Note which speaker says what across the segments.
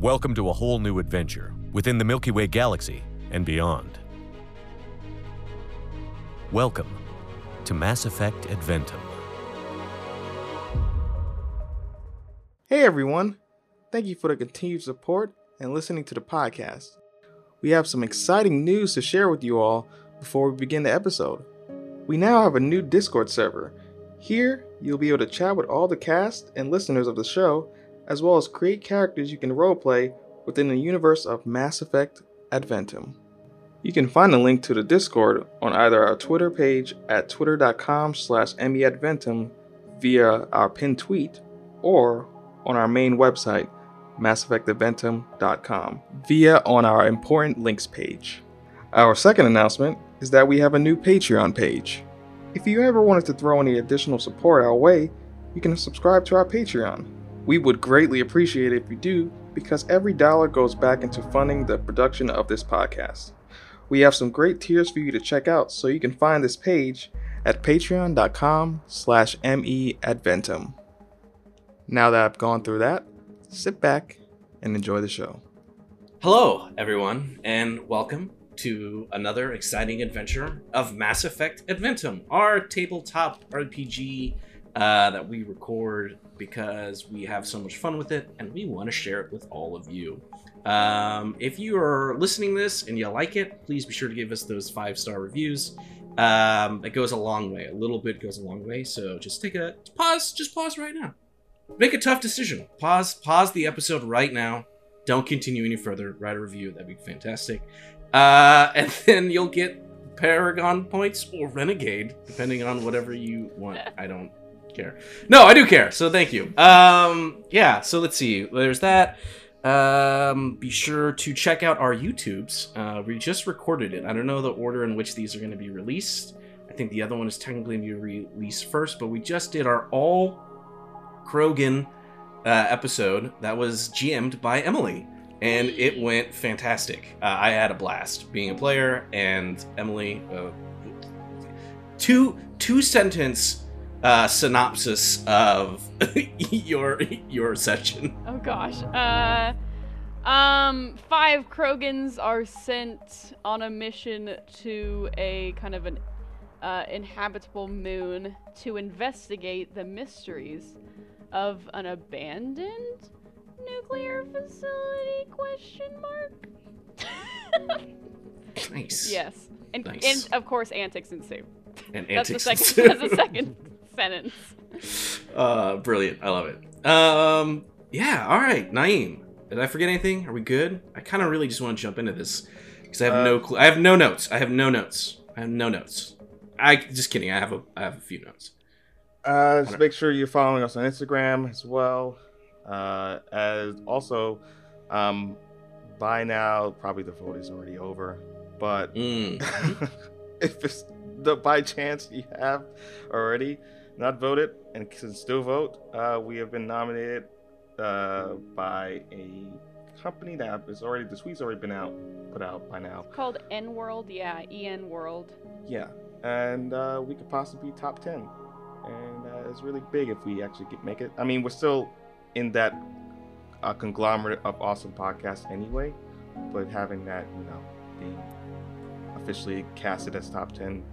Speaker 1: Welcome to a whole new adventure within the Milky Way galaxy and beyond. Welcome to Mass Effect Adventum.
Speaker 2: Hey everyone! Thank you for the continued support and listening to the podcast. We have some exciting news to share with you all before we begin the episode. We now have a new Discord server. Here, you'll be able to chat with all the cast and listeners of the show, as well as create characters you can roleplay within the universe of Mass Effect Adventum. You can find a link to the Discord on either our Twitter page at twitter.com slash meadventum via our pinned tweet or on our main website, masseffectadventum.com, via on our important links page. Our second announcement is that we have a new Patreon page. If you ever wanted to throw any additional support our way, you can subscribe to our Patreon. We would greatly appreciate it if you do, because every dollar goes back into funding the production of this podcast. We have some great tiers for you to check out, so you can find this page at patreon.com slash meadventum. Now that I've gone through that, sit back and enjoy the show.
Speaker 3: Hello, everyone, and welcome to another exciting adventure of Mass Effect Adventum, our tabletop RPG uh, that we record because we have so much fun with it and we want to share it with all of you. Um, if you are listening this and you like it, please be sure to give us those five star reviews. Um, it goes a long way. A little bit goes a long way. So just take a pause. Just pause right now. Make a tough decision. Pause. Pause the episode right now. Don't continue any further. Write a review. That'd be fantastic. Uh, and then you'll get Paragon points or Renegade, depending on whatever you want. I don't care. No, I do care. So thank you. Um, yeah. So let's see. There's that. Um, be sure to check out our YouTubes. Uh, we just recorded it. I don't know the order in which these are going to be released. I think the other one is technically going to be released first, but we just did our all Krogan uh, episode that was GM'd by Emily, and it went fantastic. Uh, I had a blast being a player, and Emily, uh, two two sentence uh, synopsis of your your session.
Speaker 4: Oh gosh. Uh um five Krogans are sent on a mission to a kind of an uh, inhabitable moon to investigate the mysteries of an abandoned nuclear facility question mark
Speaker 3: Nice.
Speaker 4: yes and,
Speaker 3: Nice.
Speaker 4: and of course antics ensue
Speaker 3: And
Speaker 4: that's the
Speaker 3: antics.
Speaker 4: second that's the second sentence
Speaker 3: Uh, brilliant. I love it. Um, yeah. All right, Naeem. Did I forget anything? Are we good? I kind of really just want to jump into this because I have
Speaker 2: Uh,
Speaker 3: no clue. I have no notes. I have no notes. I have no notes. I just kidding. I have a I have a few notes.
Speaker 2: Uh, just make sure you're following us on Instagram as well. Uh, as also, um, by now, probably the vote is already over. But
Speaker 3: Mm.
Speaker 2: if it's the by chance you have already not voted and can still vote, uh, we have been nominated uh, by a company that is already the tweet's already been out, put out by now.
Speaker 4: called EN World yeah En World
Speaker 2: Yeah, and uh, we could possibly be top ten, and uh, it's really big if we actually get make it. I mean, we're still in that uh, conglomerate of awesome podcasts anyway, but having that, you know, being officially casted as top ten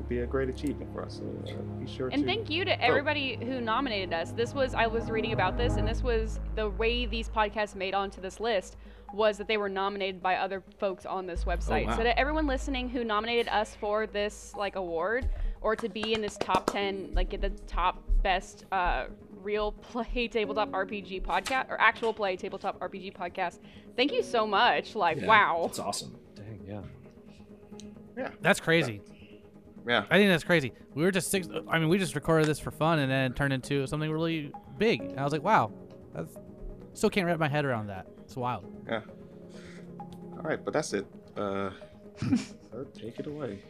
Speaker 2: would be a great achievement for us. So uh, be sure
Speaker 4: And
Speaker 2: to.
Speaker 4: thank you to everybody who nominated us. This was I was reading about this, and this was the way these podcasts made onto this list was that they were nominated by other folks on this website.
Speaker 3: wow.
Speaker 4: So to everyone listening who nominated us for this like award or to be in this top ten, like get the top best uh, real play tabletop RPG podcast or actual play tabletop RPG podcast. Thank you so much. Like
Speaker 3: Yeah,
Speaker 4: wow.
Speaker 3: That's awesome.
Speaker 5: Dang, yeah.
Speaker 2: Yeah.
Speaker 5: That's crazy.
Speaker 2: Yeah.
Speaker 5: I think that's crazy. We were just six. I mean, we just recorded this for fun, and then it turned into something really big. And I was like, wow, that's still can't wrap my head around that. It's wild.
Speaker 2: Yeah. All right, but that's it. Uh, so take it away.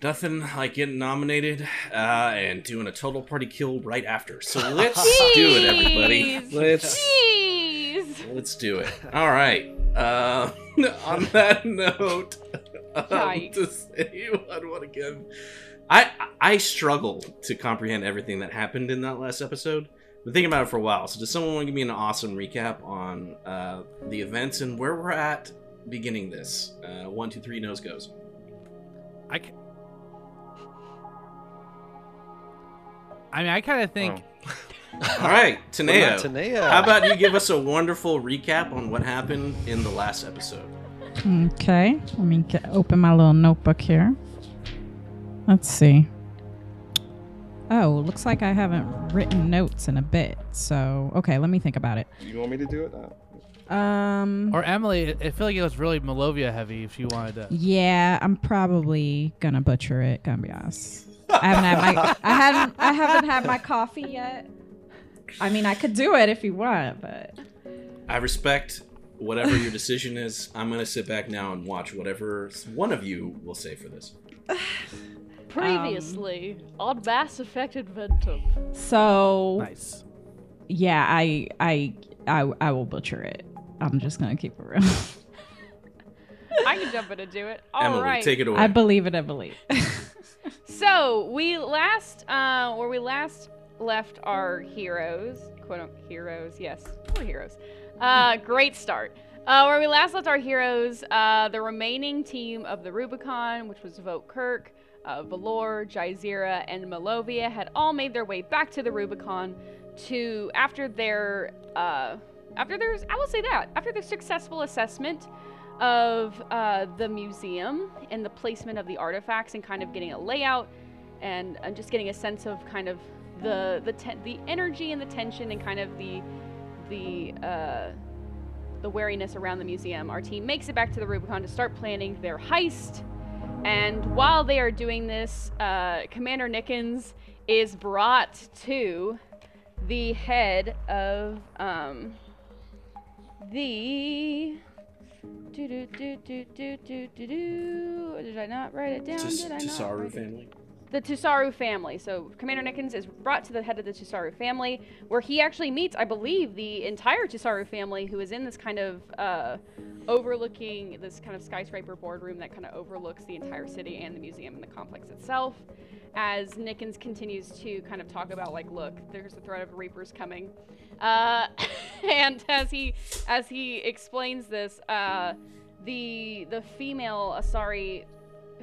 Speaker 3: Nothing like getting nominated uh, and doing a total party kill right after. So let's do it, everybody. Let's
Speaker 4: Jeez.
Speaker 3: let's do it. All right. Uh, on that note, um,
Speaker 4: Yikes.
Speaker 3: to say one what again, I I struggle to comprehend everything that happened in that last episode. been thinking about it for a while. So, does someone want to give me an awesome recap on uh, the events and where we're at beginning this? Uh, one, two, three, nose goes.
Speaker 5: I. Can... I mean, I kind of think.
Speaker 3: All right, Tanea.
Speaker 2: Tanea.
Speaker 3: How about you give us a wonderful recap on what happened in the last episode?
Speaker 6: Okay, let me get, open my little notebook here. Let's see. Oh, looks like I haven't written notes in a bit. So, okay, let me think about it.
Speaker 2: You want me to do it? Uh,
Speaker 6: Um,
Speaker 5: Or Emily, I I feel like it was really Malovia heavy if you wanted to.
Speaker 6: yeah, I'm probably gonna butcher it. Gonna be honest. I haven't had my I haven't I haven't had my coffee yet. I mean, I could do it if you want, but
Speaker 3: I respect whatever your decision is. I'm going to sit back now and watch whatever one of you will say for this.
Speaker 4: Previously on Mass Effect Adventum.
Speaker 6: so
Speaker 5: Nice.
Speaker 6: yeah, I I I I will butcher it. I'm just gonna keep it real.
Speaker 4: I can jump in and do it. All
Speaker 3: Emily,
Speaker 4: right.
Speaker 3: take it away.
Speaker 6: I believe it. I believe.
Speaker 4: So we last, uh, where we last left our heroes, quote unquote heroes, yes, we're heroes. Uh, great start. Uh, where we last left our heroes, uh, the remaining team of the Rubicon, which was Vote Kirk, uh, Valor, Jaizira, and Malovia, had all made their way back to the Rubicon to after their uh, after their I will say that after their successful assessment of uh, the museum and the placement of the artifacts and kind of getting a layout and, and just getting a sense of kind of the the the energy and the tension and kind of the the uh, the wariness around the museum. Our team makes it back to the Rubicon to start planning their heist. And while they are doing this, uh, Commander Nickens is brought to the head of um, the. Do, do, do, do, do, do, do, do. Did I not write it down?
Speaker 3: Tis-
Speaker 4: Did I not write it?
Speaker 3: family.
Speaker 4: The Tusaru family. So Commander Nickens is brought to the head of the Tusaru family, where he actually meets, I believe, the entire Tusaru family, who is in this kind of uh, overlooking this kind of skyscraper boardroom that kind of overlooks the entire city and the museum and the complex itself. As Nickens continues to kind of talk about, like, look, there's a threat of Reapers coming, uh, and as he as he explains this, uh, the the female Asari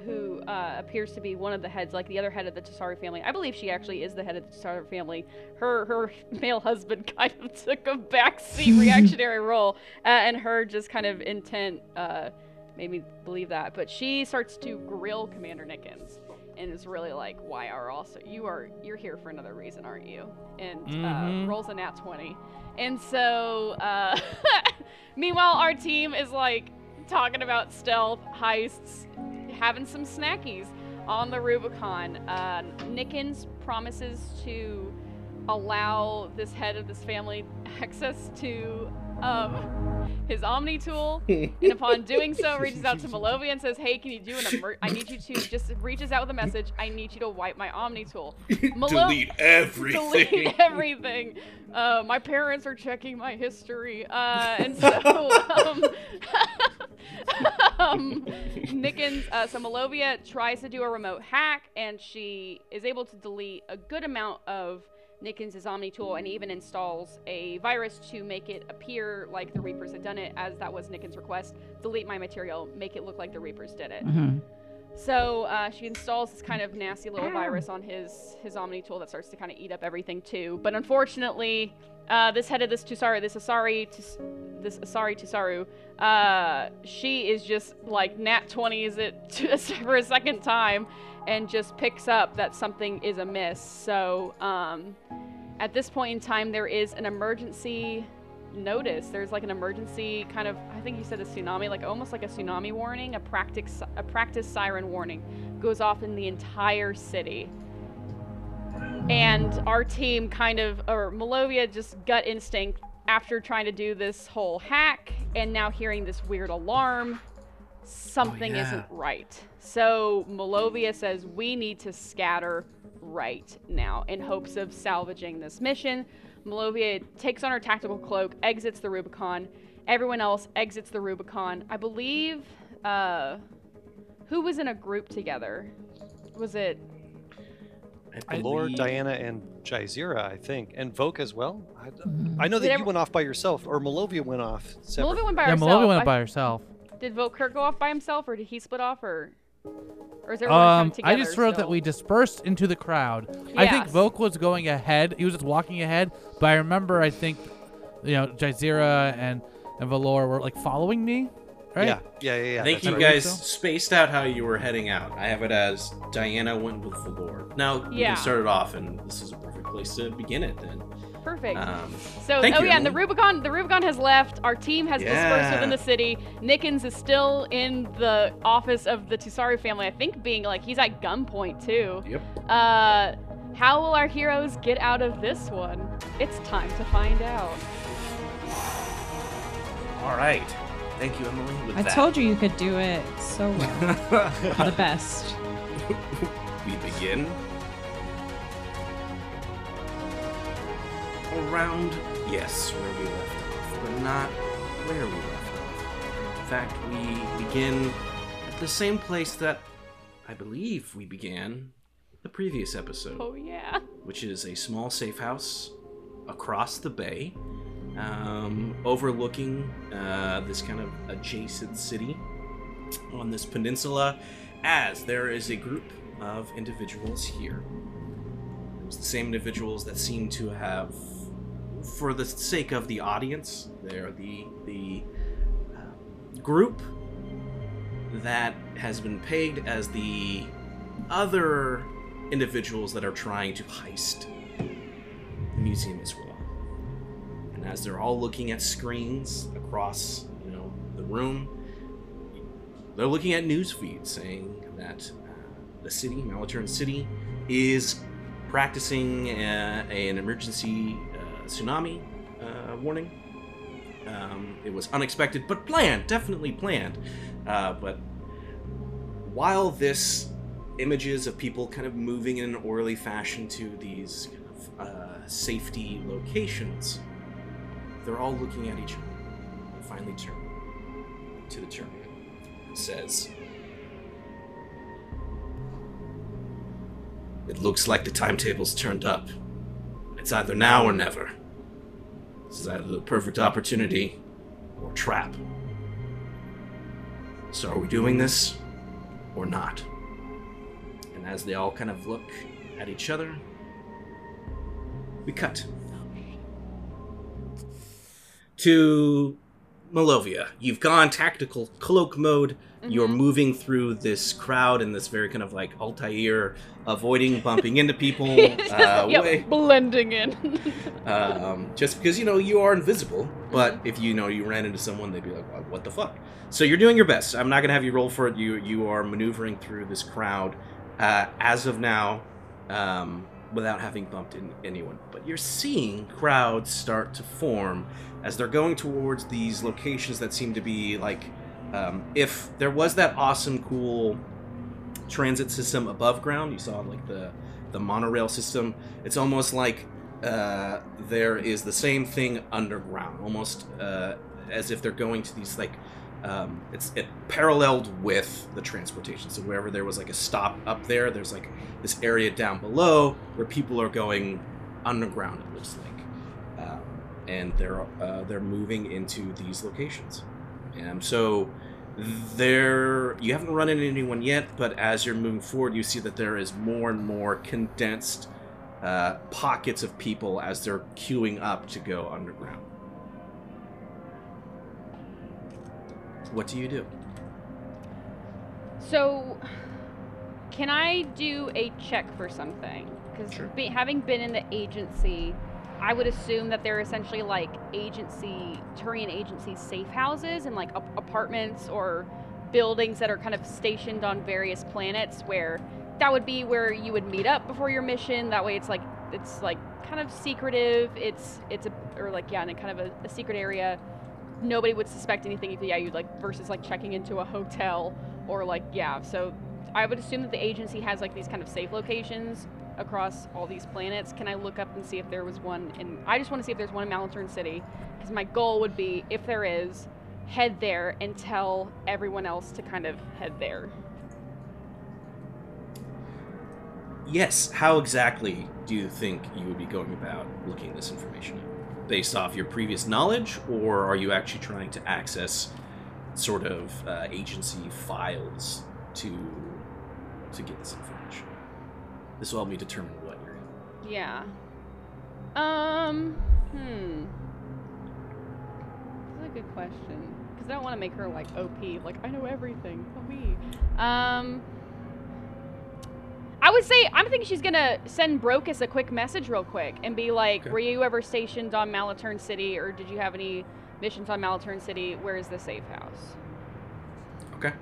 Speaker 4: who uh, appears to be one of the heads, like the other head of the Tassari family. I believe she actually is the head of the Tassari family. Her her male husband kind of took a backseat reactionary role, uh, and her just kind of intent uh, made me believe that. But she starts to grill Commander Nickens. And is really like, why are also you are you're here for another reason, aren't you? And uh, rolls a nat twenty, and so uh, meanwhile our team is like talking about stealth heists, having some snackies on the Rubicon. Uh, Nickens promises to allow this head of this family access to um, his Omni tool, and upon doing so, reaches out to Malovia and says, "Hey, can you do an emer- I need you to just reaches out with a message. I need you to wipe my Omni tool. Malo-
Speaker 3: Delete everything.
Speaker 4: delete everything. Uh, my parents are checking my history, uh, and so um, um, Nickens, uh, so Malovia tries to do a remote hack, and she is able to delete a good amount of Nickens' Omni tool, and even installs a virus to make it appear like the Reapers had done it, as that was Nickens' request. Delete my material, make it look like the Reapers did it.
Speaker 6: Mhm.
Speaker 4: So uh, she installs this kind of nasty little virus on his his Omni tool that starts to kind of eat up everything too. But unfortunately, uh, this head of this Tusaru, this Asari, Tus- this Asari Tusaru, uh, she is just like nat 20s it to, for a second time, and just picks up that something is amiss. So um, at this point in time, there is an emergency notice. There's like an emergency kind of I think you said a tsunami, like almost like a tsunami warning, a practice a practice siren warning goes off in the entire city. And our team kind of or Malovia just gut instinct after trying to do this whole hack and now hearing this weird alarm, something
Speaker 5: yeah.
Speaker 4: isn't right. So Malovia says we need to scatter right now in hopes of salvaging this mission. Malovia takes on her tactical cloak, exits the Rubicon. Everyone else exits the Rubicon. I believe, uh, who was in a group together? Was it?
Speaker 3: I
Speaker 7: Lord,
Speaker 3: believe-
Speaker 7: Diana, and Jaizira, I think, and Voke as well. I,
Speaker 6: Mhm.
Speaker 7: I know
Speaker 4: Did
Speaker 7: that
Speaker 4: ever-
Speaker 7: you went off by yourself, or Malovia went off. separate.
Speaker 4: Malovia went by
Speaker 5: yeah,
Speaker 4: herself.
Speaker 5: Malovia went
Speaker 4: I-
Speaker 5: by herself.
Speaker 4: Did Vote Kirk go off by himself, or did he split off, or or is everyone
Speaker 5: Um,
Speaker 4: together?
Speaker 5: I just wrote that we dispersed into the crowd. I think
Speaker 4: Yes.
Speaker 5: Voke was going ahead. He was just walking ahead. But I remember, I think, you know, Jaizira and and Valor were like following me. Right?
Speaker 7: Yeah, yeah, yeah, yeah.
Speaker 3: I think
Speaker 7: that's
Speaker 3: you
Speaker 7: right.
Speaker 5: right.
Speaker 3: guys
Speaker 5: So?
Speaker 3: spaced out how you were heading out. I have it as Diana went with Valor. Now we
Speaker 4: Yeah.
Speaker 3: can start it off, and this is a perfect place to begin it. Then,
Speaker 4: Perfect.
Speaker 3: um,
Speaker 4: So,
Speaker 3: Thank
Speaker 4: oh
Speaker 3: you,
Speaker 4: yeah, and the Rubicon, the Rubicon has left. Our team has dispersed within the city. Nickens is still in the office of the Tusari family. I think being like he's at gunpoint too.
Speaker 3: Yep.
Speaker 4: Uh, how will our heroes get out of this one? It's time to find out.
Speaker 3: all right. Thank you, Emily. With
Speaker 6: I
Speaker 3: that,
Speaker 6: told you you could do it so well. the best.
Speaker 3: we begin around yes where we left off but not where we left off in fact we begin at the same place that i believe we began the previous episode
Speaker 4: Oh yeah.
Speaker 3: which is a small safe house across the bay, um, overlooking uh, this kind of adjacent city on this peninsula, as there is a group of individuals here. It was the same individuals that seem to have, for the sake of the audience, they're the the uh, group that has been pegged as the other individuals that are trying to heist the museum as well. And as they're all looking at screens across, you know, the room, they're looking at news feeds saying that uh, the city, Malaturn City, is practicing uh, an emergency tsunami uh, warning. Um, it was unexpected, but planned, definitely planned. Uh, but while this images of people kind of moving in an orderly fashion to these kind of uh, safety locations, they're all looking at each other and finally turn to the Terminator. Says, It looks like the timetable's turned up. It's either now or never. This is either the perfect opportunity or trap. So are we doing this or not? And as they all kind of look at each other, we cut to Malovia. You've gone tactical cloak mode. You're
Speaker 4: Mhm.
Speaker 3: moving through this crowd in this very kind of like Altair, avoiding bumping into people. uh,
Speaker 4: yep,
Speaker 3: way-
Speaker 4: blending in.
Speaker 3: um, just because you know you are invisible. But if you know you ran into someone, they'd be like, "What- "What the fuck?" So you're doing your best. I'm not gonna have you roll for it. You you are maneuvering through this crowd uh, as of now, um, without having bumped in anyone. But you're seeing crowds start to form as they're going towards these locations that seem to be like, um, if there was that awesome, cool transit system above ground, you saw like the the monorail system. It's almost like uh, there is the same thing underground, almost uh, as if they're going to these like um, it's it paralleled with the transportation. So wherever there was like a stop up there, there's like this area down below where people are going underground. It looks like, um, and they're uh, they're moving into these locations. And so there you haven't run into anyone yet, but as you're moving forward, you see that there is more and more condensed uh, pockets of people as they're queuing up to go underground. What do you do?
Speaker 4: So, can I do a check for something? Because
Speaker 3: Sure.
Speaker 4: be, having been in the agency, I would assume that they're essentially like agency, Turian agency safe houses and like ap- apartments or buildings that are kind of stationed on various planets where that would be where you would meet up before your mission. That way it's like, it's like kind of secretive. It's, it's a, or like, yeah, in a kind of a, a secret area. Nobody would suspect anything if, yeah, you'd like, versus like checking into a hotel or like yeah. So i would assume that the agency has like these kind of safe locations across all these planets. Can i look up and see if there was one And i just want to see if there's one in Malaturn city because my goal would be if there is head there and tell everyone else to kind of head there.
Speaker 3: Yes, how exactly do you think you would be going about looking this information up? Based off your previous knowledge, or are you actually trying to access sort of uh, agency files to to get this information? This will help me determine what you're in.
Speaker 4: Yeah. Um. Hmm. That's a good question. Because I don't want to make her like OP. Like I know everything. Oh me. Um. I would say I'm thinking she's gonna send Brocus a quick message real quick and be like,
Speaker 3: Okay.
Speaker 4: "Were you ever stationed on Malaturn City, or did you have any missions on Malaturn City? Where is the safe house?"
Speaker 3: Okay.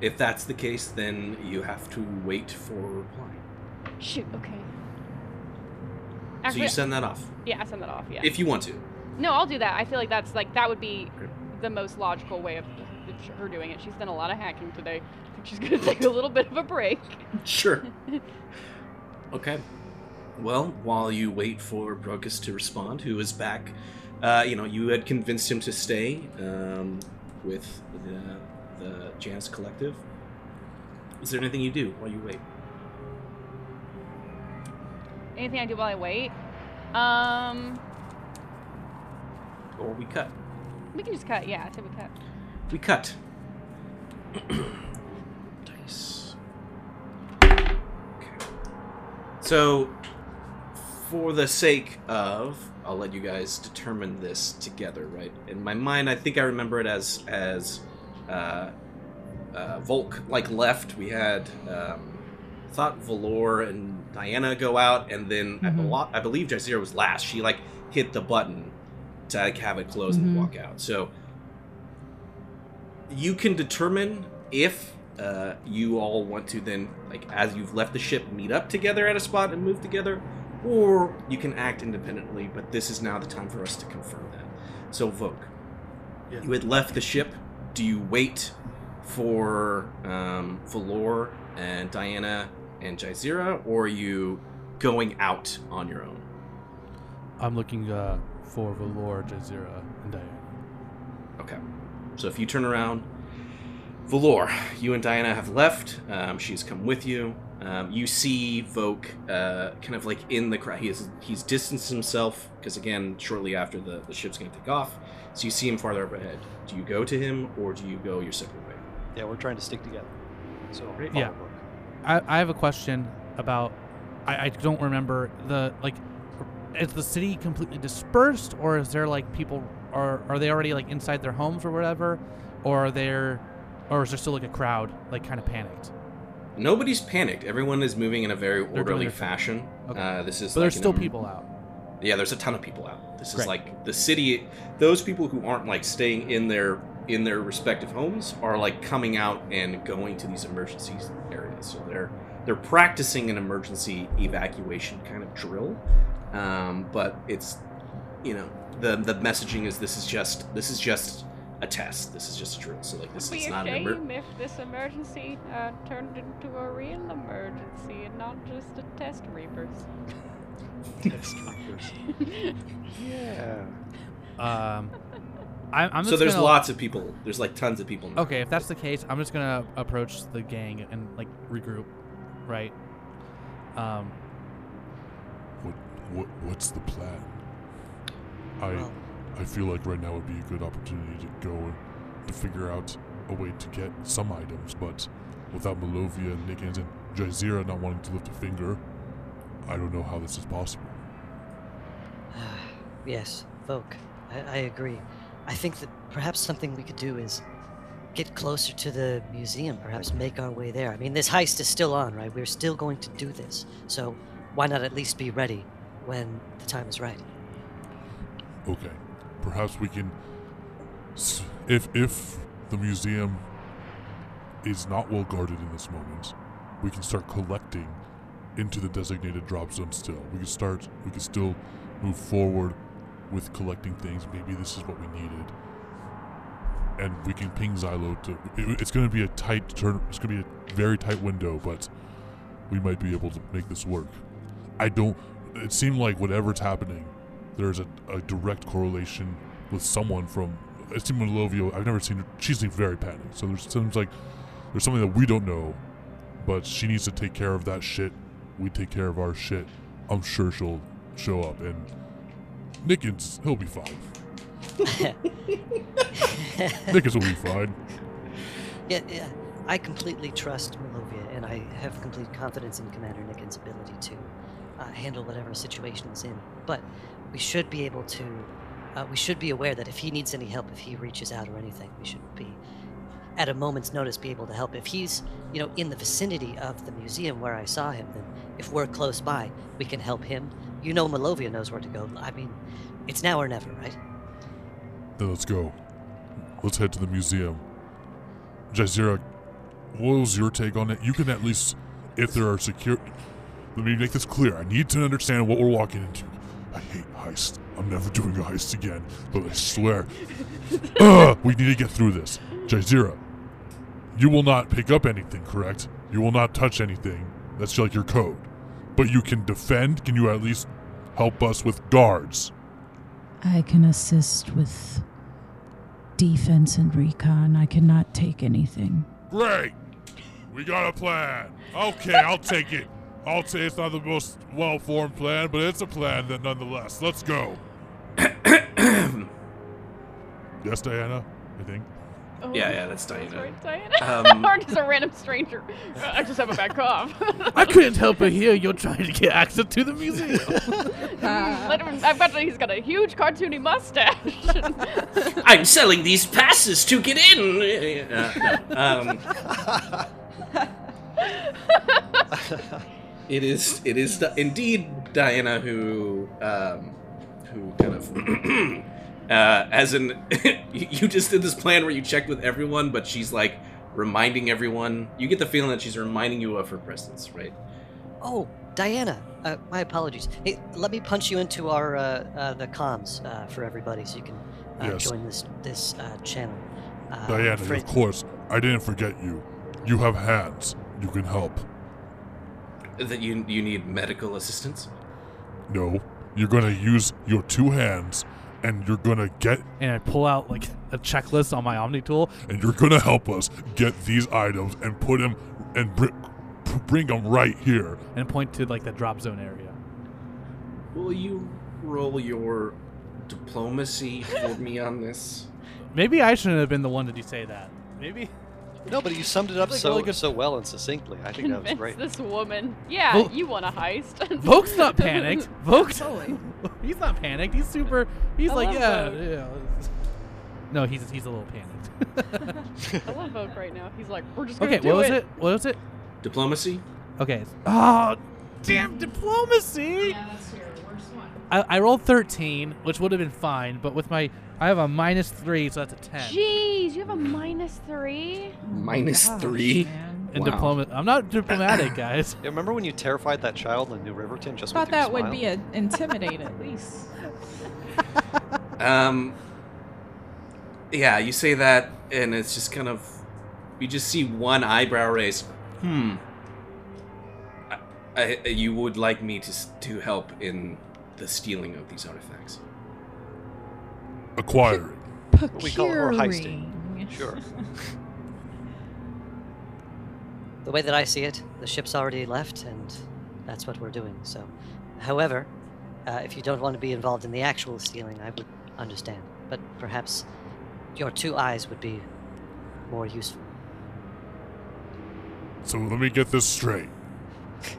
Speaker 3: If that's the case, then you have to wait for a reply.
Speaker 4: Shoot. Okay.
Speaker 3: so you send that off
Speaker 4: yeah, I send that off. Yeah.
Speaker 3: if you want to.
Speaker 4: No, I'll do that. I feel like that's like that would be the most logical way of her doing it. She's done a lot of hacking today. I think she's gonna take a little bit of a break.
Speaker 3: Sure. okay. Well, while you wait for Brocus to respond, who is back, uh, you know, you had convinced him to stay um, with the, the Janus Collective. Is there anything you do while you wait?
Speaker 4: Anything I do while I wait? Um,
Speaker 3: Or we cut?
Speaker 4: we can just cut. Yeah, I said we cut.
Speaker 3: We cut. Dice. Okay. So, for the sake of, I'll let you guys determine this together, right? In my mind, I think I remember it as as uh, uh, Volk like left. We had um, thought Valor and Diana go out, and then I,
Speaker 6: Mhm.
Speaker 3: belo- I believe Jazeera was last. She like hit the button to like, have it close
Speaker 6: Mhm.
Speaker 3: and walk out. So you can determine if uh, you all want to then, like, as you've left the ship, meet up together at a spot and move together, or you can act independently. But this is now the time for us to confirm that. So, Vogue,
Speaker 2: Yeah.
Speaker 3: you had left the ship. Do you wait for um, Valor and Diana and Jazeera, or are you going out on your own?
Speaker 5: I'm looking uh, for Valor, Jazeera, and Diana.
Speaker 3: Okay. So if you turn around, Valor, you and Diana have left. Um, she's come with you. Um, you see Voke uh, kind of like in the crowd. He is, he's distanced himself because, again, shortly after the, the ship's going to take off. So you see him farther up ahead. Do you go to him or do you go your separate way?
Speaker 7: Yeah, we're trying to stick together. So follow
Speaker 5: Yeah.
Speaker 7: Brooke.
Speaker 5: I, I have a question about. I, I don't remember the like. Is the city completely dispersed, or is there like people? Are are they already like inside their homes or whatever, or are there, or is there still like a crowd like kind of panicked?
Speaker 3: Nobody's panicked. Everyone is moving in a very orderly fashion.
Speaker 5: Okay.
Speaker 3: Uh, this is
Speaker 5: But
Speaker 3: like
Speaker 5: there's still
Speaker 3: em-
Speaker 5: people out.
Speaker 3: Yeah, there's a ton of people out. This is like the city. Those people who aren't like staying in their in their respective homes are like coming out and going to these emergency areas. So they're they're practicing an emergency evacuation kind of drill. Um, but it's you know the the messaging is this is just this is just a test. This is just a drill. So like this
Speaker 4: It'd
Speaker 3: is
Speaker 4: be a
Speaker 3: not an emer-
Speaker 4: shame if this emergency uh, turned into a real emergency and not just a test reapers.
Speaker 7: Test reapers. Yeah.
Speaker 5: Um, I, I'm
Speaker 3: so there's
Speaker 5: gonna-
Speaker 3: lots of people. There's like tons of people. in the
Speaker 5: Okay, if that's the case, I'm just gonna approach the gang and like regroup, right? Um,
Speaker 8: What what what's the plan? I I feel like right now would be a good opportunity to go and to figure out a way to get some items, but without Malovia, and Nickens, and Jazeera not wanting to lift a finger, I don't know how this is possible.
Speaker 9: yes, Vogue. I, I agree. I think that perhaps something we could do is get closer to the museum, perhaps make our way there. I mean, this heist is still on, right? We're still going to do this. So why not at least be ready when the time is right?
Speaker 8: Okay, perhaps we can. If if the museum is not well guarded in this moment, we can start collecting into the designated drop zone. Still, we can start. We can still move forward with collecting things. Maybe this is what we needed, and we can ping Xylo to. It, it's going to be a tight turn. It's going to be a very tight window, but we might be able to make this work. I don't. It seemed like whatever's happening, there's a, a direct correlation with someone from. Seemed Lovio. I've never seen her. She seems very panicked. So there's seems like there's something that we don't know, but she needs to take care of that shit we take care of our shit, I'm sure she'll show up. And Nickens, he'll be fine. Nickens will be fine.
Speaker 9: Yeah, yeah. I completely trust Malovia, and I have complete confidence in Commander Nickens' ability to uh, handle whatever situation is in. But we should be able to. Uh, we should be aware that if he needs any help, if he reaches out or anything, we should be, at a moment's notice, be able to help. If he's, you know, in the vicinity of the museum where I saw him, then if we're close by, we can help him. You know, Malovia knows where to go. I mean, it's now or never, right?
Speaker 8: Then let's go. Let's head to the museum. Jazeera, what was your take on it? You can at least, if there are secure. Let me make this clear. I need to understand what we're walking into. I hate heists. I'm never doing a heist again, but I swear. Ugh, we need to get through this. Jazeera, you will not pick up anything, correct? You will not touch anything. That's like your code. But you can defend? Can you at least help us with guards?
Speaker 6: I can assist with defense and recon. I cannot take anything.
Speaker 8: Great! We got a plan. Okay, I'll take it. I'll say it's not the most well formed plan, but it's a plan that nonetheless. Let's go. yes, Diana? I think.
Speaker 4: Oh,
Speaker 3: Yeah, yeah, that's Diana.
Speaker 4: Sorry, Diana.
Speaker 3: Um,
Speaker 4: or just a random stranger. Uh, I just have a bad cough.
Speaker 5: I couldn't help but hear you're trying to get access to the museum.
Speaker 4: Let him, I've got. He's got a huge cartoony mustache.
Speaker 3: I'm selling these passes to get in. Uh, no, um, it is. It is Di- indeed Diana who, um, who kind of, uh, as in, you just did this plan where you checked with everyone, but she's like reminding everyone. You get the feeling that she's reminding you of her presence, right?
Speaker 9: Oh, Diana. Uh, my apologies. Hey, let me punch you into our uh, uh, the comms uh, for everybody, so you can uh,
Speaker 8: Yes.
Speaker 9: join this this uh, channel. Uh,
Speaker 8: Diana,
Speaker 9: for-
Speaker 8: of course. I didn't forget you. You have hands. You can help.
Speaker 3: That you you need medical assistance.
Speaker 8: No, you're gonna use your two hands, and you're gonna get,
Speaker 5: and I pull out like a checklist on my Omni tool.
Speaker 8: and you're gonna help us get these items and put them and br- bring them right here.
Speaker 5: and point to like the drop zone area.
Speaker 3: Will you roll your diplomacy for me on this?
Speaker 5: Maybe I shouldn't have been the one to say that. Maybe.
Speaker 7: No, but you summed it up
Speaker 5: Like
Speaker 7: so
Speaker 5: really good-
Speaker 7: so well and succinctly. I think that was great.
Speaker 4: this woman. Yeah,
Speaker 5: Well-
Speaker 4: you want a heist.
Speaker 5: Voke's not panicked. Voke's
Speaker 4: Totally.
Speaker 5: he's not panicked. He's super. He's
Speaker 4: I
Speaker 5: like, yeah,
Speaker 4: Vogue.
Speaker 5: yeah. No, he's he's a little panicked.
Speaker 4: I love Vogue right now. He's like, we're just gonna
Speaker 5: okay,
Speaker 4: do
Speaker 5: what was
Speaker 4: it.
Speaker 5: it? What was it?
Speaker 3: Diplomacy.
Speaker 5: Okay. Oh, damn diplomacy.
Speaker 6: Yeah, that's your worst one.
Speaker 5: I, I rolled 13, which would have been fine, but with my I have a minus three, so that's a 10.
Speaker 4: Jeez, you have a minus three.
Speaker 3: Minus
Speaker 6: Gosh,
Speaker 3: three.
Speaker 6: man.
Speaker 5: In
Speaker 3: Wow.
Speaker 5: diploma, I'm not diplomatic, guys.
Speaker 7: Yeah, remember when you terrified that child in New Riverton just
Speaker 6: Thought
Speaker 7: with your
Speaker 6: that would be a intimidate at least.
Speaker 3: Um. Yeah, you say that, and it's just kind of. You just see one eyebrow raise. Hmm. I, I, you would like me to to help in the stealing of these artifacts?
Speaker 8: Acquiring.
Speaker 7: we call it more heisting. Sure.
Speaker 9: The way that I see it, the ship's already left, and that's what we're doing. So, however, uh, if you don't want to be involved in the actual stealing, I would understand. But perhaps your two eyes would be more useful.
Speaker 8: So let me get this straight.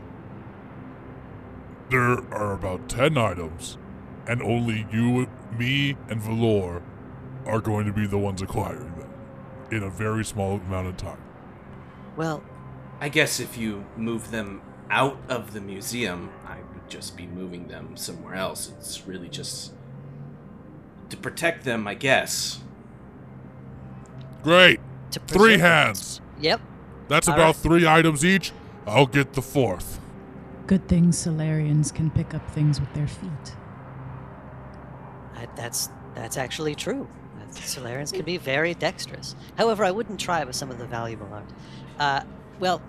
Speaker 8: There are about 10 items, and only you, me, and Valor are going to be the ones acquiring them in a very small amount of time.
Speaker 9: Well,
Speaker 3: I guess if you move them out of the museum, I would just be moving them somewhere else. It's really just to protect them, I guess.
Speaker 8: Great!
Speaker 9: to
Speaker 8: Three
Speaker 9: preserve-
Speaker 8: hands!
Speaker 9: Yep.
Speaker 8: That's
Speaker 9: All
Speaker 8: about
Speaker 9: right.
Speaker 8: three items each. I'll get the fourth.
Speaker 6: Good thing Salarians can pick up things with their feet.
Speaker 9: I, that's that's actually true. Salarians can be very dexterous. However, I wouldn't try it with some of the valuable art. Uh, well,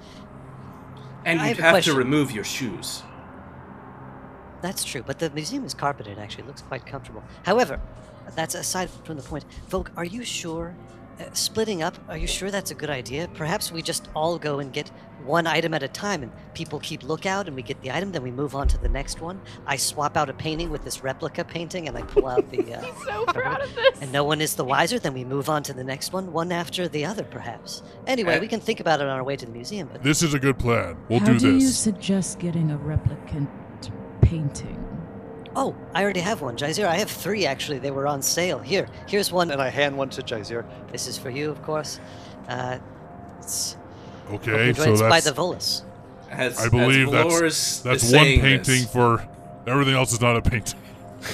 Speaker 3: And you'd
Speaker 9: have
Speaker 3: have, to remove your shoes.
Speaker 9: That's true, but the museum is carpeted. Actually, it looks quite comfortable. However, that's aside from the point. Volk, are you sure uh, splitting up, are you sure that's a good idea? Perhaps we just all go and get one item at a time and people keep lookout and we get the item, then we move on to the next one. I swap out a painting with this replica painting and I pull out the. Uh,
Speaker 4: He's so proud of this.
Speaker 9: and no one is the wiser, then we move on to the next one, one after the other, perhaps. Anyway, we can think about it on our way to the museum, but
Speaker 8: This is a good plan. We'll
Speaker 6: How
Speaker 8: do
Speaker 6: do you suggest getting a replicant painting?
Speaker 9: Oh, I already have one, Jaizir. I have three actually. They were on sale. Here, here's one.
Speaker 7: And I hand one to Jaizir.
Speaker 9: This is for you, of course. Uh, it's
Speaker 8: Okay, so
Speaker 9: influenced by
Speaker 8: that's
Speaker 9: the Volus.
Speaker 3: As,
Speaker 8: I believe
Speaker 3: as
Speaker 8: that's that's one painting
Speaker 3: this,
Speaker 8: for everything else is not a painting.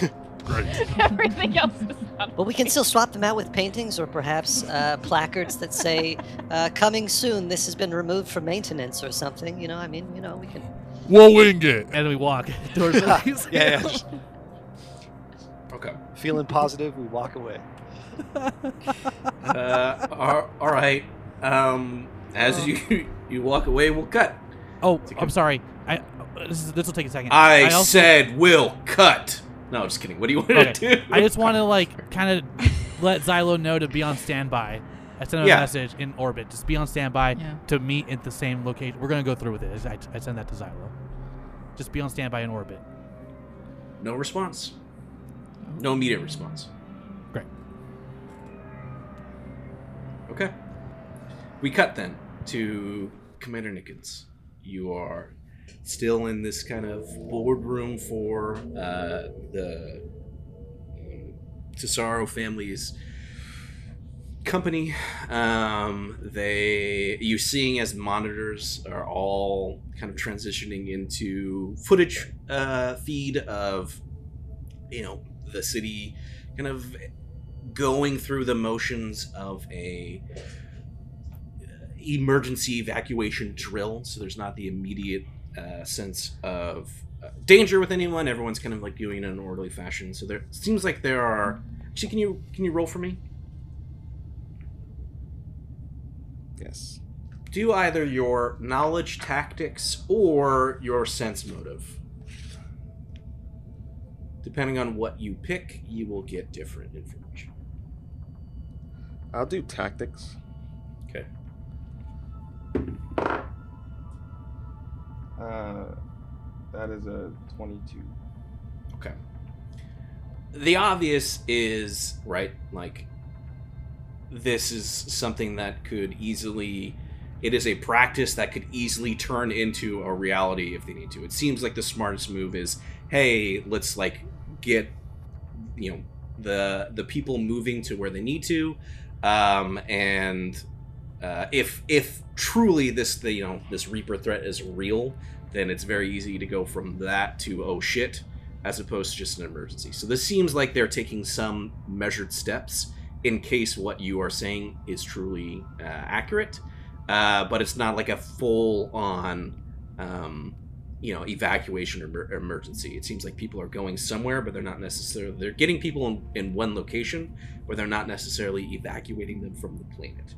Speaker 8: Great.
Speaker 4: Everything else is not.
Speaker 9: Well, we can still swap them out with paintings or perhaps uh, placards that say, uh, "Coming soon. This has been removed for maintenance" or something. You know, I mean, you know, we can.
Speaker 8: We'll wing it.
Speaker 5: And we walk Doors the
Speaker 7: yeah, yeah.
Speaker 3: Okay.
Speaker 7: feeling positive, we walk away.
Speaker 3: Uh, all, all right. Um, as oh. you you walk away, we'll cut.
Speaker 5: Oh, I'm sorry. I this is, this will take a second.
Speaker 3: I,
Speaker 5: also-
Speaker 3: said we'll cut. No, I'm just kidding. What do you want
Speaker 5: Okay.
Speaker 3: to do?
Speaker 5: I just want to like kind of let Xylo know to be on standby. I sent him
Speaker 3: Yeah.
Speaker 5: a message in orbit. Just be on standby
Speaker 6: Yeah.
Speaker 5: to meet at the same location. We're gonna go through with it. I, I send that to Xylo. Just be on standby in orbit.
Speaker 3: No response. No immediate response. We cut then to Commander Nickens. You are still in this kind of boardroom for uh, the um, Tesaro family's company. Um, they you seeing as monitors are all kind of transitioning into footage uh, feed of you know the city kind of going through the motions of a emergency evacuation drill so there's not the immediate uh, sense of uh, danger with anyone. Everyone's kind of like doing it in an orderly fashion. So there seems like there are actually can you can you roll for me?
Speaker 10: Yes.
Speaker 3: do either your knowledge tactics or your sense motive. Depending on what you pick you will get different information.
Speaker 10: I'll do tactics.
Speaker 2: Uh, that is a 22.
Speaker 3: Okay. The obvious is, right, like this is something that could easily it is a practice that could easily turn into a reality if they need to. It seems like the smartest move is, hey, let's like get you know the the people moving to where they need to um and uh, if if truly this the you know this reaper threat is real then it's very easy to go from that to oh shit as opposed to just an emergency. So this seems like they're taking some measured steps in case what you are saying is truly uh, accurate. Uh, but it's not like a full on um, you know evacuation or emergency. It seems like people are going somewhere but they're not necessarily they're getting people in, in one location but they're not necessarily evacuating them from the planet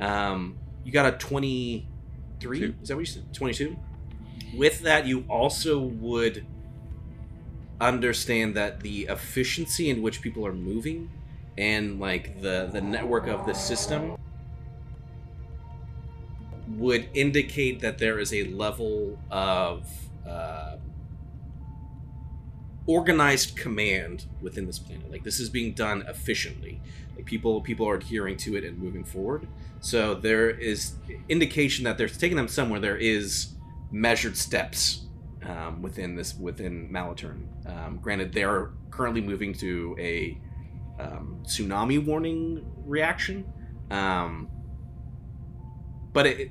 Speaker 3: um, you got a 23
Speaker 10: Two.
Speaker 3: is that what you said 22 with that you also would understand that the efficiency in which people are moving and like the the network of the system would indicate that there is a level of uh, organized command within this planet. Like this is being done efficiently. Like people people are adhering to it and moving forward. So there is indication that they're taking them somewhere. There is measured steps um, within this within Malaturn. Um, granted, they are currently moving to a um, tsunami warning reaction. Um, but it,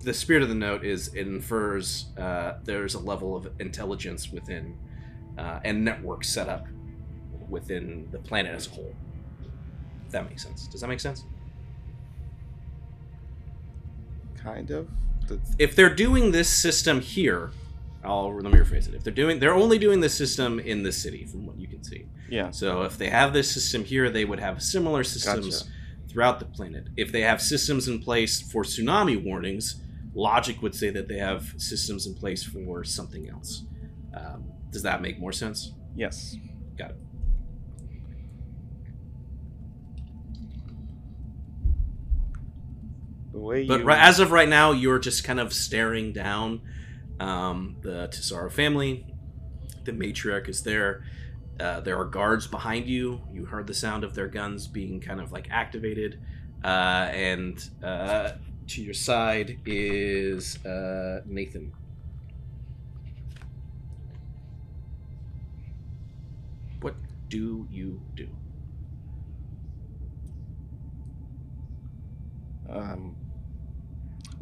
Speaker 3: the spirit of the note is it infers uh, there's a level of intelligence within uh, and network set up within the planet as a whole. That makes sense. Does that make sense?
Speaker 10: Kind of. The,
Speaker 3: If they're doing this system here, I'll let me rephrase it. If they're doing, they're only doing this system in the city, from what you can see.
Speaker 2: Yeah.
Speaker 3: So if they have this system here, they would have similar systems
Speaker 10: Gotcha.
Speaker 3: throughout the planet. If they have systems in place for tsunami warnings, logic would say that they have systems in place for something else. Um, does that make more sense?
Speaker 2: Yes.
Speaker 3: Got it.
Speaker 10: The way
Speaker 3: But
Speaker 10: you
Speaker 3: ri- as of right now, you're just kind of staring down um, the Tesaro family. The matriarch is there. Uh, there are guards behind you. You heard the sound of their guns being kind of like activated. Uh, and uh, to your side is uh, Nathan. What do you do?
Speaker 2: Um,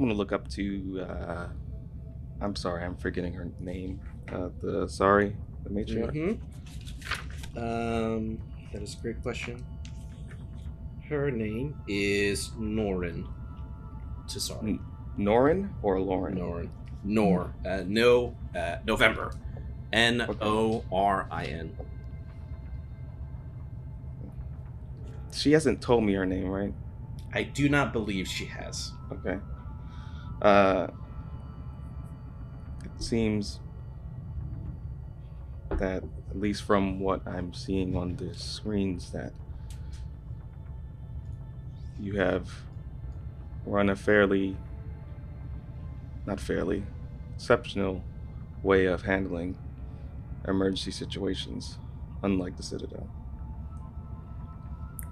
Speaker 2: I'm gonna look up to. Uh, I'm sorry, I'm forgetting her name. Uh, the sorry, the matriarch.
Speaker 3: Mhm. Um, that is a great question. Her name is Norin. Cesari.
Speaker 2: N- Norin or Lauren?
Speaker 3: Norin. Nor. Uh, no. Uh, November. N O R I N.
Speaker 2: She hasn't told me her name, right?
Speaker 3: I do not believe she has.
Speaker 2: Okay. Uh, it seems that, at least from what I'm seeing on the screens, that you have run a fairly, not fairly, exceptional way of handling emergency situations, unlike the Citadel.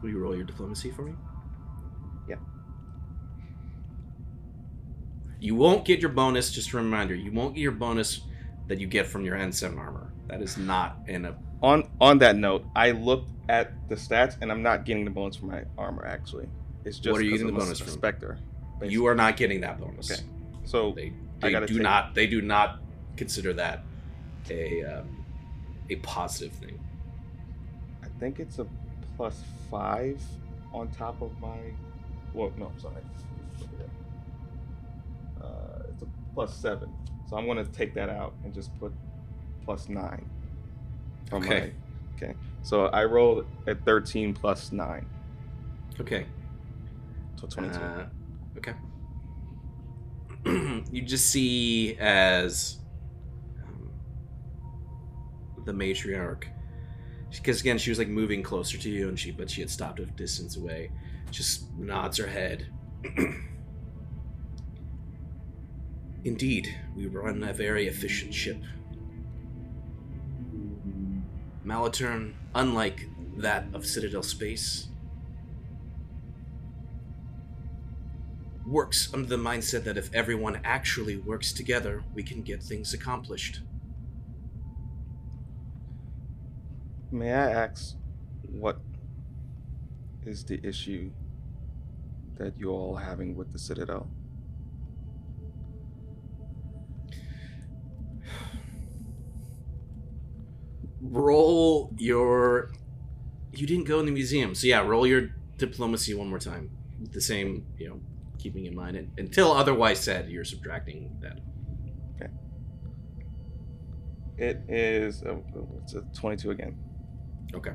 Speaker 3: Will you roll your diplomacy for me? You won't get your bonus. Just a reminder: you won't get your bonus that you get from your N7 armor. That is not in a.
Speaker 2: On on that note, I looked at the stats and I'm not getting the bonus for my armor actually. It's just
Speaker 3: What are you getting the bonus from?
Speaker 2: Spectre.
Speaker 3: You are not getting that bonus.
Speaker 2: Okay. So
Speaker 3: They, they do
Speaker 2: take-
Speaker 3: not. They do not consider that a um, a positive thing.
Speaker 2: I think it's a plus five on top of my. Well, no, sorry. At. Uh, it's a plus seven. So I'm gonna take that out and just put plus nine.
Speaker 3: Okay.
Speaker 2: my- okay. So I rolled a 13 plus nine,
Speaker 3: Okay.
Speaker 2: so 22.
Speaker 3: Uh, okay. you just see as um, the matriarch, because again she was like moving closer to you, and she but she had stopped a distance away. Just nods her head. Indeed, we run a very efficient ship. Malaturn, unlike that of Citadel Space, works under the mindset that if everyone actually works together, we can get things accomplished.
Speaker 2: May I ask what is the issue that you're all having with the Citadel?
Speaker 3: Roll your. You didn't go in the museum, so yeah, roll your diplomacy one more time. The same, you know, keeping in mind, and until otherwise said, you're subtracting that. Okay.
Speaker 2: It is a, it's a 22 again.
Speaker 3: Okay.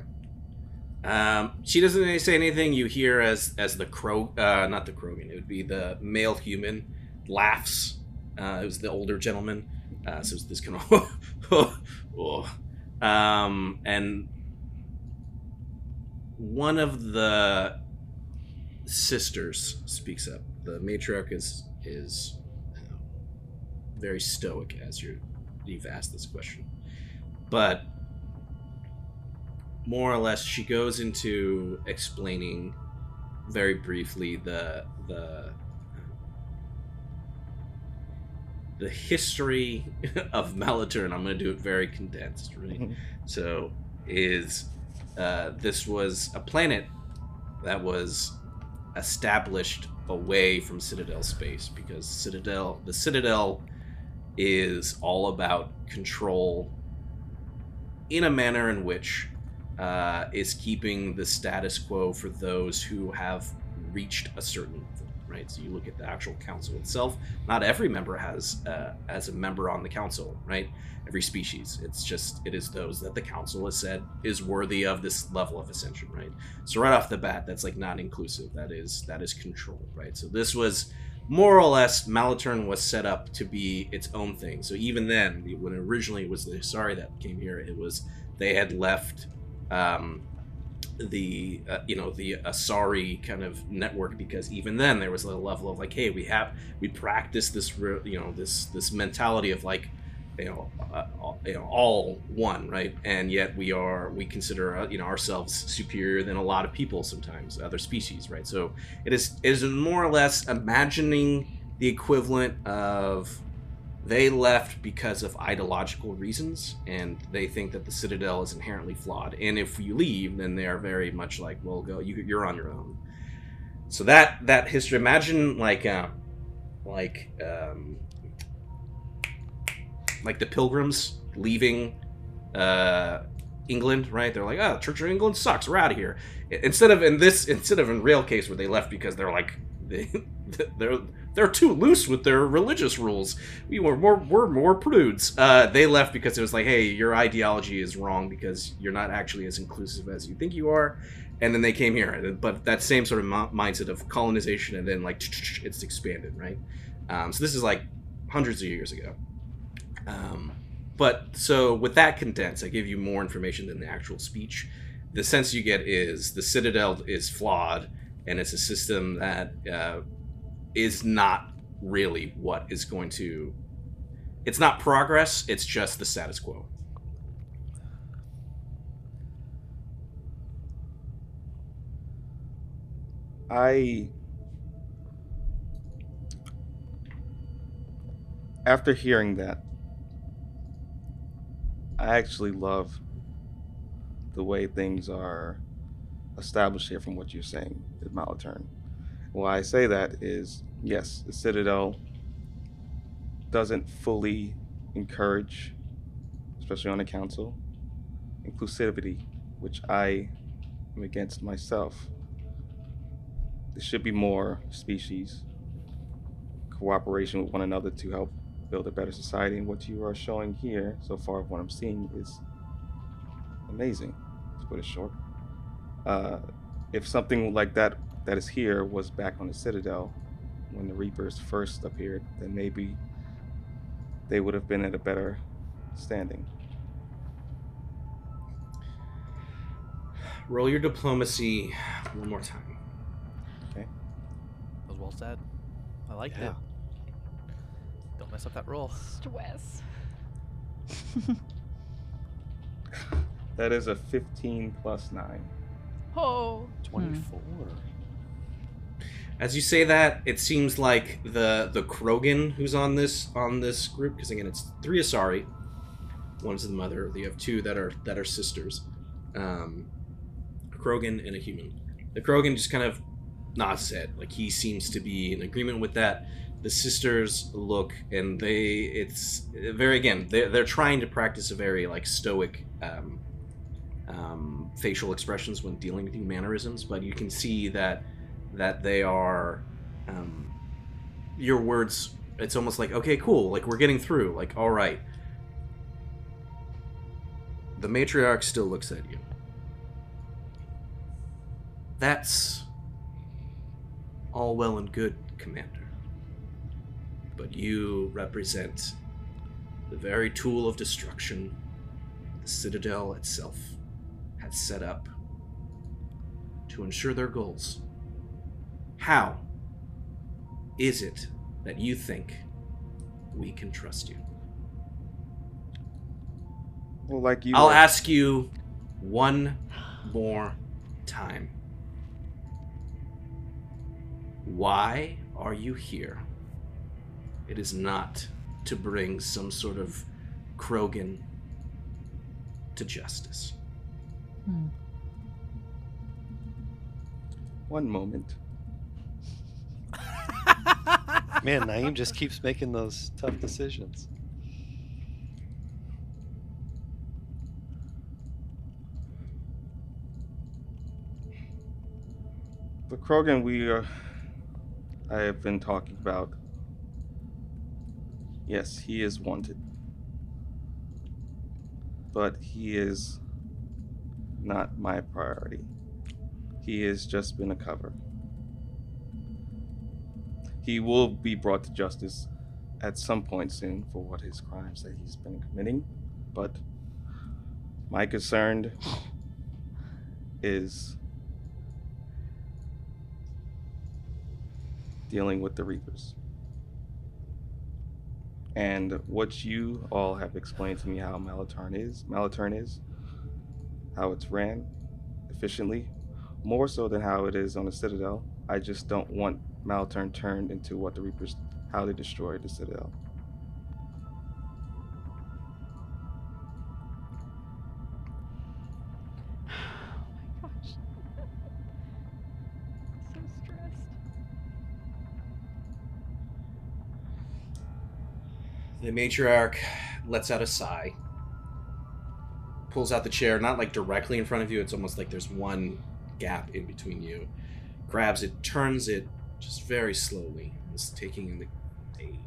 Speaker 3: Um, she doesn't say anything. You hear as as the crow, uh, not the Krogan, it would be the male human, laughs. Uh, it was the older gentleman. Uh, so it's this kind of, oh. Um, and one of the sisters speaks up. The matriarch is is uh, very stoic as you're you've asked this question, but more or less she goes into explaining very briefly the the the history of Malaturn. I'm going to do it very condensed, right? so is uh, this was a planet that was established away from Citadel space because Citadel the Citadel is all about control in a manner in which uh, is keeping the status quo for those who have reached a certain right? So you look at the actual council itself. Not every member has uh, as a member on the council right? Every species. It's just it is those that the council has said is worthy of this level of ascension right? So right off the bat that's like not inclusive. That is that is control right? So this was more or less Malaturn was set up to be its own thing. So even then when originally it was the Hisari that came here it was they had left um, the uh, you know the Asari kind of network because even then there was a level of like hey we have we practice this re- you know this this mentality of like you know, uh, all, you know all one right? And yet we are we consider uh, you know ourselves superior than a lot of people sometimes other species right? So it is it is more or less imagining the equivalent of they left because of ideological reasons and they think that the citadel is inherently flawed. And if you leave then they are very much like well go you, you're on your own. So that that history imagine like uh like um like the pilgrims leaving uh england right? They're like oh church of england sucks we're out of here instead of in this instead of in real case where they left because they're like they, they're they're too loose with their religious rules. We were more we're more prudes. Uh, they left because it was like, hey, your ideology is wrong because you're not actually as inclusive as you think you are. And then they came here, but that same sort of mi- mindset of colonization, and then like it's expanded, right? Um, so this is like hundreds of years ago. Um, but so with that condensed, I give you more information than the actual speech. The sense you get is the Citadel is flawed, and it's a system that uh, is not really what is going to. It's not progress. It's just the status quo.
Speaker 2: I after hearing that, I actually love the way things are established here from what you're saying, Malaturn. Why I say that is yes, the Citadel doesn't fully encourage, especially on the council, inclusivity, which I am against myself. There should be more species cooperation with one another to help build a better society. And what you are showing here so far, what I'm seeing is amazing, to put it short. Uh, if something like that that is here was back on the Citadel when the Reapers first appeared, then maybe they would have been at a better standing.
Speaker 3: Roll your diplomacy one more time.
Speaker 2: Okay.
Speaker 5: That was well said. I liked
Speaker 7: Yeah.
Speaker 5: it. Don't mess up that roll.
Speaker 4: Stress.
Speaker 2: That is a 15 plus 9.
Speaker 4: Oh.
Speaker 7: 24. Hmm.
Speaker 3: As you say that, it seems like the the Krogan who's on this on this group, because again, it's three Asari. One's the mother. You have two that are that are sisters, um, a Krogan and a human. The Krogan just kind of nods his head, like he seems to be in agreement with that. The sisters look, and they it's very again they're they're trying to practice a very like stoic. Um, um, facial expressions when dealing with mannerisms, but you can see that that they are um, your words. It's almost like okay, cool, like we're getting through. Like all right, the matriarch still looks at you. That's all well and good, Commander. But you represent the very tool of destruction the Citadel itself had set up to ensure their goals. How is it that you think we can trust you?
Speaker 2: Well, like you.
Speaker 3: I'll
Speaker 2: were-
Speaker 3: ask you one more time. Why are you here? It is not to bring some sort of Krogan to justice.
Speaker 6: Hmm.
Speaker 2: One moment.
Speaker 7: Man, Naeem just keeps making those tough decisions.
Speaker 2: The Krogan we are. I have been talking about. Yes, he is wanted. But he is not my priority. He has just been a cover. He will be brought to justice at some point soon for what his crimes that he's been committing, but my concern is dealing with the Reapers. And what you all have explained to me how Malaturn is, Malaturn is, how it's ran efficiently, more so than how it is on the Citadel. I just don't want Malaturn turned into what the Reapers, how they destroyed the Citadel.
Speaker 4: Oh my gosh. so stressed.
Speaker 3: The matriarch lets out a sigh, pulls out the chair, not like directly in front of you, it's almost like there's one gap in between you. Grabs it, turns it just very slowly, is taking in the a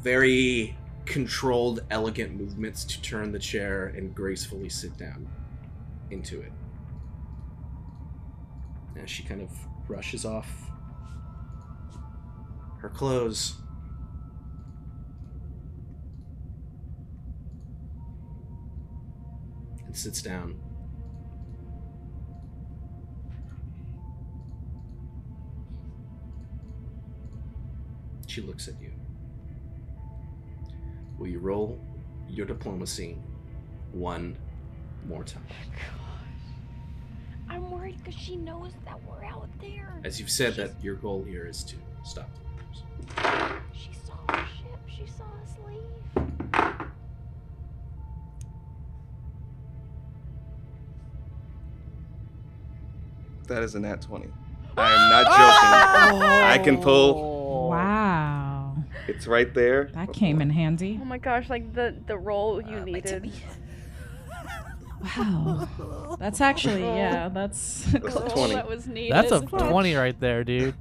Speaker 3: very controlled, elegant movements to turn the chair and gracefully sit down into it. As she kind of brushes off her clothes. And sits down. She looks at you. Will you roll your diplomacy one more time?
Speaker 4: Oh I'm worried because she knows that we're out there.
Speaker 3: As you've said, that your goal here is to stop the Reapers.
Speaker 4: She saw our ship. She saw us leave.
Speaker 2: That is a nat 20. I am not joking. I can pull. Oh.
Speaker 6: Wow.
Speaker 2: It's right there.
Speaker 6: That came in handy.
Speaker 4: Oh my gosh, like the the roll you needed.
Speaker 6: Wow. That's actually, yeah, that's.
Speaker 2: That's
Speaker 4: The
Speaker 2: a 20.
Speaker 4: that was needed.
Speaker 5: That's a 20 right there, dude.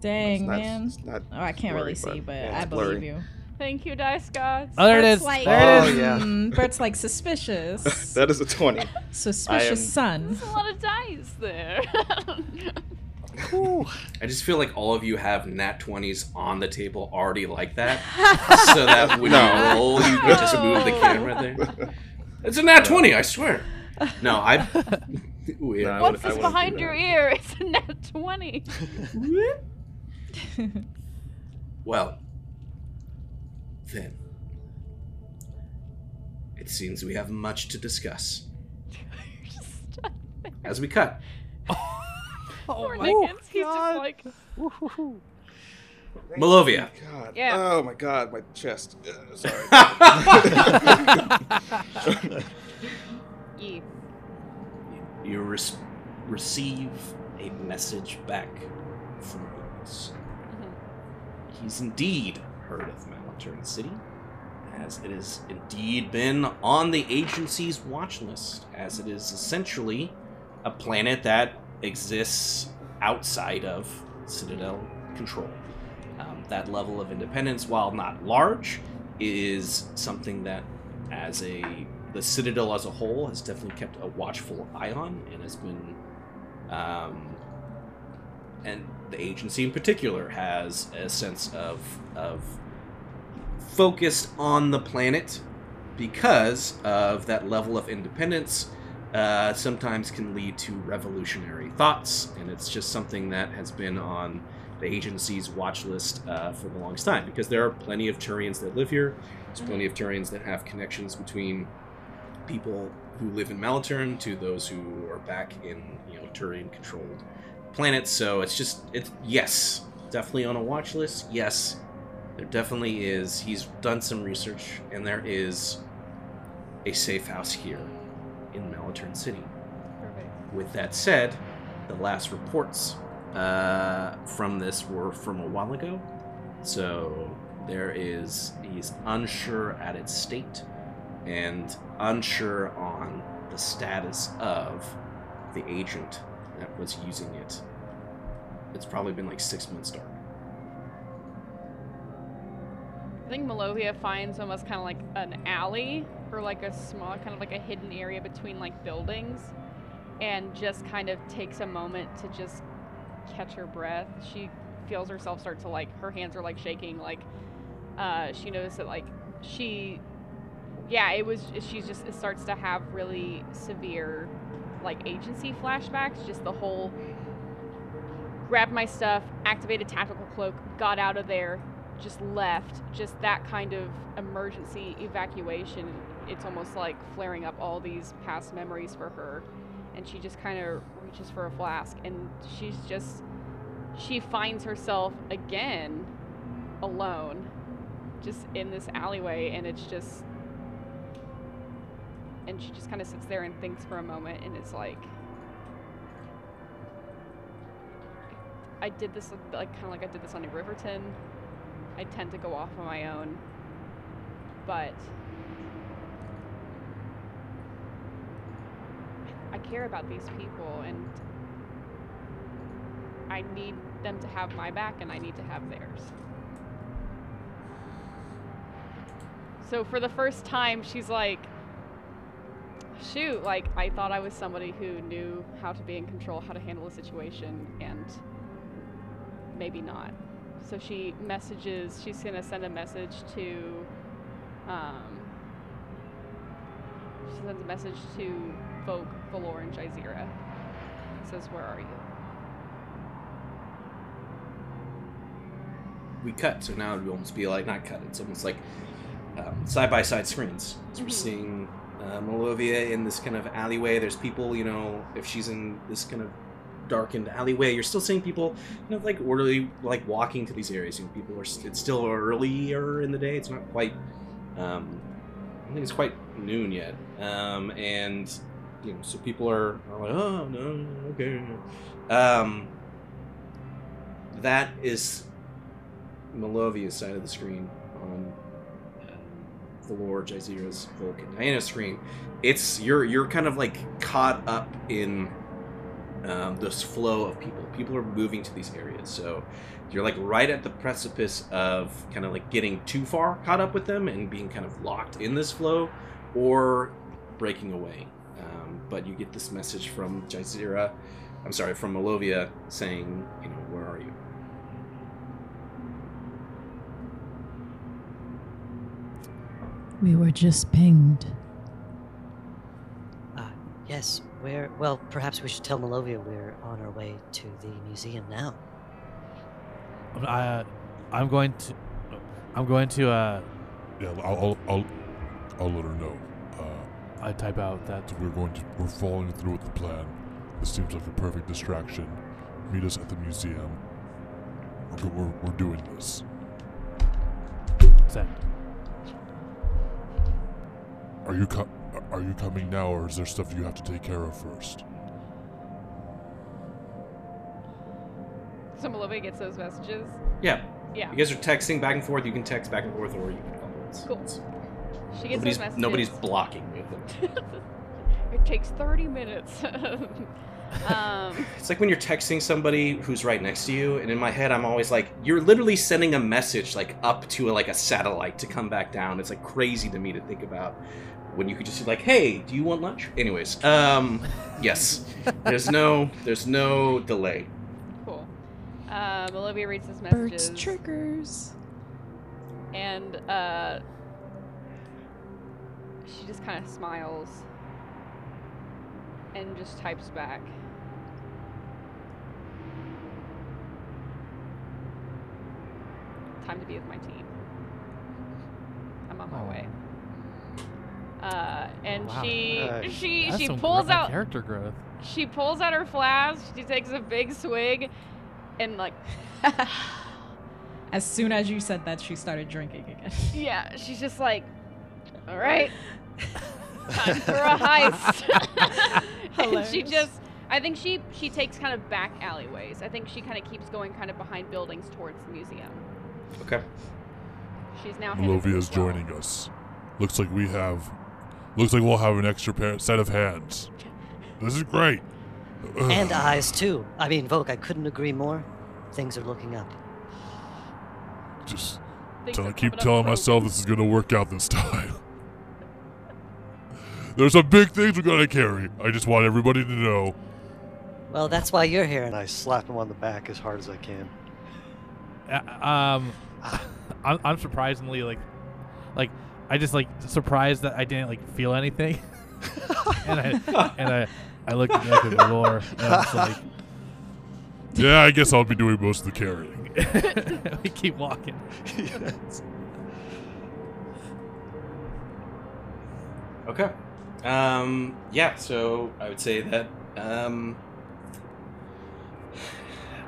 Speaker 6: Dang,
Speaker 2: not-
Speaker 6: man. Oh, I can't really see, but
Speaker 2: yeah,
Speaker 6: I believe
Speaker 2: blurry.
Speaker 6: you.
Speaker 4: Thank you, Dice Gods.
Speaker 5: Oh, there it
Speaker 6: Bert's
Speaker 5: is.
Speaker 6: Like,
Speaker 5: There it
Speaker 7: is. Oh, yeah.
Speaker 6: mm, Bert's like suspicious.
Speaker 2: That is a 20.
Speaker 6: suspicious
Speaker 2: am-
Speaker 6: son.
Speaker 4: There's a lot of dice there.
Speaker 3: I just feel like all of you have nat 20s on the table already like that. so that when
Speaker 2: No.
Speaker 3: you roll, you can just move the camera there. It's a nat 20, I swear. No, I. Weird.
Speaker 2: No, I
Speaker 4: What's
Speaker 2: would- I
Speaker 4: this
Speaker 2: wouldn't do
Speaker 4: behind your
Speaker 2: that.
Speaker 4: ear? It's a nat 20.
Speaker 3: Well, then. It seems we have much to discuss.
Speaker 4: You're just stuck there.
Speaker 3: As we cut.
Speaker 4: Poor Nickens. He's just like,
Speaker 3: Malovia.
Speaker 2: God.
Speaker 4: Yeah.
Speaker 2: Oh my god, my chest. Uh, sorry.
Speaker 4: you.
Speaker 3: You res- receive a message back from Lucas. He's indeed heard of Malaturn City, as it has indeed been on the agency's watch list, as it is essentially a planet that exists outside of Citadel control. Um, that level of independence, while not large, is something that, as a the Citadel as a whole, has definitely kept a watchful eye on and has been, um, and the agency in particular has a sense of of focused on the planet because of that level of independence uh, sometimes can lead to revolutionary thoughts and it's just something that has been on the agency's watch list uh, for the longest time because there are plenty of Turians that live here there's plenty of Turians that have connections between people who live in Malaturn to those who are back in you know Turian controlled planets. So it's just it's yes, definitely on a watch list. Yes, there definitely is. He's done some research, and there is a safe house here in City.
Speaker 4: Perfect.
Speaker 3: With that said, the last reports uh, from this were from a while ago, so there is he's unsure at its state and unsure on the status of the agent that was using it. It's probably been like six months dark.
Speaker 4: I think Malovia finds almost kind of like an alley or like a small, kind of like a hidden area between like buildings and just kind of takes a moment to just catch her breath. She feels herself start to like, her hands are like shaking. Like, uh, she knows that like she yeah, it was. She's just it starts to have really severe, like agency flashbacks. Just the whole grabbed my stuff, activated tactical cloak, got out of there, just left. Just that kind of emergency evacuation. It's almost like flaring up all these past memories for her, and she just kind of reaches for a flask, and she's just she finds herself again alone just in this alleyway and it's just and she just kind of sits there and thinks for a moment and it's like I did this like kind of like I did this on New Riverton. I tend to go off on my own, but I care about these people and I need them to have my back and I need to have theirs. So for the first time, she's like, shoot, like, I thought I was somebody who knew how to be in control, how to handle a situation, and maybe not. So she messages, she's gonna send a message to, um, she sends a message to Vogue, Valor, and Jazeera. Says, where are you?
Speaker 3: we cut, so now it would almost be like not cut. It's almost like side by side screens. So we're
Speaker 4: Mhm.
Speaker 3: seeing uh, Malovia in this kind of alleyway. There's people, you know, if she's in this kind of darkened alleyway, you're still seeing people, you know, like orderly, like walking to these areas. You know, people are. It's still earlier in the day. It's not quite. Um, I don't think it's quite noon yet. Um, and you know, so people are, are like, oh no, okay. Um, that is Malovia's side of the screen on the Valor Jazeera's Vulcan Diana screen. It's you're you're kind of like caught up in um, this flow of people. People are moving to these areas, so you're like right at the precipice of kind of like getting too far caught up with them and being kind of locked in this flow, or breaking away. But you get this message from Jazeera, I'm sorry, from Malovia saying, you know, where are you?
Speaker 11: We were just pinged.
Speaker 9: Ah, yes. We're well. Perhaps we should tell Malovia we're on our way to the museum now.
Speaker 5: I, uh, I'm going to. I'm going to. Uh,
Speaker 8: Yeah, I'll, I'll, I'll, I'll let her know.
Speaker 5: I type out that.
Speaker 8: we're going to, we're following through with the plan. This seems like a perfect distraction. Meet us at the museum. We're, go- we're, we're doing this.
Speaker 5: Send.
Speaker 8: Are you co- are you coming now, or is there stuff you have to take care of first?
Speaker 4: So Malovia gets those messages.
Speaker 3: Yeah.
Speaker 4: Yeah.
Speaker 3: You guys are texting back and forth. You can text back and forth, or you can call. It's,
Speaker 4: Cool.
Speaker 3: It's-
Speaker 4: She gets
Speaker 3: nobody's,
Speaker 4: those messages.
Speaker 3: nobody's blocking me.
Speaker 4: it takes 30 minutes. um,
Speaker 3: It's like when you're texting somebody who's right next to you, and in my head, I'm always like, you're literally sending a message like up to a, like a satellite to come back down. It's like crazy to me to think about when you could just be like, hey, do you want lunch? Anyways, um, yes, there's no, there's no delay.
Speaker 4: cool. Um, Olivia reads his messages.
Speaker 11: Birds triggers.
Speaker 4: and uh, she just kind of smiles and just types back. Time to be with my team. I'm on my way. Uh, and
Speaker 7: Wow.
Speaker 4: she
Speaker 7: Uh,
Speaker 4: she
Speaker 5: That's
Speaker 4: she
Speaker 5: some
Speaker 4: pulls out
Speaker 5: character growth.
Speaker 4: she pulls out her flask. She takes a big swig, and like
Speaker 6: As soon as you said that, she started drinking again.
Speaker 4: Yeah, she's just like, all right, time for a heist. and she just, I think she she takes kind of back alleyways. I think she kind of keeps going kind of behind buildings towards the museum.
Speaker 3: Okay.
Speaker 4: She's now headed
Speaker 8: is
Speaker 4: well.
Speaker 8: joining us. Looks like we have. Looks like we'll have an extra pair, set of hands. This is great.
Speaker 9: and eyes too. I mean, Volk, I couldn't agree more. Things are looking up.
Speaker 8: Just
Speaker 4: Things
Speaker 8: tell, keep
Speaker 4: up
Speaker 8: telling
Speaker 4: broken.
Speaker 8: myself this is gonna work out this time. There's some big things we're gonna carry. I just want everybody to know.
Speaker 9: Well, that's why you're here.
Speaker 7: And I slap him on the back as hard as I can.
Speaker 5: Uh, um, I'm, I'm surprisingly like, like I just like surprised that I didn't like feel anything, and I and I I looked at the Valor and I was like,
Speaker 8: Yeah, I guess I'll be doing most of the carrying.
Speaker 5: we keep walking.
Speaker 7: yes.
Speaker 3: Okay. Um, yeah, so I would say that um,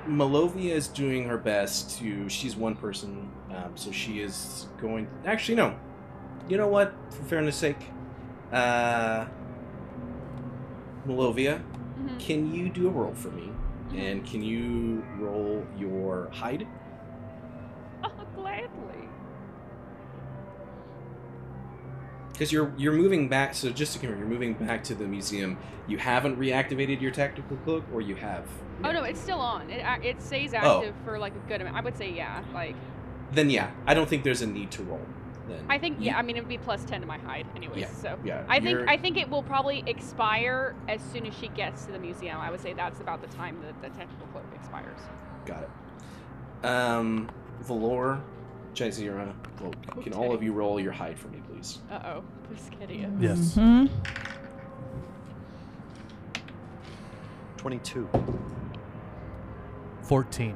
Speaker 3: Malovia is doing her best to. She's one person, um, so she is going. Actually, no. You know what? For fairness' sake, uh, Malovia,
Speaker 4: Mhm.
Speaker 3: can you do a roll for me? And can you roll your hide?
Speaker 4: Oh, gladly.
Speaker 3: Because you're you're moving back. So just to confirm, you're moving back to the museum. You haven't reactivated your tactical cloak, or you have?
Speaker 4: Oh no, it's still on. It it stays
Speaker 3: Oh.
Speaker 4: active for like a good amount. I would say yeah. Like
Speaker 3: Then yeah, I don't think there's a need to roll. Then
Speaker 4: I think yeah. I mean it would be plus ten to my hide anyways.
Speaker 3: Yeah,
Speaker 4: So
Speaker 3: yeah,
Speaker 4: I think I think it will probably expire as soon as she gets to the museum. I would say that's about the time that the tactical cloak expires.
Speaker 3: Got it. Um, Valor, Jazeera, well, can all of you roll your hide for me, please?
Speaker 4: Uh oh, Piscadia.
Speaker 5: Yes.
Speaker 6: hmm
Speaker 7: 22.
Speaker 5: Fourteen.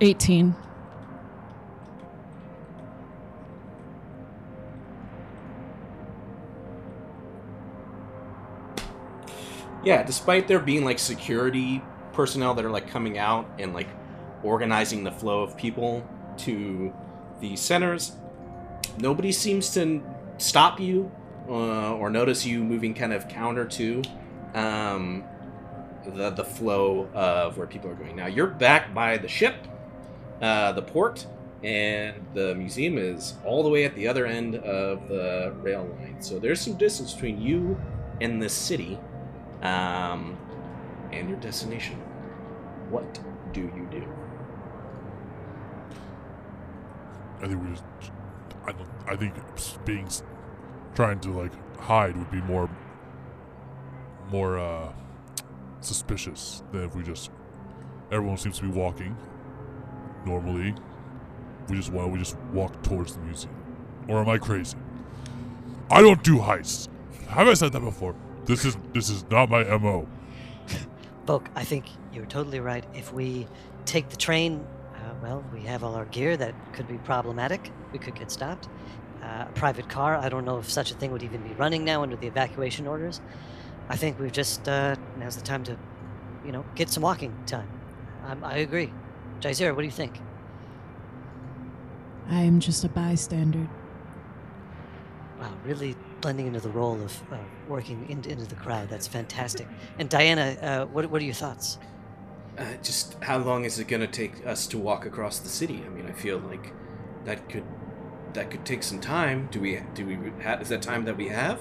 Speaker 6: Eighteen.
Speaker 3: Yeah, despite there being like security personnel that are like coming out and like organizing the flow of people to the centers, nobody seems to stop you uh, or notice you moving kind of counter to um, the the flow of where people are going. Now you're back by the ship, uh, the port, and the museum is all the way at the other end of the rail line. So there's some distance between you and the city um, and your destination. What do you do?
Speaker 8: I think we just. I. I think being trying to like hide would be more more uh suspicious than if we just everyone seems to be walking normally. We just why don't we just walk towards the museum? Or am I crazy? I don't do heists. Have I said that before? This is this is not my mo.
Speaker 9: Volk, I think you're totally right. If we take the train, uh, well, we have all our gear that could be problematic. We could get stopped. Uh, a private car, I don't know if such a thing would even be running now under the evacuation orders. I think we've just, uh, now's the time to, you know, get some walking time. Um, I agree. Jazeera, what do you think?
Speaker 11: I am just a bystander.
Speaker 9: Wow, really blending into the role of uh, working in, into the crowd. That's fantastic. And Diana, uh, what, what are your thoughts?
Speaker 3: Uh, just how long is it going to take us to walk across the city? I mean, I feel like that could that could take some time. Do we do we ha- is that time that we have?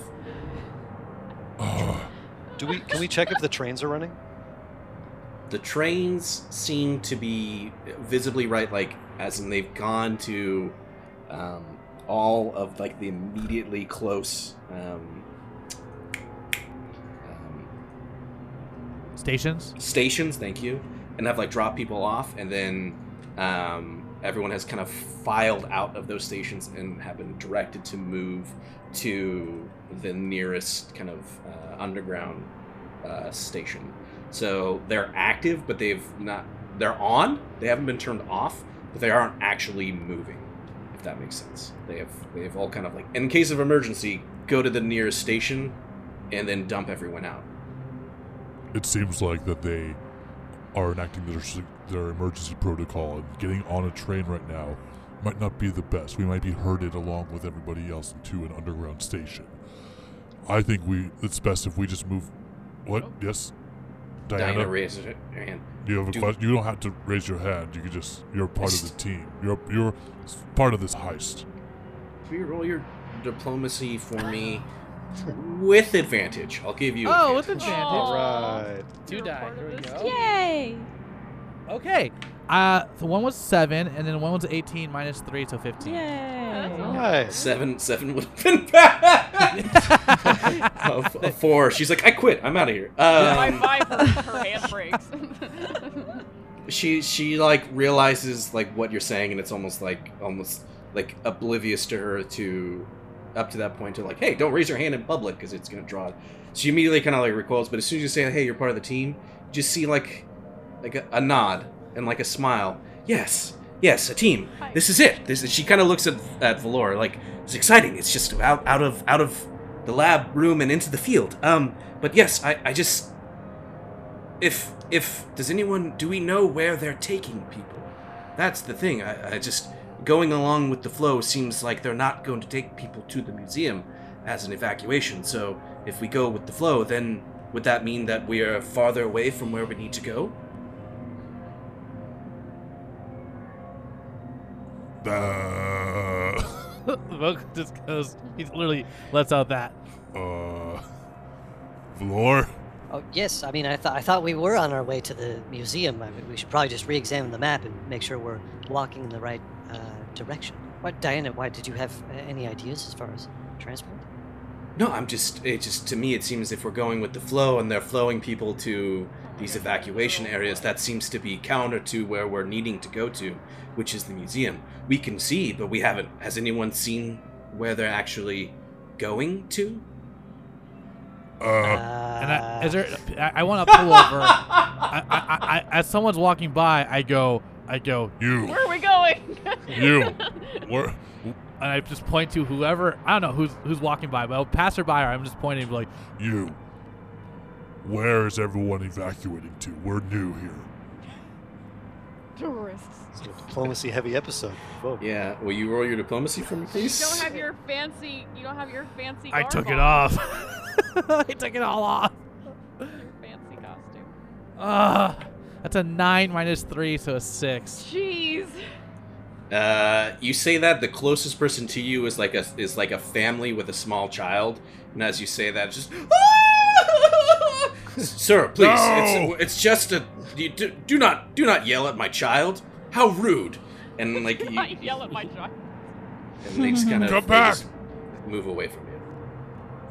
Speaker 7: Do we? Can we check if the trains are running?
Speaker 3: The trains seem to be visibly right, like as in they've gone to um, all of like the immediately close um,
Speaker 5: Stations.
Speaker 3: stations. Thank you, and have like dropped people off, and then um, everyone has kind of filed out of those stations and have been directed to move to the nearest kind of uh, underground uh, station. So they're active, but they've not. They're on. They haven't been turned off, but they aren't actually moving. If that makes sense. They have. They have all kind of like. In case of emergency, go to the nearest station, and then dump everyone out.
Speaker 8: It seems like that they are enacting their their emergency protocol and getting on a train right now might not be the best. We might be herded along with everybody else into an underground station. I think we it's best if we just move. What? Oh. Yes, Diana.
Speaker 3: Diana raises her hand.
Speaker 8: you have a
Speaker 3: do-
Speaker 8: question. You don't have to raise your hand. You can just you're part of the team. You're you're part of this heist.
Speaker 3: Can you roll your diplomacy for me with advantage? I'll give you.
Speaker 5: Oh, with
Speaker 3: advantage.
Speaker 5: advantage.
Speaker 7: All right.
Speaker 5: Two
Speaker 4: You're
Speaker 5: die. Here we go.
Speaker 6: Yay!
Speaker 5: Okay. Uh, the one was seven, and then one was eighteen minus three, so fifteen.
Speaker 6: Yay!
Speaker 7: Nice.
Speaker 3: Seven, seven would have been bad. a, a four. She's like, I quit. I'm out of here.
Speaker 4: My
Speaker 3: Um,
Speaker 4: five, her, her hand breaks.
Speaker 3: she she like realizes like what you're saying, and it's almost like almost like oblivious to her to up to that point to like, hey, don't raise your hand in public because it's gonna draw. So she immediately kind of like recoils, but as soon as you say, hey, you're part of the team, you just see like like a, a nod and like a smile. Yes, yes, a team. This is it. This is, she kind of looks at at Valor like it's exciting. It's just out out of out of the lab room and into the field. Um, but yes, I I just if if does anyone do we know where they're taking people? That's the thing. I, I just going along with the flow seems like they're not going to take people to the museum as an evacuation. So if we go with the flow, then would that mean that we are farther away from where we need to go?
Speaker 8: Uh,
Speaker 5: Vogue just goes. He literally lets out that.
Speaker 8: uh, Valor?
Speaker 9: Oh yes, I mean I thought I thought we were on our way to the museum. I mean, we should probably just re-examine the map and make sure we're walking in the right direction. What, Diana? Why did you have uh, any ideas as far as transport?
Speaker 3: No, I'm just it just to me it seems if we're going with the flow and they're flowing people to these evacuation areas, that seems to be counter to where we're needing to go to, which is the museum. We can see, but we haven't. Has anyone seen where they're actually going to?
Speaker 8: Uh,
Speaker 5: And I, is there? I, I want to pull over. I, I, I, I, as someone's walking by, I go, I go,
Speaker 8: you,
Speaker 4: Where are we going?
Speaker 8: you, where?
Speaker 5: and I just point to whoever. I don't know who's who's walking by, but passerby. Or I'm just pointing like,
Speaker 8: You. Where is everyone evacuating to? We're new here.
Speaker 4: Tourists.
Speaker 7: It's a diplomacy heavy episode. Whoa.
Speaker 3: Yeah. Will you roll your diplomacy for me,
Speaker 4: You don't have your fancy. You don't have your fancy.
Speaker 5: I
Speaker 4: garb
Speaker 5: took it off. I took it all off.
Speaker 4: Your fancy costume.
Speaker 5: Ah, that's a nine minus three, so a six.
Speaker 4: Jeez.
Speaker 3: Uh, you say that the closest person to you is like a is like a family with a small child, and as you say that, it's just. Sir, please.
Speaker 8: No!
Speaker 3: It's it's just a. You do, do not do not yell at my child. How rude! And like you,
Speaker 4: I yell at my child.
Speaker 3: and they just kind of
Speaker 8: Come back!
Speaker 3: move away from you.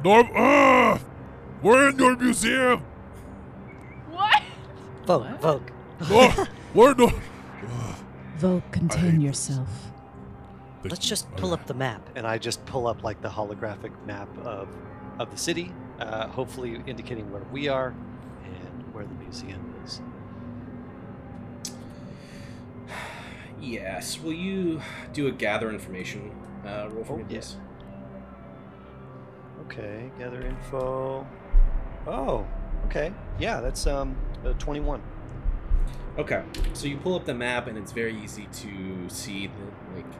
Speaker 8: Norm, uh, we're in your museum.
Speaker 4: What?
Speaker 9: Vogue, Vogue.
Speaker 8: Nor, we're no.
Speaker 11: Vogue,
Speaker 8: hate
Speaker 11: contain
Speaker 8: this.
Speaker 11: yourself.
Speaker 9: Let's just pull up the map.
Speaker 7: And I just pull up like the holographic map of of the city, uh, hopefully indicating where we are and where the museum is.
Speaker 3: Yes. Will you do a gather information uh, roll for
Speaker 7: Oh,
Speaker 3: me,
Speaker 7: yeah.
Speaker 3: please?
Speaker 7: Okay, gather info. Oh, okay. Yeah, that's um uh, 21.
Speaker 3: Okay, so you pull up the map, and it's very easy to see that like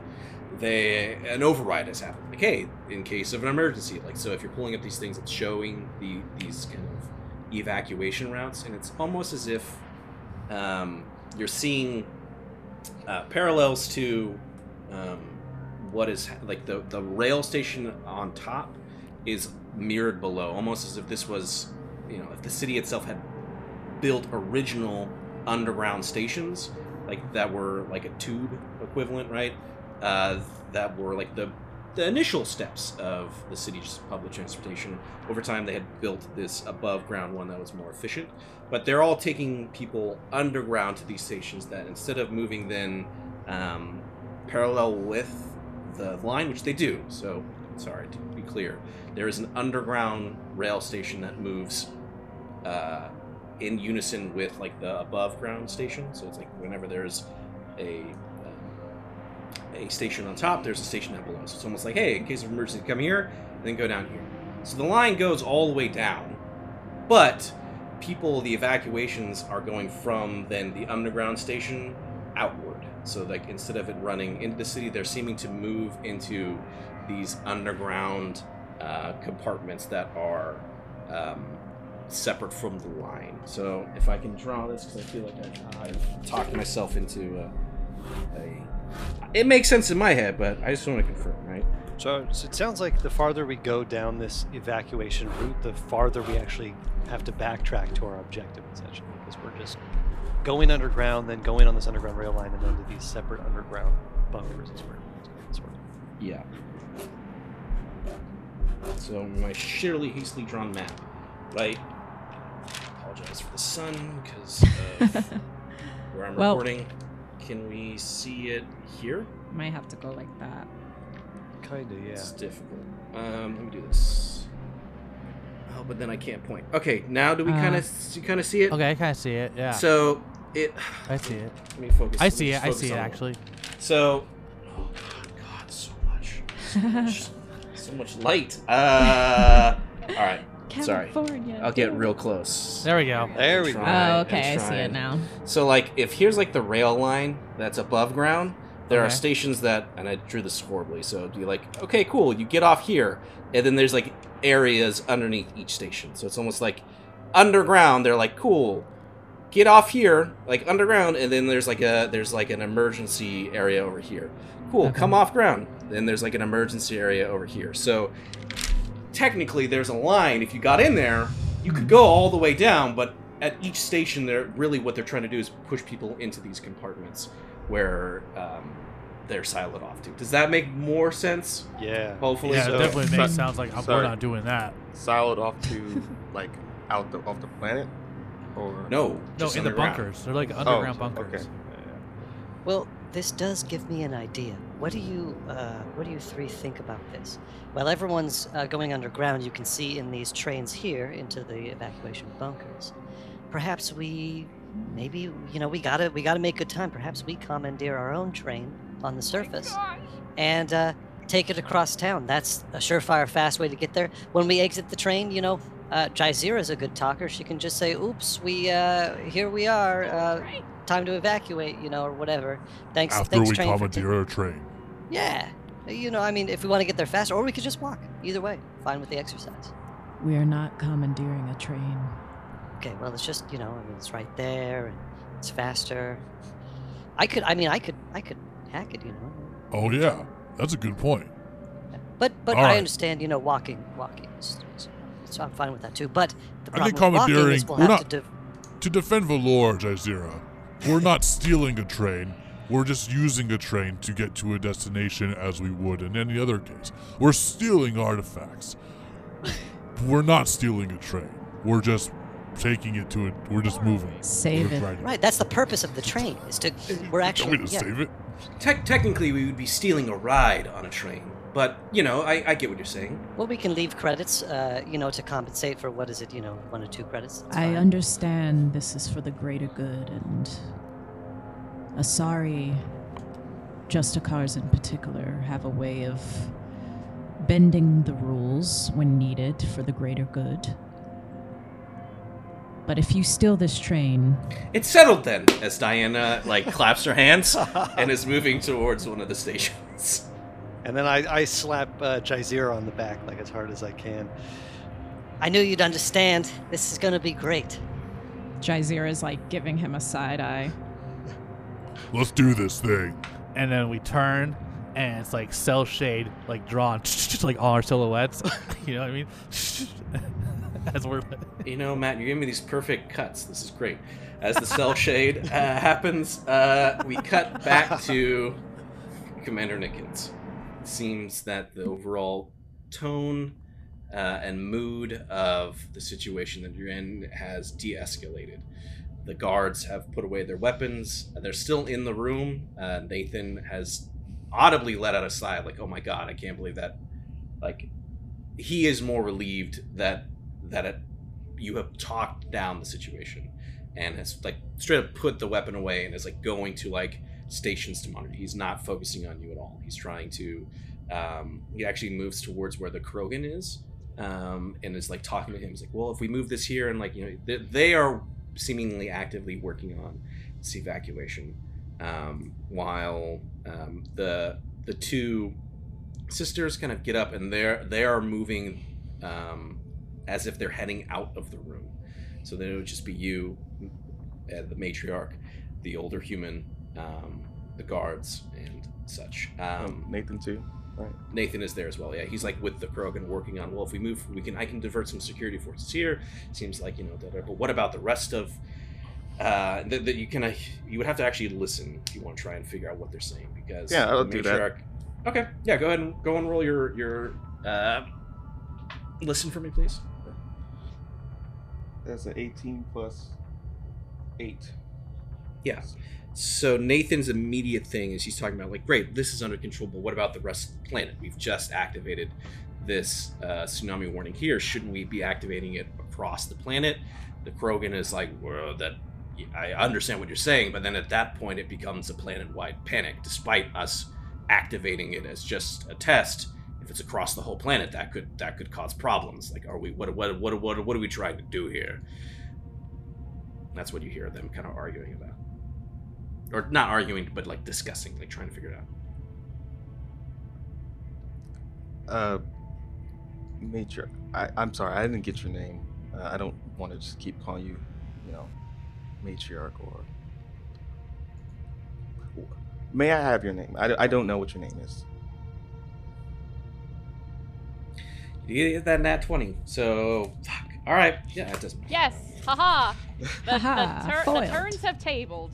Speaker 3: they an override has happened. Like, hey, in case of an emergency, like so, if you're pulling up these things, it's showing the these kind of evacuation routes, and it's almost as if um, you're seeing uh, parallels to um, what is like the the rail station on top is mirrored below, almost as if this was you know if the city itself had built original underground stations like that were like a tube equivalent right? Uh, that were like the the initial steps of the city's public transportation. Over time they had built this above ground one that was more efficient. But they're all taking people underground to these stations that instead of moving then um, parallel with the line which they do. So sorry to be clear. There is an underground rail station that moves uh, in unison with like the above ground station. So it's like whenever there's a um, a station on top, there's a station down below. So it's almost like, hey, in case of emergency, come here, then go down here. So the line goes all the way down, but people, the evacuations are going from then the underground station outward. So like instead of it running into the city, they're seeming to move into these underground uh, compartments that are um, separate from the line. So if I can draw this, because I feel like I've, I've talked myself into a, a. It makes sense in my head, but I just want to confirm, right?
Speaker 7: So, so it sounds like the farther we go down this evacuation route, the farther we actually have to backtrack to our objective, essentially, because we're just going underground, then going on this underground rail line, and then to these separate underground bunkers is where sort of.
Speaker 3: Yeah. So my shittily hastily drawn map, right? Apologize for the sun because of where I'm
Speaker 6: Well-
Speaker 3: recording. Can we see it here?
Speaker 6: Might have to go like that.
Speaker 7: Kinda, yeah.
Speaker 3: It's difficult. Um, let me do this. Oh, but then I can't point. Okay, now do we
Speaker 6: Uh,
Speaker 3: kind of you kind of see it?
Speaker 5: Okay, I kind of see it. Yeah.
Speaker 3: So it.
Speaker 5: I see it.
Speaker 3: Let me focus.
Speaker 5: I see it. I see it
Speaker 3: one.
Speaker 5: actually.
Speaker 3: So, oh god, god, so much, so much, so much light. Uh, all right. Sorry.
Speaker 6: California.
Speaker 3: I'll get real close.
Speaker 5: There we go.
Speaker 7: There we go.
Speaker 6: Oh, okay. I see it now.
Speaker 3: So, like, if here's like the rail line that's above ground, there are stations that, and I drew this horribly. So it'd be like, okay, cool, you get off here, and then there's like areas underneath each station. So it's almost like underground. They're like, cool, get off here, like underground, and then there's like a there's like an emergency area over here. Cool,
Speaker 5: Okay.
Speaker 3: come off ground. Then there's like an emergency area over here. So technically, there's a line. If you got in there, you could go all the way down, but at each station, they're really what they're trying to do is push people into these compartments where um, they're siloed off to. Does that make more sense?
Speaker 7: Yeah.
Speaker 3: Hopefully,
Speaker 5: Yeah,
Speaker 3: so.
Speaker 5: it definitely
Speaker 2: so-
Speaker 5: makes sounds like I'm, we're
Speaker 2: sorry.
Speaker 5: not doing that.
Speaker 2: Siloed off to like out the off the planet, or
Speaker 3: No,
Speaker 5: No, in the bunkers. They're like
Speaker 2: Oh,
Speaker 5: underground bunkers.
Speaker 2: Okay.
Speaker 9: Well, this does give me an idea. What do you, uh, what do you three think about this? While everyone's uh, going underground, you can see in these trains here into the evacuation bunkers. Perhaps we, maybe you know, we gotta we gotta make good time. Perhaps we commandeer our own train on the surface and uh, take it across town. That's a surefire, fast way to get there. When we exit the train, you know, uh, Jaizira's a good talker. She can just say, "Oops, we uh, here we are. Uh, time to evacuate," you know, or whatever. Thanks,
Speaker 8: After
Speaker 9: thanks,
Speaker 8: we
Speaker 9: train. for ta-
Speaker 8: commandeer our train.
Speaker 9: yeah, you know, I mean, if we want to get there faster, or we could just walk. Either way, fine with the exercise.
Speaker 11: We are not commandeering a train.
Speaker 9: Okay, well, it's just you know, I mean, it's right there, and it's faster. I could, I mean, I could, I could hack it, you know.
Speaker 8: Oh yeah, that's a good point.
Speaker 9: But but
Speaker 8: All
Speaker 9: I
Speaker 8: right.
Speaker 9: understand, you know, walking walking. Is, is- so I'm fine with that too. But the
Speaker 8: I
Speaker 9: problem
Speaker 8: think
Speaker 9: with walking is we'll have
Speaker 8: not-
Speaker 9: to. De-
Speaker 8: To defend Valor, Jazeera, we're not stealing a train. We're just using a train to get to a destination as we would in any other case. We're stealing artifacts. we're not stealing a train. We're just taking it to it. We're just moving.
Speaker 11: Save
Speaker 8: We're
Speaker 11: it.
Speaker 8: riding
Speaker 9: right, that's the purpose of the train. Is to we're
Speaker 8: Don't
Speaker 9: actually
Speaker 8: we to
Speaker 9: yeah.
Speaker 8: save it?
Speaker 3: Tec- technically, we would be stealing a ride on a train, but you know, I, I get what you're saying.
Speaker 9: Well, we can leave credits, uh, you know, to compensate for what is it, you know, one or two credits. That's
Speaker 11: I
Speaker 9: fine.
Speaker 11: understand this is for the greater good, and Asari, Justicars in particular, have a way of bending the rules when needed for the greater good. But if you steal this train,
Speaker 3: It's settled then, as Diana like claps her hands and is moving towards one of the stations.
Speaker 7: And then I, I slap uh, Jaizira on the back like as hard as I can.
Speaker 9: I knew you'd understand. This is gonna be great.
Speaker 6: Jaizir is like giving him a side eye.
Speaker 8: Let's do this thing.
Speaker 5: And then we turn, and it's like cell shade, like drawn, just like all our silhouettes. you know what I mean? As we're
Speaker 3: You know, Matt, you're giving me these perfect cuts. This is great. As the cell shade uh, happens, uh, we cut back to Commander Nickens. Seems that the overall tone uh, and mood of the situation that you're in has de escalated. The guards have put away their weapons. They're still in the room. Uh, Nathan has audibly let out a sigh, like, oh my god, I can't believe that. Like, he is more relieved that that it, you have talked down the situation and has like straight up put the weapon away and is like going to like stations to monitor. He's not focusing on you at all. He's trying to. Um, he actually moves towards where the Krogan is um, and is like talking to him. He's like, "Well, if we move this here and like you know they, they are seemingly actively working on this evacuation, um, while um, the the two sisters kind of get up and they're they are moving um, as if they're heading out of the room. So then it would just be you, uh, the matriarch, the older human, um, the guards, and such. Um,
Speaker 2: Nathan too. Right.
Speaker 3: Nathan is there as well. Yeah, he's like with the Krogan working on. Well, if we move, we can. I can divert some security forces here. Seems like you know. da- da- But what about the rest of? Uh, that, that you can. Uh, you would have to actually listen if you want to try and figure out what they're saying because
Speaker 2: Yeah, I'll do that.
Speaker 3: matriarch- Okay, yeah. Go ahead and go and roll your your. Uh, listen for me, please.
Speaker 2: That's an 18 plus 8.
Speaker 3: Yeah. So Nathan's immediate thing is he's talking about like, great, this is under control, but what about the rest of the planet? We've just activated this uh, tsunami warning here. Shouldn't we be activating it across the planet? The Krogan is like, well, that I understand what you're saying, but then at that point it becomes a planet-wide panic. Despite us activating it as just a test, if it's across the whole planet, that could that could cause problems. Like, are we what what what what what are we trying to do here? That's what you hear them kind of arguing about, or not arguing, but like discussing, like trying to figure it out.
Speaker 2: Uh, Matriarch. I, I'm sorry, I didn't get your name. Uh, I don't want to just keep calling you, you know, Matriarch or. May I have your name? I, I don't know what your name is.
Speaker 3: You get that nat twenty, so fuck. All right, yeah, it doesn't. matter.
Speaker 4: Yes, haha. The,
Speaker 6: Haha,
Speaker 4: the, tur- the turns have tabled.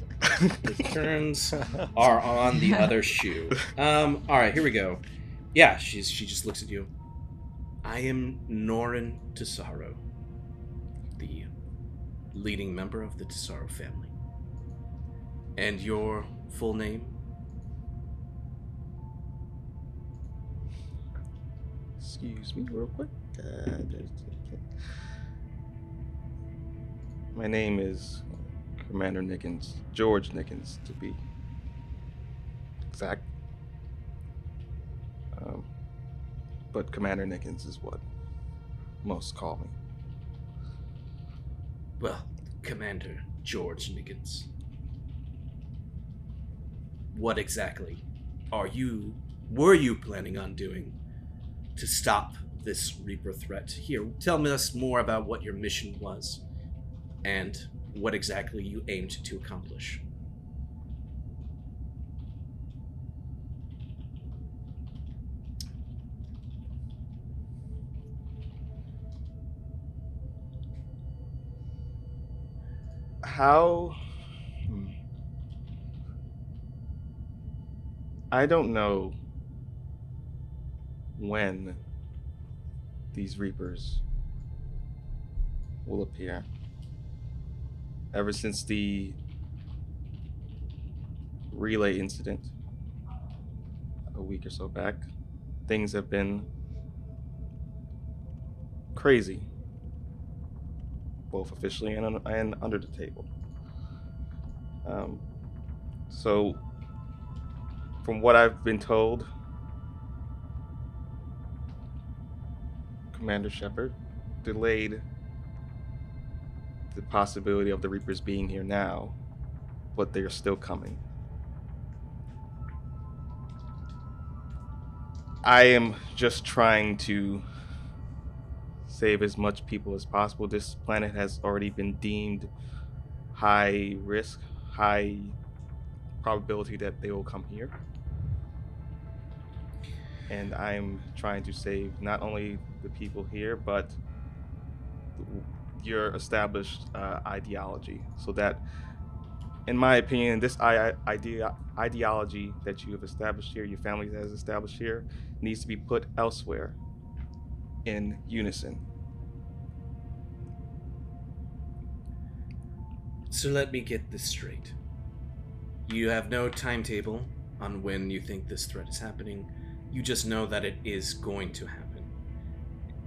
Speaker 3: The turns are on the other shoe. Um, all right, here we go. Yeah, she's she just looks at you. I am Norin Tesaro, the leading member of the Tesaro family. And your full name?
Speaker 2: Excuse me, real quick. Uh, my name is Commander Nickens, George Nickens, to be exact. Um, but Commander Nickens is what most call me.
Speaker 3: Well, Commander George Nickens, What exactly are you were you planning on doing to stop this Reaper threat? Here, tell us more about what your mission was and what exactly you aimed to accomplish.
Speaker 2: How? Hmm. I don't know when these Reapers will appear. Ever since the relay incident a week or so back, things have been crazy both officially and, and under the table. Um, so, from what I've been told, Commander Shepard delayed the possibility of the Reapers being here now, but they're still coming. I am just trying to save as much people as possible. This planet has already been deemed high risk, high probability that they will come here. And I'm trying to save not only the people here, but your established uh, ideology. So that, in my opinion, this idea ideology that you have established here, your family has established here, needs to be put elsewhere in unison.
Speaker 3: So let me get this straight. You have no timetable on when you think this threat is happening. You just know that it is going to happen.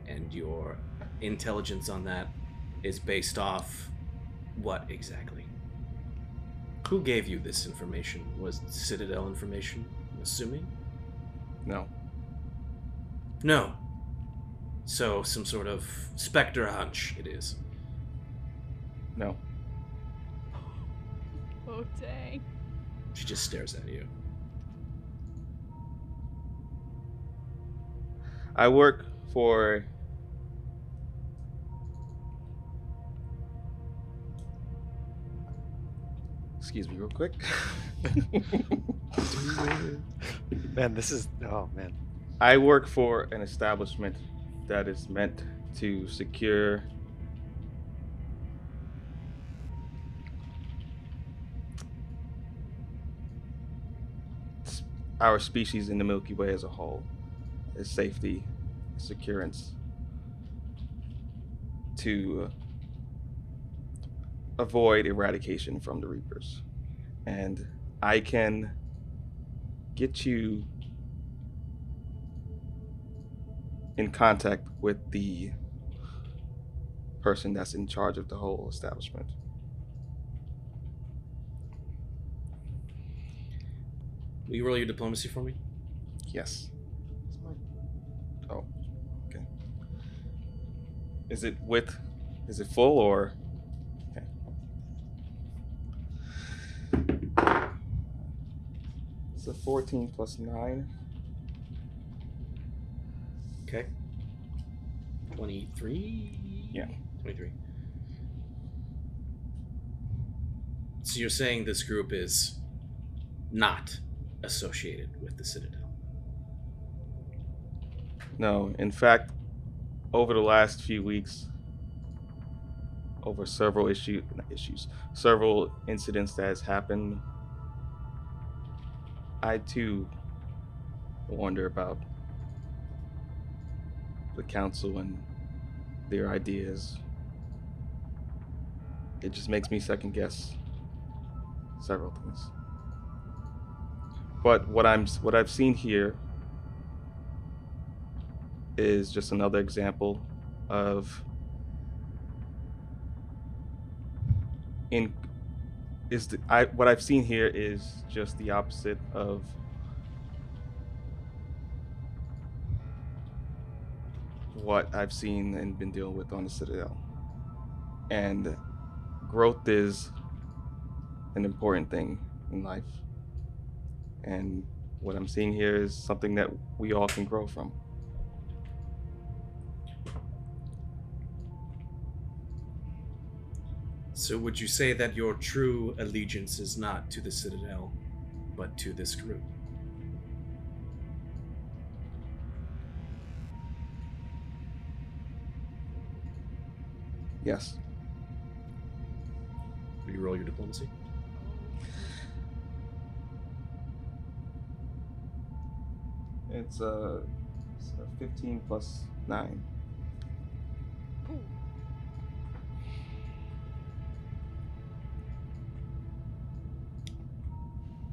Speaker 3: And your intelligence on that is based off what exactly? Who gave you this information? Was it Citadel information, I'm assuming?
Speaker 2: No.
Speaker 3: No. So, some sort of Spectre hunch it is.
Speaker 2: No.
Speaker 4: Oh dang.
Speaker 3: She just stares at you.
Speaker 2: I work for Excuse me real quick.
Speaker 7: Man, this is oh man.
Speaker 2: I work for an establishment that is meant to secure our species in the Milky Way as a whole, its safety, securance, to uh, avoid eradication from the Reapers. and I can get you in contact with the person that's in charge of the whole establishment.
Speaker 3: Will you roll your diplomacy for me?
Speaker 2: Yes. Oh, okay. Is it with? Is it full or? It's a 14 plus 9.
Speaker 3: Okay. 23?
Speaker 2: Yeah.
Speaker 3: 23. So you're saying this group is not associated with the Citadel?
Speaker 2: No, in fact, over the last few weeks, over several issue issues, several incidents that has happened, I too wonder about the council and their ideas. It just makes me second guess several things. But what I'm what I've seen here is just another example of in is the, I what I've seen here is just the opposite of what I've seen and been dealing with on the Citadel. And growth is an important thing in life. And what I'm seeing here is something that we all can grow from.
Speaker 3: So would you say that your true allegiance is not to the Citadel, but to this group?
Speaker 2: Yes.
Speaker 3: Will you roll your diplomacy?
Speaker 2: It's uh, it's a 15 plus 9.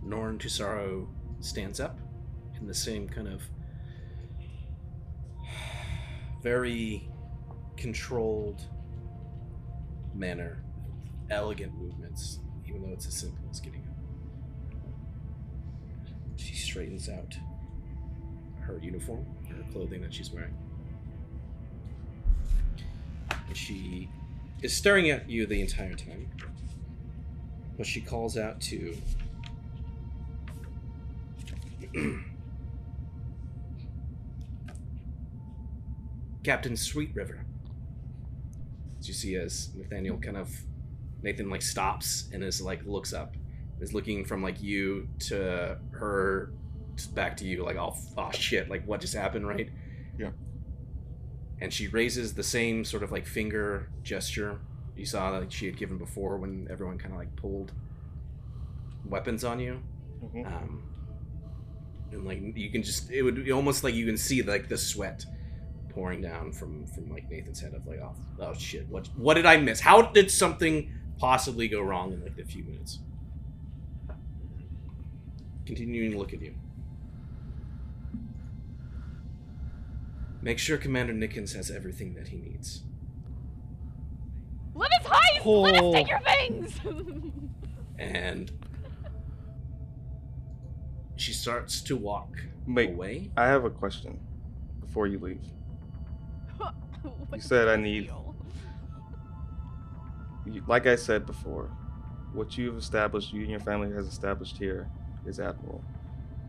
Speaker 3: Norn Tusaro stands up in the same kind of very controlled manner, elegant movements, even though it's as simple as getting up. She straightens out her uniform, her clothing that she's wearing. And she is staring at you the entire time. But she calls out to Captain Sweet River. As you see, as Nathaniel kind of Nathan like stops and is like looks up, is looking from like you to her, back to you, like oh, oh shit, like what just happened, right?
Speaker 2: Yeah.
Speaker 3: And she raises the same sort of like finger gesture you saw that she had given before when everyone kind of like pulled weapons on you.
Speaker 2: Mhm.
Speaker 3: Um, and like you can just it would be almost like you can see like the sweat pouring down from from like Nathan's head of like oh, oh shit what what did I miss how did something possibly go wrong in like the few minutes continuing to look at you make sure Commander Nickens has everything that he needs
Speaker 4: Let us hide! Let us take
Speaker 7: Oh.
Speaker 4: your things!
Speaker 3: and she starts to walk
Speaker 2: Wait,
Speaker 3: away
Speaker 2: I have a question before you leave. You said I need, you- like I said before, what you've established, you and your family has established here, is admirable,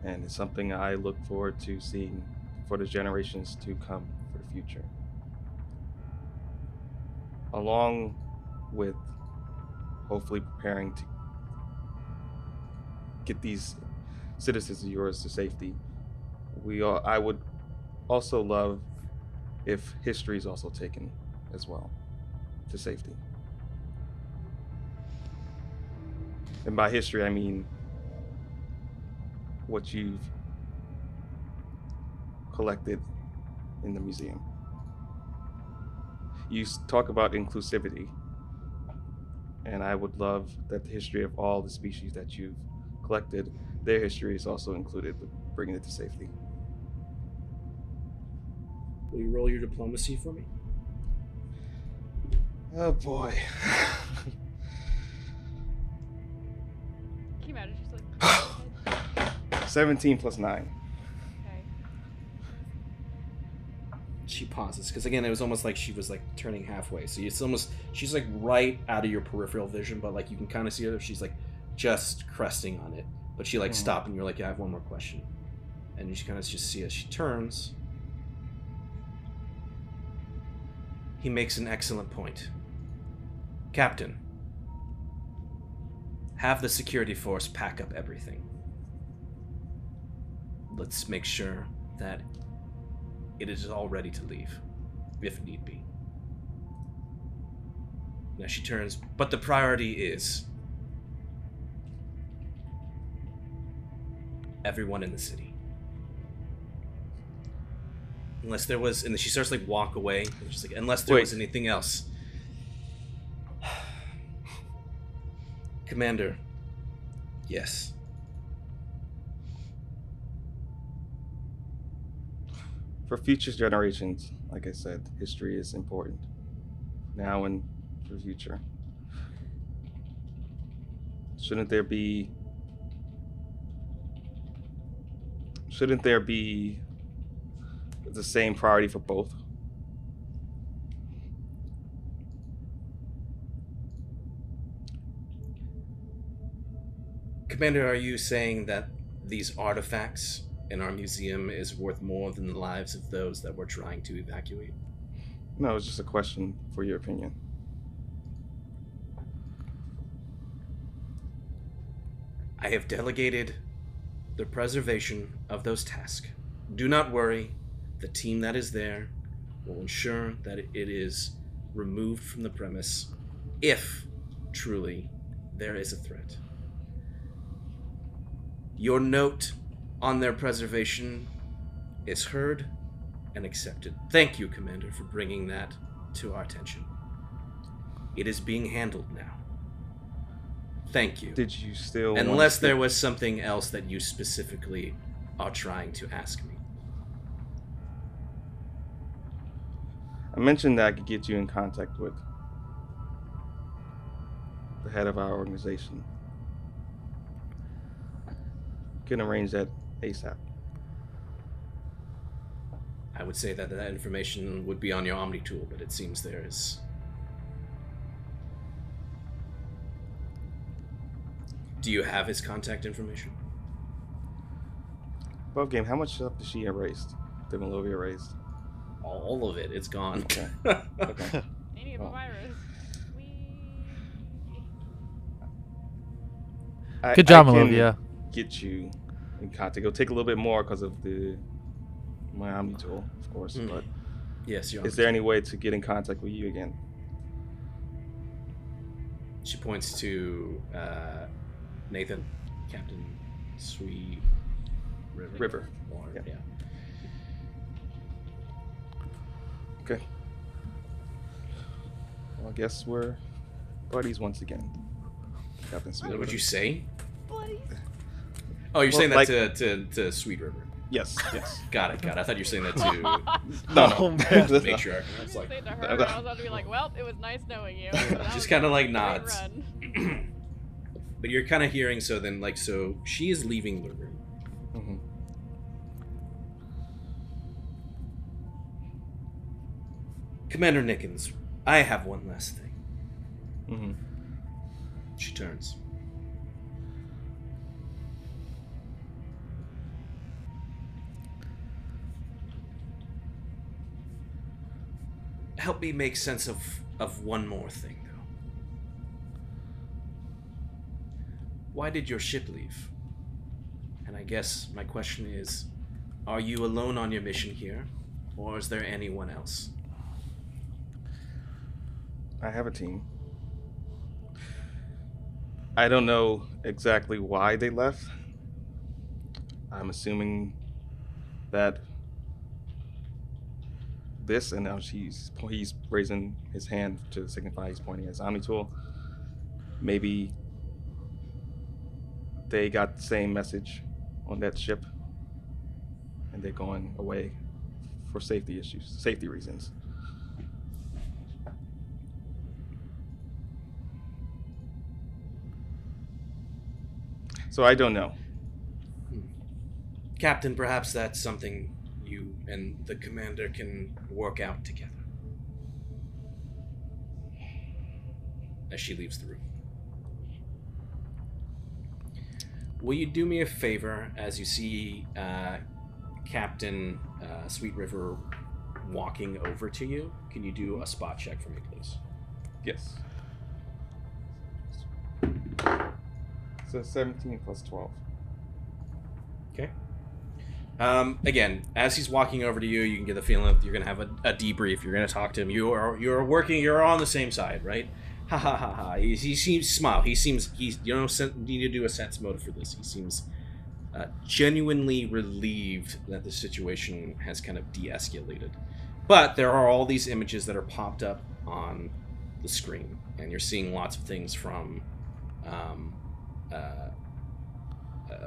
Speaker 2: and it's something I look forward to seeing for the generations to come for the future. Along with hopefully preparing to get these citizens of yours to safety, we all, I would also love if history is also taken as well to safety. And by history, I mean what you've collected in the museum. You talk about inclusivity. And I would love that the history of all the species that you've collected, their history is also included with bringing it to safety.
Speaker 3: Will you roll your diplomacy for me?
Speaker 2: Oh boy.
Speaker 4: Can you imagine? She's like,
Speaker 2: 17 plus 9.
Speaker 4: okay.
Speaker 3: She pauses because again, it was almost like she was like turning halfway. So it's almost she's like right out of your peripheral vision, but like you can kind of see her. She's like just cresting on it, but she like
Speaker 2: Mhm.
Speaker 3: stopped and you're like, yeah, I have one more question, and you kind of just see as she turns. He makes an excellent point. Captain, have the security force pack up everything. Let's make sure that it is all ready to leave, if need be. Now she turns, but the priority is everyone in the city. Unless there was, and then she starts like walk away. She's like, unless there
Speaker 2: Wait.
Speaker 3: was anything else. Commander, yes.
Speaker 2: For future generations, like I said, history is important. Now and for the future. Shouldn't there be shouldn't there be the same priority for both?
Speaker 3: Commander, are you saying that these artifacts in our museum is worth more than the lives of those that we're trying to evacuate?
Speaker 2: No, it's just a question for your opinion.
Speaker 3: I have delegated the preservation of those tasks. Do not worry, the team that is there will ensure that it is removed from the premise if truly there is a threat. Your note on their preservation is heard and accepted. Thank you, Commander, for bringing that to our attention. It is being handled now. Thank you.
Speaker 2: Did you still
Speaker 3: Unless there was something else that you specifically are trying to ask me.
Speaker 2: I mentioned that I could get you in contact with the head of our organization. Can arrange that ASAP.
Speaker 3: I would say that that information would be on your Omni tool, but it seems there is. Do you have his contact information?
Speaker 2: Above game, how much stuff did she erased? Did Malovia erased?
Speaker 3: All of it. It's gone.
Speaker 2: Okay. Okay.
Speaker 4: Any of a
Speaker 2: Well.
Speaker 4: virus.
Speaker 2: I-
Speaker 5: Good job,
Speaker 2: I can
Speaker 5: Malovia.
Speaker 2: Get you in contact. It'll take a little bit more because of the Omni tool, of course.
Speaker 3: Mm.
Speaker 2: But
Speaker 3: yes, you're
Speaker 2: is there any way to get in contact with you again?
Speaker 3: She points to uh, Nathan, Captain Sweet River.
Speaker 2: River.
Speaker 3: Or,
Speaker 2: Yeah.
Speaker 3: yeah.
Speaker 2: Okay. Well, I guess we're buddies once again. Captain Smith.
Speaker 3: What would you say?
Speaker 4: Buddies.
Speaker 3: Oh, you're
Speaker 2: Well,
Speaker 3: saying that
Speaker 2: like-
Speaker 3: to, to, to Sweet River.
Speaker 2: Yes. Yes.
Speaker 3: Got it, got it. I thought you were saying that to
Speaker 2: No, no.
Speaker 7: Man.
Speaker 2: That's
Speaker 3: make sure. I
Speaker 4: I
Speaker 3: was
Speaker 4: was
Speaker 3: like,
Speaker 4: to her,
Speaker 2: no.
Speaker 4: I was about to be like, well, it was nice knowing you. That
Speaker 3: just kind of like nods. but you're kind of hearing, so then, like, so she is leaving the room. Commander Nickens, I have one last thing.
Speaker 2: Mm-hmm.
Speaker 3: She turns. Help me make sense of, of one more thing, though. Why did your ship leave? And I guess my question is are you alone on your mission here, or is there anyone else?
Speaker 2: I have a team. I don't know exactly why they left. I'm assuming that this, and now she's he's raising his hand to signify he's pointing at his Omni tool. maybe they got the same message on that ship and they're going away for safety issues, safety reasons. So I don't know.
Speaker 3: Captain, perhaps that's something you and the commander can work out together. As she leaves the room. Will you do me a favor as you see uh, Captain uh, Sweet River walking over to you? Can you do a spot check for me, please?
Speaker 2: Yes. So 17 plus 12.
Speaker 3: Okay. Um, again, as he's walking over to you, you can get the feeling that you're gonna have a, a debrief. You're gonna talk to him. You are you're working. You're on the same side, right? Ha ha ha ha. He, he seems smile. He seems he's you sen- need to do a sense motive for this. He seems uh, genuinely relieved that the situation has kind of de-escalated. But there are all these images that are popped up on the screen, and you're seeing lots of things from um,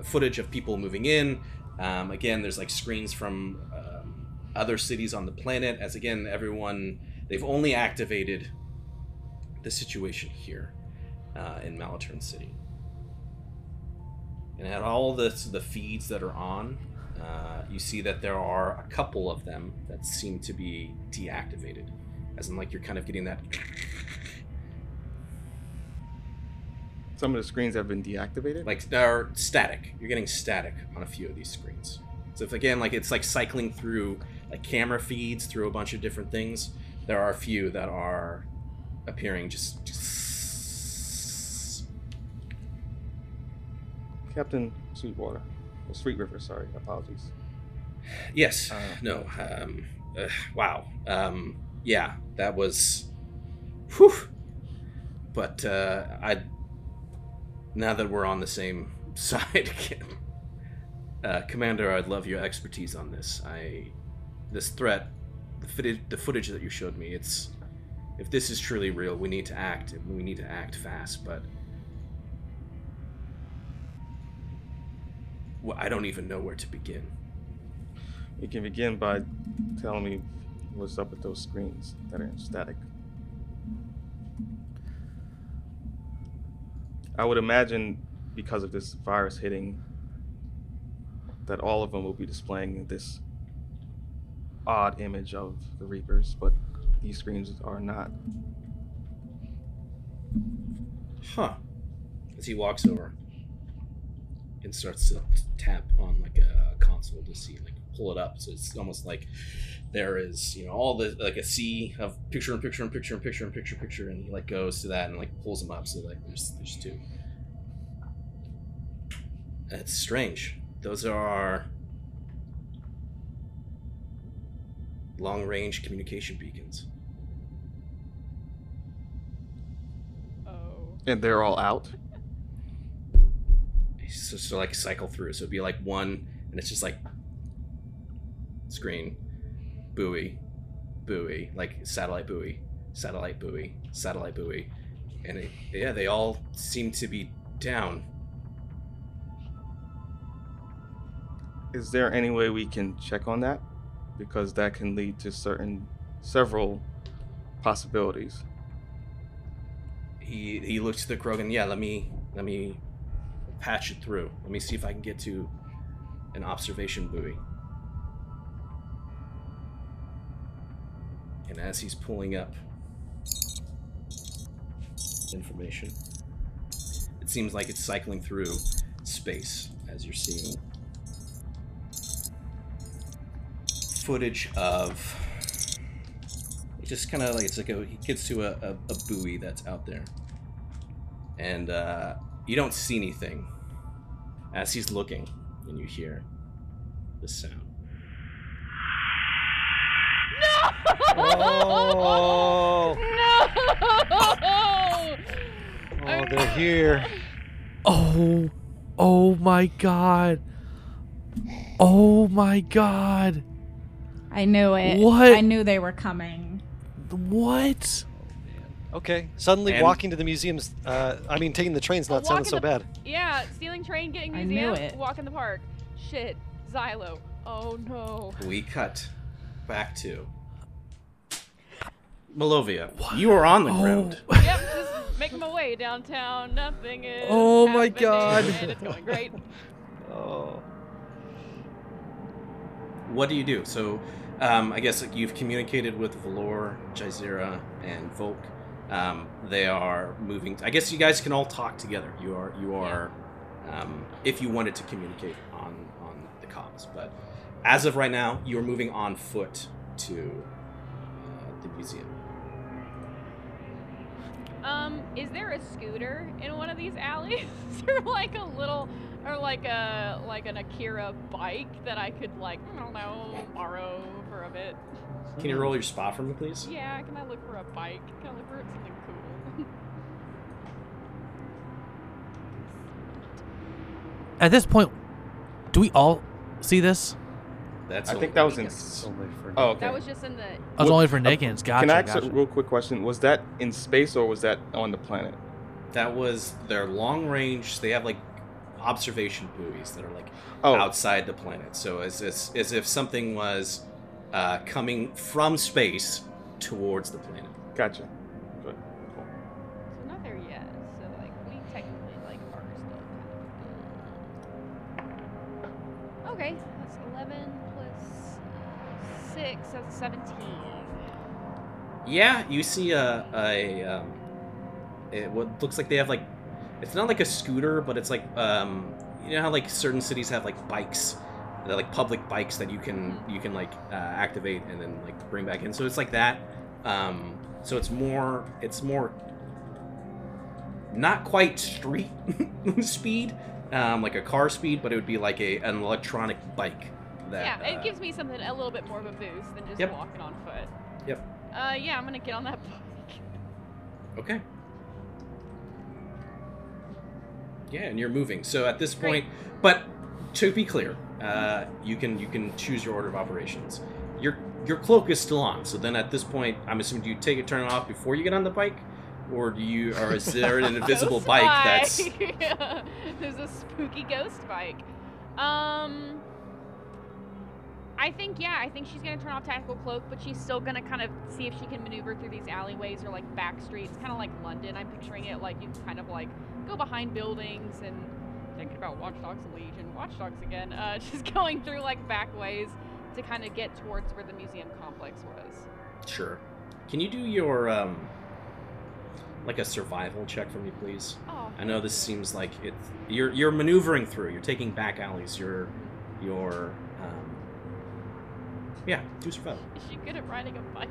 Speaker 3: footage of people moving in. Um, again, there's like screens from um, other cities on the planet. As again, everyone they've only activated the situation here uh, in Malaturn City, and at all the the feeds that are on, uh, you see that there are a couple of them that seem to be deactivated, as in like you're kind of getting that.
Speaker 2: Some of the screens have been deactivated.
Speaker 3: like they're static. You're getting static on a few of these screens. So if again, like it's like cycling through like camera feeds through a bunch of different things. There are a few that are appearing just.
Speaker 2: Captain Sweetwater. Or Sweet River, sorry. Apologies.
Speaker 3: Yes.
Speaker 2: Uh,
Speaker 3: no. Um, uh, wow. Um, yeah, that was. Whew. But uh, I. Now that we're on the same side again, uh, Commander, I'd love your expertise on this. I, this threat, the footage, the footage that you showed me, it's. If this is truly real, we need to act. We need to act fast. But well, I don't even know where to begin.
Speaker 2: You can begin by telling me what's up with those screens that are static. I would imagine because of this virus hitting that all of them will be displaying this odd image of the Reapers, but these screens are not.
Speaker 3: Huh. As he walks over and starts to tap on like a console to see, like pull it up. So it's almost like there is, you know, all the like a sea of picture and picture and picture and picture and picture picture, and he like goes to that and like pulls them up. So like there's there's two. That's strange. Those are long range communication beacons.
Speaker 4: Oh.
Speaker 2: And they're all out.
Speaker 3: so, so like cycle through. So it'd be like one, and it's just like screen, buoy, buoy, like satellite buoy, satellite buoy, satellite buoy, and it, yeah, they all seem to be down.
Speaker 2: Is there any way we can check on that? Because that can lead to certain, several possibilities.
Speaker 3: He he looks to the Krogan. Yeah, let me let me patch it through. Let me see if I can get to an observation buoy. And as he's pulling up information, it seems like it's cycling through space as you're seeing. Footage of it just kind of like it's like a, he gets to a, a, a buoy that's out there. And uh, you don't see anything as he's looking and you hear the sound
Speaker 7: Oh,
Speaker 4: No!
Speaker 7: oh, they're here.
Speaker 5: Oh, oh my god. Oh my god.
Speaker 6: I knew it.
Speaker 5: What?
Speaker 6: I knew they were coming.
Speaker 5: What?
Speaker 7: Okay. Suddenly
Speaker 3: And-
Speaker 7: walking to the museums, uh, I mean, taking the train's not
Speaker 4: walk
Speaker 7: sounding so
Speaker 4: the-
Speaker 7: bad.
Speaker 4: Yeah, stealing train, getting
Speaker 6: I
Speaker 4: museum,
Speaker 6: knew it.
Speaker 4: walk in the park. Shit, Xylo. Oh no.
Speaker 3: We cut back to Malovia. You are on the ground.
Speaker 4: yep, just making my way downtown. Nothing is.
Speaker 5: Oh my God.
Speaker 4: It's going great.
Speaker 7: Oh.
Speaker 3: What do you do? So, um, I guess you've communicated with Valor, Jazeera, and Volk. Um, they are moving. I guess you guys can all talk together. You are you are, um, if you wanted to communicate on on the comms. But as of right now, you are moving on foot to uh, the museum.
Speaker 4: Um, is there a scooter in one of these alleys, or like a little, or like a like an Akira bike that I could like I don't know borrow for a bit?
Speaker 3: Can you roll your spot for me, please?
Speaker 4: Yeah, can I look for a bike? Can I look for something cool?
Speaker 5: At this point, do we all see this?
Speaker 3: That's
Speaker 2: I think that was in.
Speaker 7: It's only for
Speaker 2: Oh, okay.
Speaker 4: That was just in the.
Speaker 5: I was
Speaker 2: What-
Speaker 5: only for
Speaker 2: uh,
Speaker 5: Gotcha.
Speaker 2: Can I ask
Speaker 5: gotcha.
Speaker 2: a real quick question? Was that in space or was that on the planet?
Speaker 3: That was their long range. They have like observation buoys that are like
Speaker 2: Oh,
Speaker 3: outside the planet. So as as, as if something was uh, coming from space towards the planet.
Speaker 2: gotcha. Good. Cool.
Speaker 4: So not there yet. So like we technically like are still kind of. Okay, that's eleven plus six. That's seventeen.
Speaker 3: Yeah, you see a a um, it, what looks like they have like it's not like a scooter, but it's like um, you know how like certain cities have like bikes. They're like public bikes that you can you can like uh, activate and then like bring back in. So it's like that. Um, so it's more it's more not quite street speed, um, like a car speed, but it would be like a an electronic bike. That,
Speaker 4: yeah, it
Speaker 3: uh,
Speaker 4: gives me something a little bit more of a boost than just
Speaker 3: Yep.
Speaker 4: walking on foot.
Speaker 3: Yep.
Speaker 4: Uh, yeah, I'm gonna get on that bike.
Speaker 3: Okay. Yeah, and you're moving. So at this
Speaker 4: Great.
Speaker 3: point, but to be clear, uh, you can you can choose your order of operations. Your your cloak is still on. So then at this point, I'm assuming do you take it, turn it off before you get on the bike, or do you, or is there an invisible bike that's?
Speaker 4: There's a spooky ghost bike. Um, I think yeah, I think she's gonna turn off tactical cloak, but she's still gonna kind of see if she can maneuver through these alleyways or like back streets, kind of like London. I'm picturing it like you kind of like go behind buildings and thinking about Watch Dogs Legion, Watch Dogs again. Uh, just going through like back ways to kind of get towards where the museum complex was.
Speaker 3: Sure. Can you do your um, like a survival check for me, please?
Speaker 4: Oh,
Speaker 3: I know this seems like it. You're you're maneuvering through. You're taking back alleys. You're you're yeah. Do survival.
Speaker 4: Is she good at riding a bike?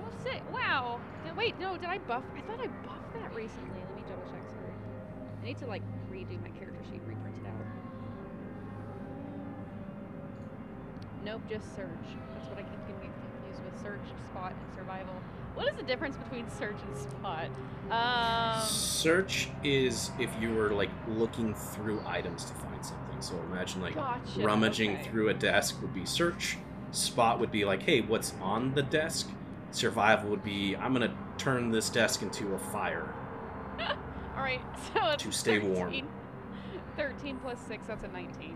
Speaker 4: Oh, sick. Wow. Did- Wait, no, did I buff? I thought I buffed that recently. Let me double check, sorry. I need to, like, redo my character sheet, reprint it out. Nope, just search. That's what I keep getting confused with. Search, spot, and survival. What is the difference between search and spot? Um,
Speaker 3: Search is if you were like looking through items to find something. So imagine like
Speaker 4: Gotcha,
Speaker 3: rummaging
Speaker 4: okay.
Speaker 3: through a desk would be search. Spot would be like, hey, what's on the desk? Survival would be, I'm gonna turn this desk into a fire.
Speaker 4: all right, so it's
Speaker 3: To stay warm.
Speaker 4: 13. 13 plus 6, that's a 19.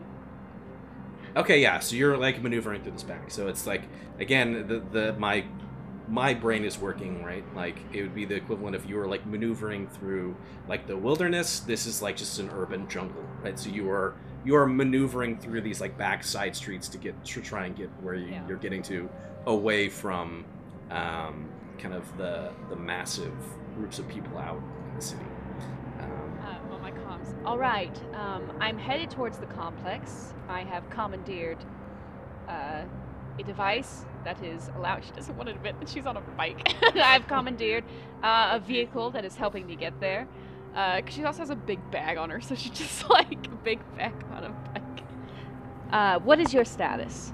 Speaker 3: Okay, yeah. So you're like maneuvering through this back. So it's like again, the the my my brain is working right. Like it would be the equivalent if you were like maneuvering through like the wilderness. This is like just an urban jungle, right? So you are you are maneuvering through these like back side streets to get to try and get where you,
Speaker 4: Yeah.
Speaker 3: you're getting to, away from um, kind of the the massive groups of people out in the city. Um,
Speaker 4: Uh, on my comms. All right, um, I'm headed towards the complex. I have commandeered uh, a device that is allowed. She doesn't want to admit that she's on a bike. I've commandeered uh, a vehicle that is helping me get there. Because she also has a big bag on her, so she's just like a big bag on a bike. Uh, what is your status?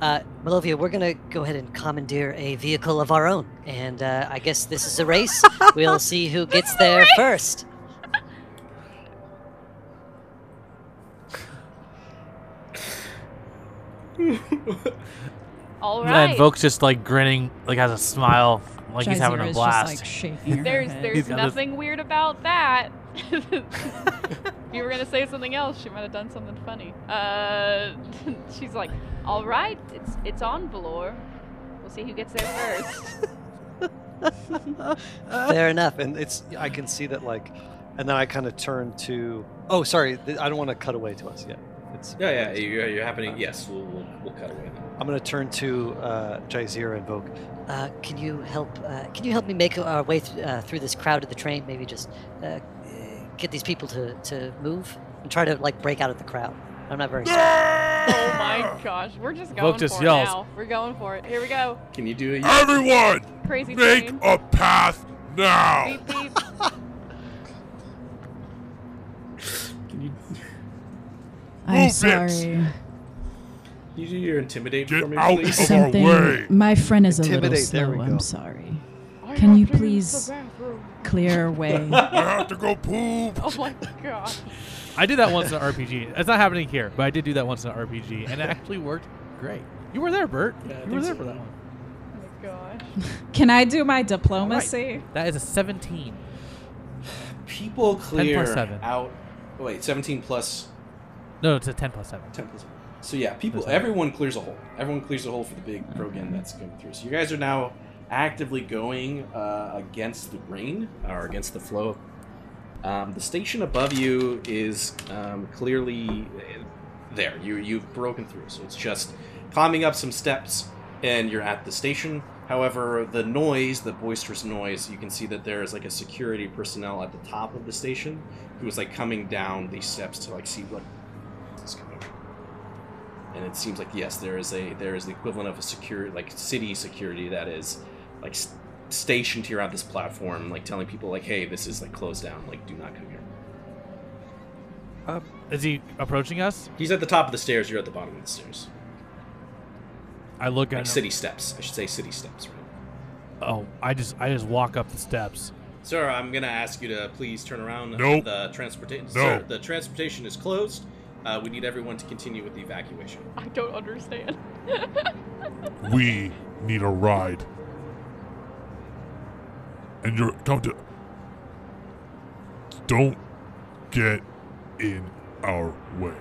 Speaker 9: Uh, Malovia, we're gonna go ahead and commandeer a vehicle of our own, and uh, I guess this is a race. we'll see who gets there first.
Speaker 4: All
Speaker 5: And
Speaker 4: right.
Speaker 5: Voke's just like grinning, like has a smile, like he's having a
Speaker 6: Jazeera's
Speaker 5: blast.
Speaker 6: Just, like, shaking her
Speaker 4: There's
Speaker 6: head.
Speaker 4: there's
Speaker 5: He's this-
Speaker 4: nothing weird about that. if you were gonna say something else, she might have done something funny. Uh, she's like, "All right, it's it's on, Valor. We'll see who gets there first.
Speaker 7: Fair enough. And it's I can see that like, and then I kind of turn to. Oh, sorry. I don't want to cut away to us yet. It's.
Speaker 3: Yeah, yeah, you're, you're happening. Yes, we'll, we'll, we'll cut away now.
Speaker 7: I'm gonna turn to uh, Jaizira and Volk.
Speaker 9: Uh, can you help? Uh, can you help me make our way th- uh, through this crowd of the train? Maybe just uh, get these people to, to move and try to like break out of the crowd. I'm not very. smart.
Speaker 4: oh my gosh, we're just going
Speaker 5: Vogue just
Speaker 4: for
Speaker 5: yells.
Speaker 4: it now. We're going for it. Here we go.
Speaker 3: Can you do it?
Speaker 8: Everyone,
Speaker 4: Crazy
Speaker 8: make
Speaker 4: train.
Speaker 8: a path now.
Speaker 4: Beep beep.
Speaker 3: Can you,
Speaker 6: I'm
Speaker 8: Move
Speaker 6: sorry.
Speaker 3: can you do your intimidate
Speaker 8: Get
Speaker 3: for me,
Speaker 8: out
Speaker 3: please?
Speaker 8: of our way.
Speaker 6: My friend is a little
Speaker 7: Intimidate, there
Speaker 6: slow.
Speaker 7: we
Speaker 6: I'm
Speaker 7: go.
Speaker 6: sorry.
Speaker 4: I
Speaker 6: Can you please- Clear away.
Speaker 8: I have to go poop.
Speaker 4: Oh my god.
Speaker 5: I did that once in an RPG. It's not happening here, but I did do that once in an RPG, and it actually worked great. You were there, Bert.
Speaker 3: Yeah,
Speaker 5: you were there
Speaker 3: so.
Speaker 5: for that one.
Speaker 4: Oh my gosh.
Speaker 6: Can I do my diplomacy?
Speaker 5: That is a 17.
Speaker 3: People clear
Speaker 5: seven.
Speaker 3: out. oh, Wait, 17 plus
Speaker 5: No, it's a 10 plus 7.
Speaker 3: 10 plus. So yeah, people. Everyone clears a hole. Everyone clears a hole for the big Krogan that's coming through. So you guys are now actively going uh, against the grain or against the flow. Um, the station above you is um, clearly uh, there. You you've broken through. So it's just climbing up some steps, and you're at the station. However, the noise, the boisterous noise, you can see that there is like a security personnel at the top of the station who is like coming down these steps to like see what. And it seems like yes, there is a there is the equivalent of a secure like city security that is like s- stationed here on this platform, like telling people like, hey, this is like closed down, like do not come here.
Speaker 5: Uh, is he approaching us?
Speaker 3: He's at the top of the stairs. You're at the bottom of the stairs.
Speaker 5: I look at
Speaker 3: Like
Speaker 5: him.
Speaker 3: city steps. I should say city steps. Right?
Speaker 5: Oh, I just I just walk up the steps.
Speaker 3: Sir, I'm gonna ask you to please turn around.
Speaker 8: Nope.
Speaker 3: The transportation.
Speaker 8: No.
Speaker 3: Sir, the transportation is closed. Uh, we need everyone to continue with the evacuation.
Speaker 4: I don't understand.
Speaker 8: We need a ride. And you're come to Don't get in our way.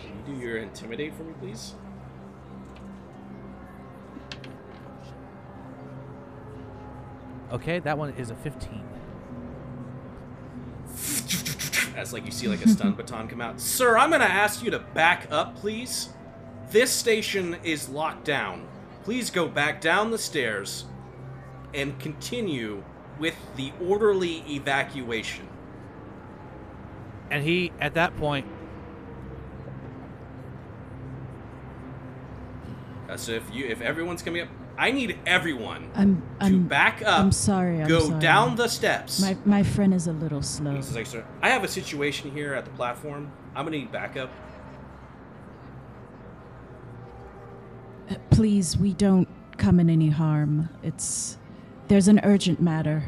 Speaker 3: Can you do your intimidate for me, please?
Speaker 5: Okay, that one is a 15.
Speaker 3: As like you see like a stun baton come out. Sir, I'm gonna ask you to back up, please. This station is locked down. Please go back down the stairs and continue with the orderly evacuation.
Speaker 5: And he, at that point,
Speaker 3: Uh, so if you if everyone's coming up, I need everyone
Speaker 11: I'm
Speaker 3: to
Speaker 11: I'm
Speaker 3: back up.
Speaker 11: I'm sorry. I'm
Speaker 3: go
Speaker 11: sorry.
Speaker 3: down the steps.
Speaker 11: My my friend is a little slow.
Speaker 3: This is like, sir, I have a situation here at the platform. I'm gonna need backup.
Speaker 11: Uh, Please, we don't come in any harm. It's there's an urgent matter.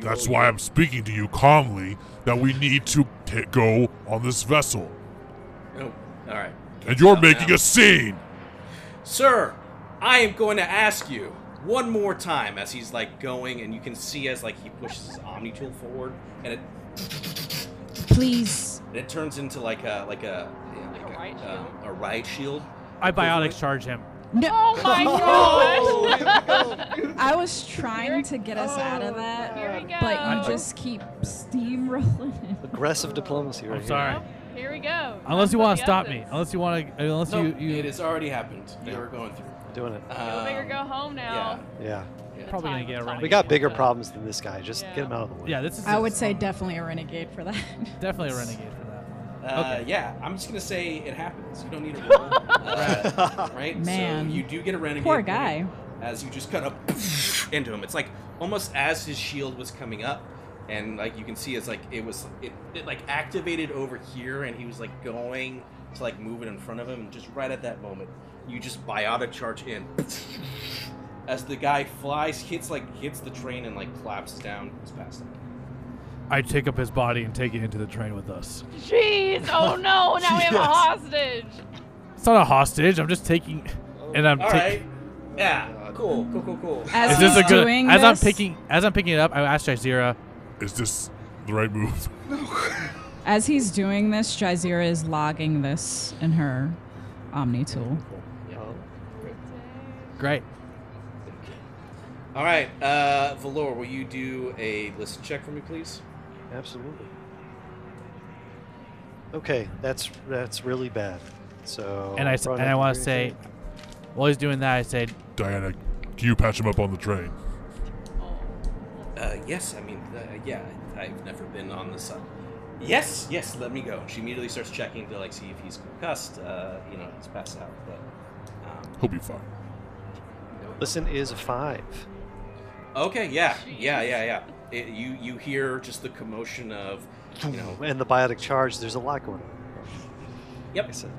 Speaker 8: That's why I'm speaking to you calmly that we need to ta go on this vessel.
Speaker 3: Oh, all right.
Speaker 8: And you're making
Speaker 3: now.
Speaker 8: a scene.
Speaker 3: Sir, I am going to ask you one more time as he's like going, and you can see as like he pushes his Omni tool forward, and it
Speaker 11: Please,
Speaker 3: and it turns into like a like a yeah, like
Speaker 4: a riot
Speaker 3: a, um,
Speaker 4: shield?
Speaker 3: a riot shield.
Speaker 5: I
Speaker 3: equivalent.
Speaker 5: biotic charge him.
Speaker 11: no.
Speaker 4: Oh my gosh!
Speaker 6: I was trying to get us out of that,
Speaker 4: Here we go.
Speaker 6: but you just keep steamrolling.
Speaker 7: Aggressive diplomacy right
Speaker 5: I'm
Speaker 7: here.
Speaker 5: sorry.
Speaker 4: Here we go.
Speaker 5: Unless you want to stop me. Unless you want to. Unless
Speaker 3: No,
Speaker 5: you. you
Speaker 3: it has already happened. Yeah. They were going through.
Speaker 7: Doing it.
Speaker 4: Go big or
Speaker 3: Um,
Speaker 4: go home now.
Speaker 7: Yeah.
Speaker 3: yeah.
Speaker 5: Probably gonna get a renegade.
Speaker 7: We got bigger
Speaker 4: Yeah.
Speaker 7: problems than this guy. Just
Speaker 4: Yeah.
Speaker 7: get him out of the way.
Speaker 5: yeah, this is.
Speaker 6: I would say definitely a renegade for that.
Speaker 5: definitely a renegade for that.
Speaker 3: Uh,
Speaker 5: Okay.
Speaker 3: Yeah, I'm just gonna say it happens. You don't need a roll, uh, right?
Speaker 6: Man.
Speaker 3: So you do get a renegade.
Speaker 6: Poor guy.
Speaker 3: As you just cut up into him, it's like almost as his shield was coming up, and like you can see, it's like it was it, it like activated over here, and he was like going to like move it in front of him, and just right at that moment, you just biotic charge in. As the guy flies, hits like hits the train and like collapses down, goes past him.
Speaker 5: I take up his body and take it into the train with us.
Speaker 4: Jeez! Oh no! Now we have a hostage.
Speaker 5: It's not a hostage. I'm just taking, and I'm
Speaker 3: All
Speaker 5: taking.
Speaker 3: right. Yeah. Cool. Cool. Cool. Cool.
Speaker 6: As
Speaker 5: Is this a good?
Speaker 6: doing
Speaker 5: As I'm picking, as I'm picking it up, I asked Jazeera,
Speaker 8: Is this the right move? No.
Speaker 6: As he's doing this, Jazeera is logging this in her Omni tool.
Speaker 7: Oh,
Speaker 5: "Great."
Speaker 3: All right. Uh, Valor, will you do a listen check for me, please?
Speaker 7: absolutely. Okay, that's that's really bad. So
Speaker 5: And I s-
Speaker 7: probably
Speaker 5: and I want to say, while he's doing that, I said,
Speaker 8: Diana, can you patch him up on the train?
Speaker 3: Uh, yes. I mean, uh, yeah. I've never been on the Uh, yes. Yes. Let me go. She immediately starts checking to like see if he's concussed. Uh, you know, he's passed out. But um,
Speaker 8: He'll be fine.
Speaker 7: listen is a five.
Speaker 3: okay. Yeah. Yeah. Yeah. Yeah. It, you you hear just the commotion of you know.
Speaker 7: and the biotic charge. There's a lot going on.
Speaker 3: Yep.
Speaker 7: I said.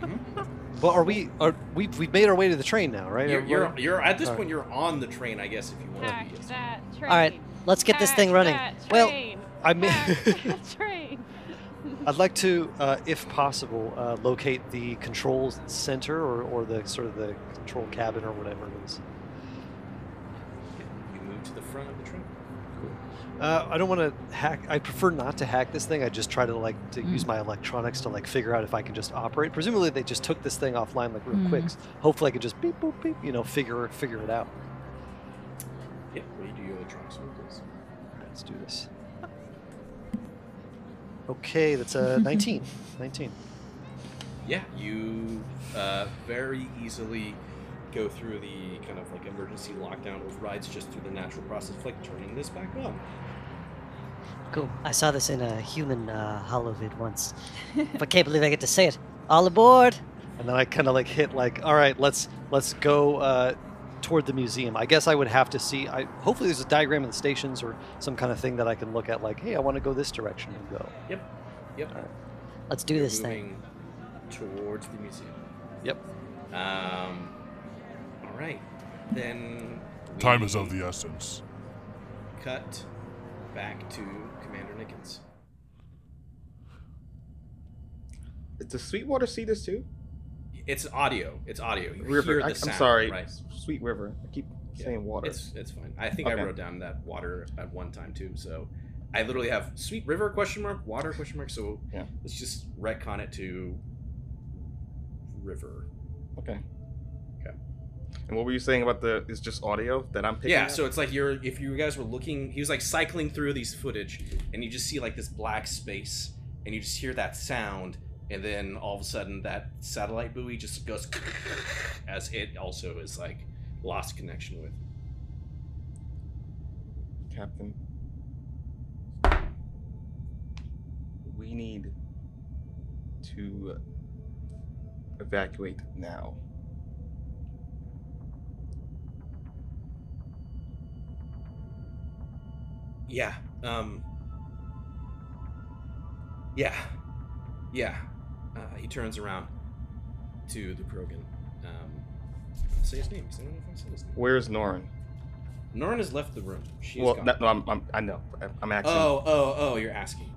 Speaker 3: Mhm.
Speaker 7: Well, are we? Are we? We've made our way to the train now, right?
Speaker 3: You're, you're, you're at this
Speaker 7: All
Speaker 3: point. You're on the train, I guess, if you want to be. Yes.
Speaker 4: that train.
Speaker 9: All right, let's get this thing running.
Speaker 4: that
Speaker 9: Well.
Speaker 7: I mean,
Speaker 4: train.
Speaker 7: I'd like to, uh, if possible, uh, locate the control center or, or the sort of the control cabin or whatever it is.
Speaker 3: You move to the front of the train.
Speaker 7: Uh, I don't want to hack. I prefer not to hack this thing. I just try to like to use my electronics to like figure out if I can just operate. Presumably, they just took this thing offline like real quick.
Speaker 6: Mhm.
Speaker 7: Hopefully, I could just beep boop beep. You know, figure figure it out.
Speaker 3: Yep. Will you do your electronics for me, please?
Speaker 7: Let's do this. Okay, that's a 19. 19.
Speaker 3: Yeah, you uh, very easily go through the kind of like emergency lockdown overrides just through the natural process of like turning this back on.
Speaker 9: Cool. I saw this in a human uh, holovid once, but can't believe I get to say it. All aboard!
Speaker 7: and then I kind of like hit like, all right, let's let's go uh, toward the museum. I guess I would have to see. I hopefully there's a diagram of the stations or some kind of thing that I can look at. Like, hey, I want to go this direction and go.
Speaker 3: Yep. Yep. Alright.
Speaker 9: Let's do
Speaker 3: You're
Speaker 9: this thing.
Speaker 3: towards the museum.
Speaker 7: Yep.
Speaker 3: Um. All right. Then.
Speaker 8: Time is of the essence.
Speaker 3: Cut back to Commander Nickens.
Speaker 2: Does Sweetwater see this too?
Speaker 3: It's audio. It's audio. You
Speaker 2: River.
Speaker 3: hear the
Speaker 2: I, am sorry.
Speaker 3: Right.
Speaker 2: Sweet River. I keep
Speaker 3: Yeah,
Speaker 2: saying water.
Speaker 3: It's it's fine. I think I wrote down that water at one time too. So I literally have Sweet River question mark water question mark. So
Speaker 2: Yeah.
Speaker 3: let's just retcon it to river.
Speaker 2: okay.
Speaker 3: Okay.
Speaker 2: And what were you saying about the? It's just audio that I'm picking.
Speaker 3: Yeah.
Speaker 2: up?
Speaker 3: So it's like you're if you guys were looking, he was like cycling through these footage, and you just see like this black space, and you just hear that sound. And then all of a sudden, that satellite buoy just goes as it also is like lost connection with.
Speaker 2: Captain. We need to evacuate now.
Speaker 3: Yeah. Um. Yeah. Yeah. Uh, he turns around to the Krogan. Um, say his name. 'cause I don't know if I said his name.
Speaker 2: Where's Norin?
Speaker 3: Norn has left the room. She's
Speaker 2: well,
Speaker 3: gone.
Speaker 2: no, no, I'm, I'm, I know. I'm- I'm asking.
Speaker 3: Oh, oh, oh! You're asking.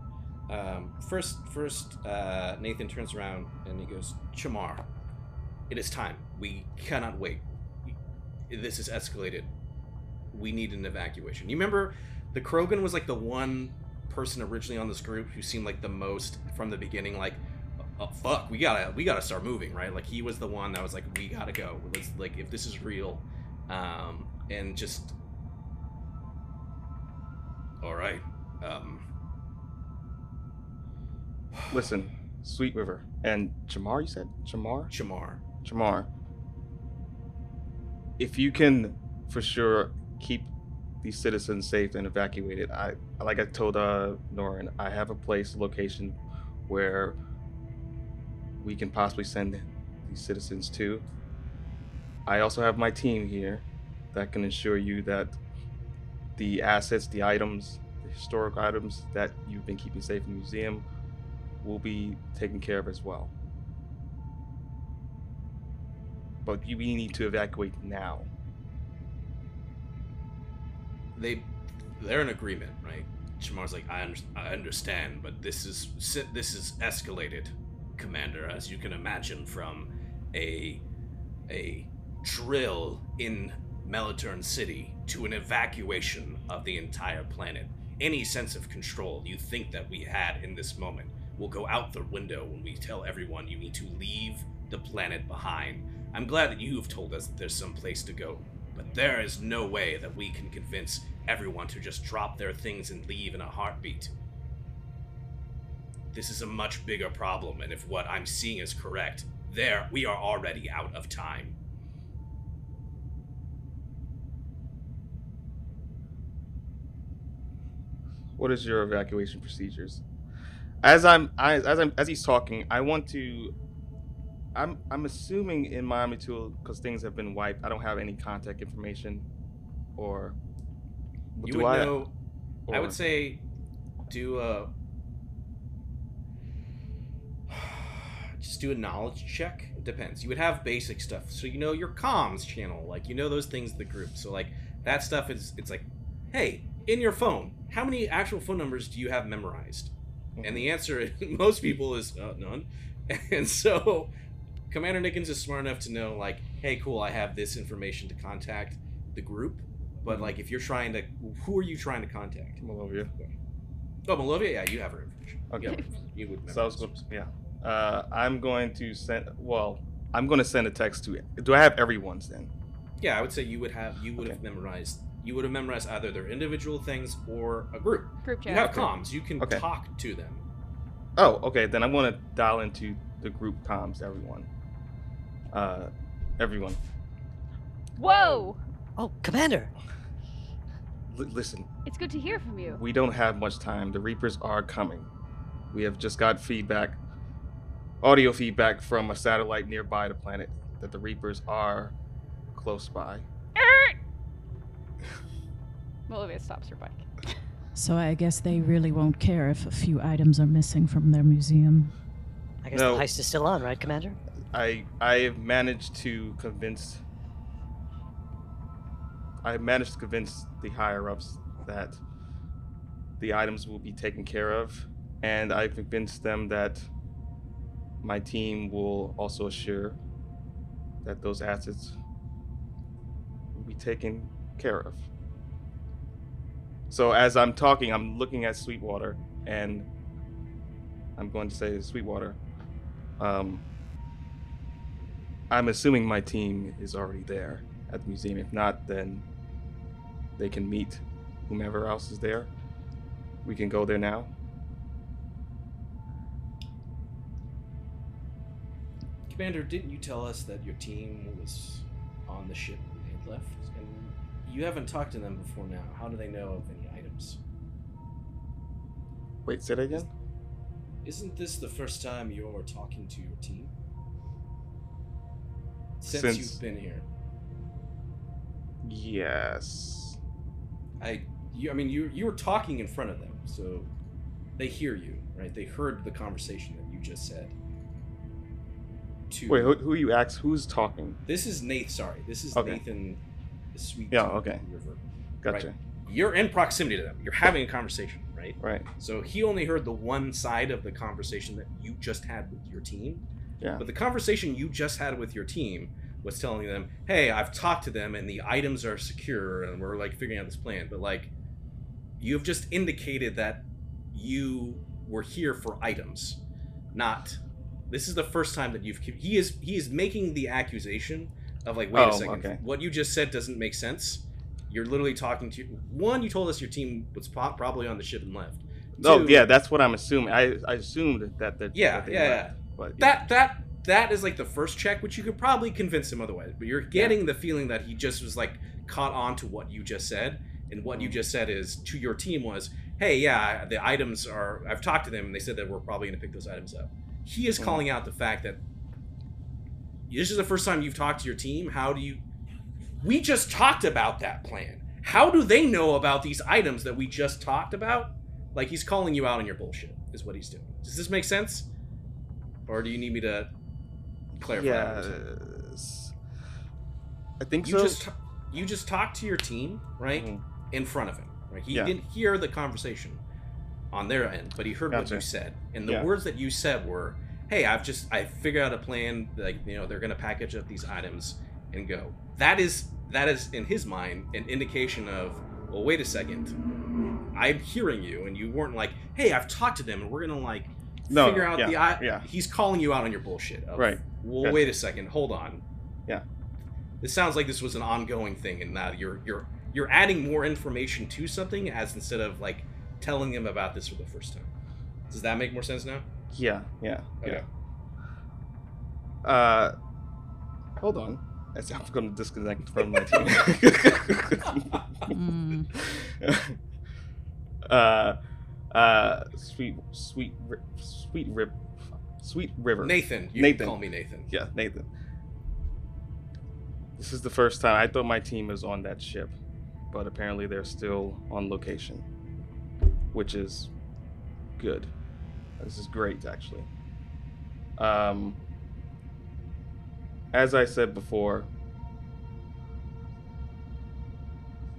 Speaker 3: Um, first, first, uh, Nathan turns around and he goes, "Chamar, it is time. We cannot wait. This is escalated. We need an evacuation." You remember, the Krogan was like the one person originally on this group who seemed like the most from the beginning, like, oh, "Fuck, we gotta, we gotta start moving, right?" Like he was the one that was like, "We gotta go. Let's like, if this is real." Um, and just all right. Um,
Speaker 2: Listen, Sweet River and Jamar. You said Jamar.
Speaker 3: Chamar.
Speaker 2: Jamar. If you can, for sure, keep these citizens safe and evacuated, I like I told uh Norin, I have a place, a location, where we can possibly send these citizens to. I also have my team here that can ensure you that the assets, the items, the historic items that you've been keeping safe in the museum will be taken care of as well. But you, we need to evacuate now.
Speaker 3: They, they're in agreement, right? Shamar's like, I, under- I understand, but this is this is escalated Commander, as you can imagine from a a drill in Melitern City to an evacuation of the entire planet. Any sense of control you think that we had in this moment will go out the window when we tell everyone you need to leave the planet behind. I'm glad that you've told us that there's some place to go, but there is no way that we can convince everyone to just drop their things and leave in a heartbeat. This is a much bigger problem, and if what I'm seeing is correct, there we are already out of time.
Speaker 2: What is your evacuation procedures? As I'm I, as I'm as he's talking, I want to. I'm I'm assuming in Miami too, because things have been wiped. I don't have any contact information, or
Speaker 3: You
Speaker 2: do
Speaker 3: would
Speaker 2: I?
Speaker 3: know. I would say, do a. Just do a knowledge check. It depends. You would have basic stuff, so you know your comms channel, like you know those things in the group. So like that stuff is it's like, hey, in your phone, how many actual phone numbers do you have memorized? And the answer, most people, is uh, none. And so, Commander Nickens is smart enough to know, like, hey, cool, I have this information to contact the group. But like, if you're trying to, who are you trying to contact?
Speaker 2: Malovia.
Speaker 3: Oh, Malovia, yeah, you have her information.
Speaker 2: Okay.
Speaker 3: You, her you would.
Speaker 2: So I was
Speaker 3: memorize
Speaker 2: going, yeah. Uh, I'm going to send. Well, I'm going to send a text to. Do I have everyone's then?
Speaker 3: Yeah, I would say you would have you would have memorized you would have memorized either their individual things or a group.
Speaker 4: Group chat.
Speaker 3: You
Speaker 2: have
Speaker 3: comms. You can
Speaker 2: Okay.
Speaker 3: talk to them.
Speaker 2: Oh, okay. Then I'm going to dial into the group comms. Everyone. Uh, everyone.
Speaker 4: Whoa!
Speaker 9: Oh, Commander!
Speaker 2: L- listen,
Speaker 4: It's good to hear from you.
Speaker 2: we don't have much time. The Reapers are coming. We have just got feedback, audio feedback from a satellite nearby the planet that the Reapers are close by.
Speaker 4: Olivia stops her bike.
Speaker 11: So I guess they really won't care if a few items are missing from their museum.
Speaker 9: I guess
Speaker 2: No.
Speaker 9: the heist is still on, right, Commander?
Speaker 2: I I have managed to convince I managed to convince the higher ups that the items will be taken care of, and I've convinced them that my team will also assure that those assets will be taken care of. So as I'm talking, I'm looking at Sweetwater, and I'm going to say, Sweetwater, um, I'm assuming my team is already there at the museum. If not, then they can meet whomever else is there. We can go there now.
Speaker 3: Commander, didn't you tell us that your team was on the ship when they had left? And you haven't talked to them before now. How do they know of any items?
Speaker 2: Wait, say that again?
Speaker 3: Isn't this the first time you're talking to your team? Since,
Speaker 2: Since-
Speaker 3: you've been here.
Speaker 2: Yes.
Speaker 3: I you I mean you you were talking in front of them, so they hear you, right? They heard the conversation that you just said. To
Speaker 2: Wait, who, who you asked? Who's talking?
Speaker 3: This is Nathan. Sorry, this is
Speaker 2: Okay.
Speaker 3: Nathan, the sweet.
Speaker 2: Yeah, okay.
Speaker 3: River.
Speaker 2: Gotcha.
Speaker 3: Right. You're in proximity to them. You're having a conversation, right?
Speaker 2: Right.
Speaker 3: So he only heard the one side of the conversation that you just had with your team.
Speaker 2: Yeah.
Speaker 3: But the conversation you just had with your team was telling them, "Hey, I've talked to them, and the items are secure, and we're like figuring out this plan." But like, you've just indicated that you were here for items, not. This is the first time that you've. He is he is making the accusation of like, wait
Speaker 2: Oh,
Speaker 3: a second,
Speaker 2: okay.
Speaker 3: what you just said doesn't make sense. You're literally talking to one. You told us your team was probably on the ship and left.
Speaker 2: Oh,
Speaker 3: Two,
Speaker 2: yeah, that's what I'm assuming. I, I assumed that the
Speaker 3: Yeah,
Speaker 2: that they
Speaker 3: yeah,
Speaker 2: left,
Speaker 3: yeah.
Speaker 2: But
Speaker 3: that that that is like the first check, which you could probably convince him otherwise. But you're getting the feeling that he just was like caught on to what you just said, and what you
Speaker 2: Mm.
Speaker 3: just said is to your team was, "Hey, yeah, the items are. I've talked to them, and they said that we're probably going to pick those items up." He is
Speaker 2: Mm.
Speaker 3: calling out the fact that this is the first time you've talked to your team. How do you? We just talked about that plan. How do they know about these items that we just talked about? Like he's calling you out on your bullshit. Is what he's doing. Does this make sense? Or do you need me to clarify?
Speaker 2: Yes. I think
Speaker 3: you
Speaker 2: so.
Speaker 3: just you just talked to your team right
Speaker 2: Mhm.
Speaker 3: in front of him. Right, he
Speaker 2: Yeah.
Speaker 3: didn't hear the conversation on their end, but he heard what you said, and the
Speaker 2: Yeah.
Speaker 3: words that you said were, "Hey, I've just I figured out a plan. Like you know, they're gonna package up these items and go." That is that is in his mind an indication of, well, wait a second, I'm hearing you, and you weren't like, "Hey, I've talked to them, and we're gonna like
Speaker 2: No,
Speaker 3: figure out
Speaker 2: yeah,
Speaker 3: the." I-.
Speaker 2: yeah.
Speaker 3: He's calling you out on your bullshit. Of,
Speaker 2: Right.
Speaker 3: Well,
Speaker 2: Yeah.
Speaker 3: wait a second. Hold on.
Speaker 2: Yeah.
Speaker 3: This sounds like this was an ongoing thing, and now you're you're you're adding more information to something as instead of like telling him about this for the first time. Does that make more sense now?
Speaker 2: Yeah, yeah,
Speaker 3: Okay.
Speaker 2: yeah. Uh, hold on. As I'm going to disconnect from my team.
Speaker 6: Mm.
Speaker 2: uh, uh, sweet, sweet, sweet rib, sweet river.
Speaker 3: Nathan, you
Speaker 2: Nathan.
Speaker 3: call me Nathan.
Speaker 2: Yeah, Nathan. This is the first time I thought my team is on that ship, but apparently they're still on location, which is good. This is great, actually. Um, as I said before,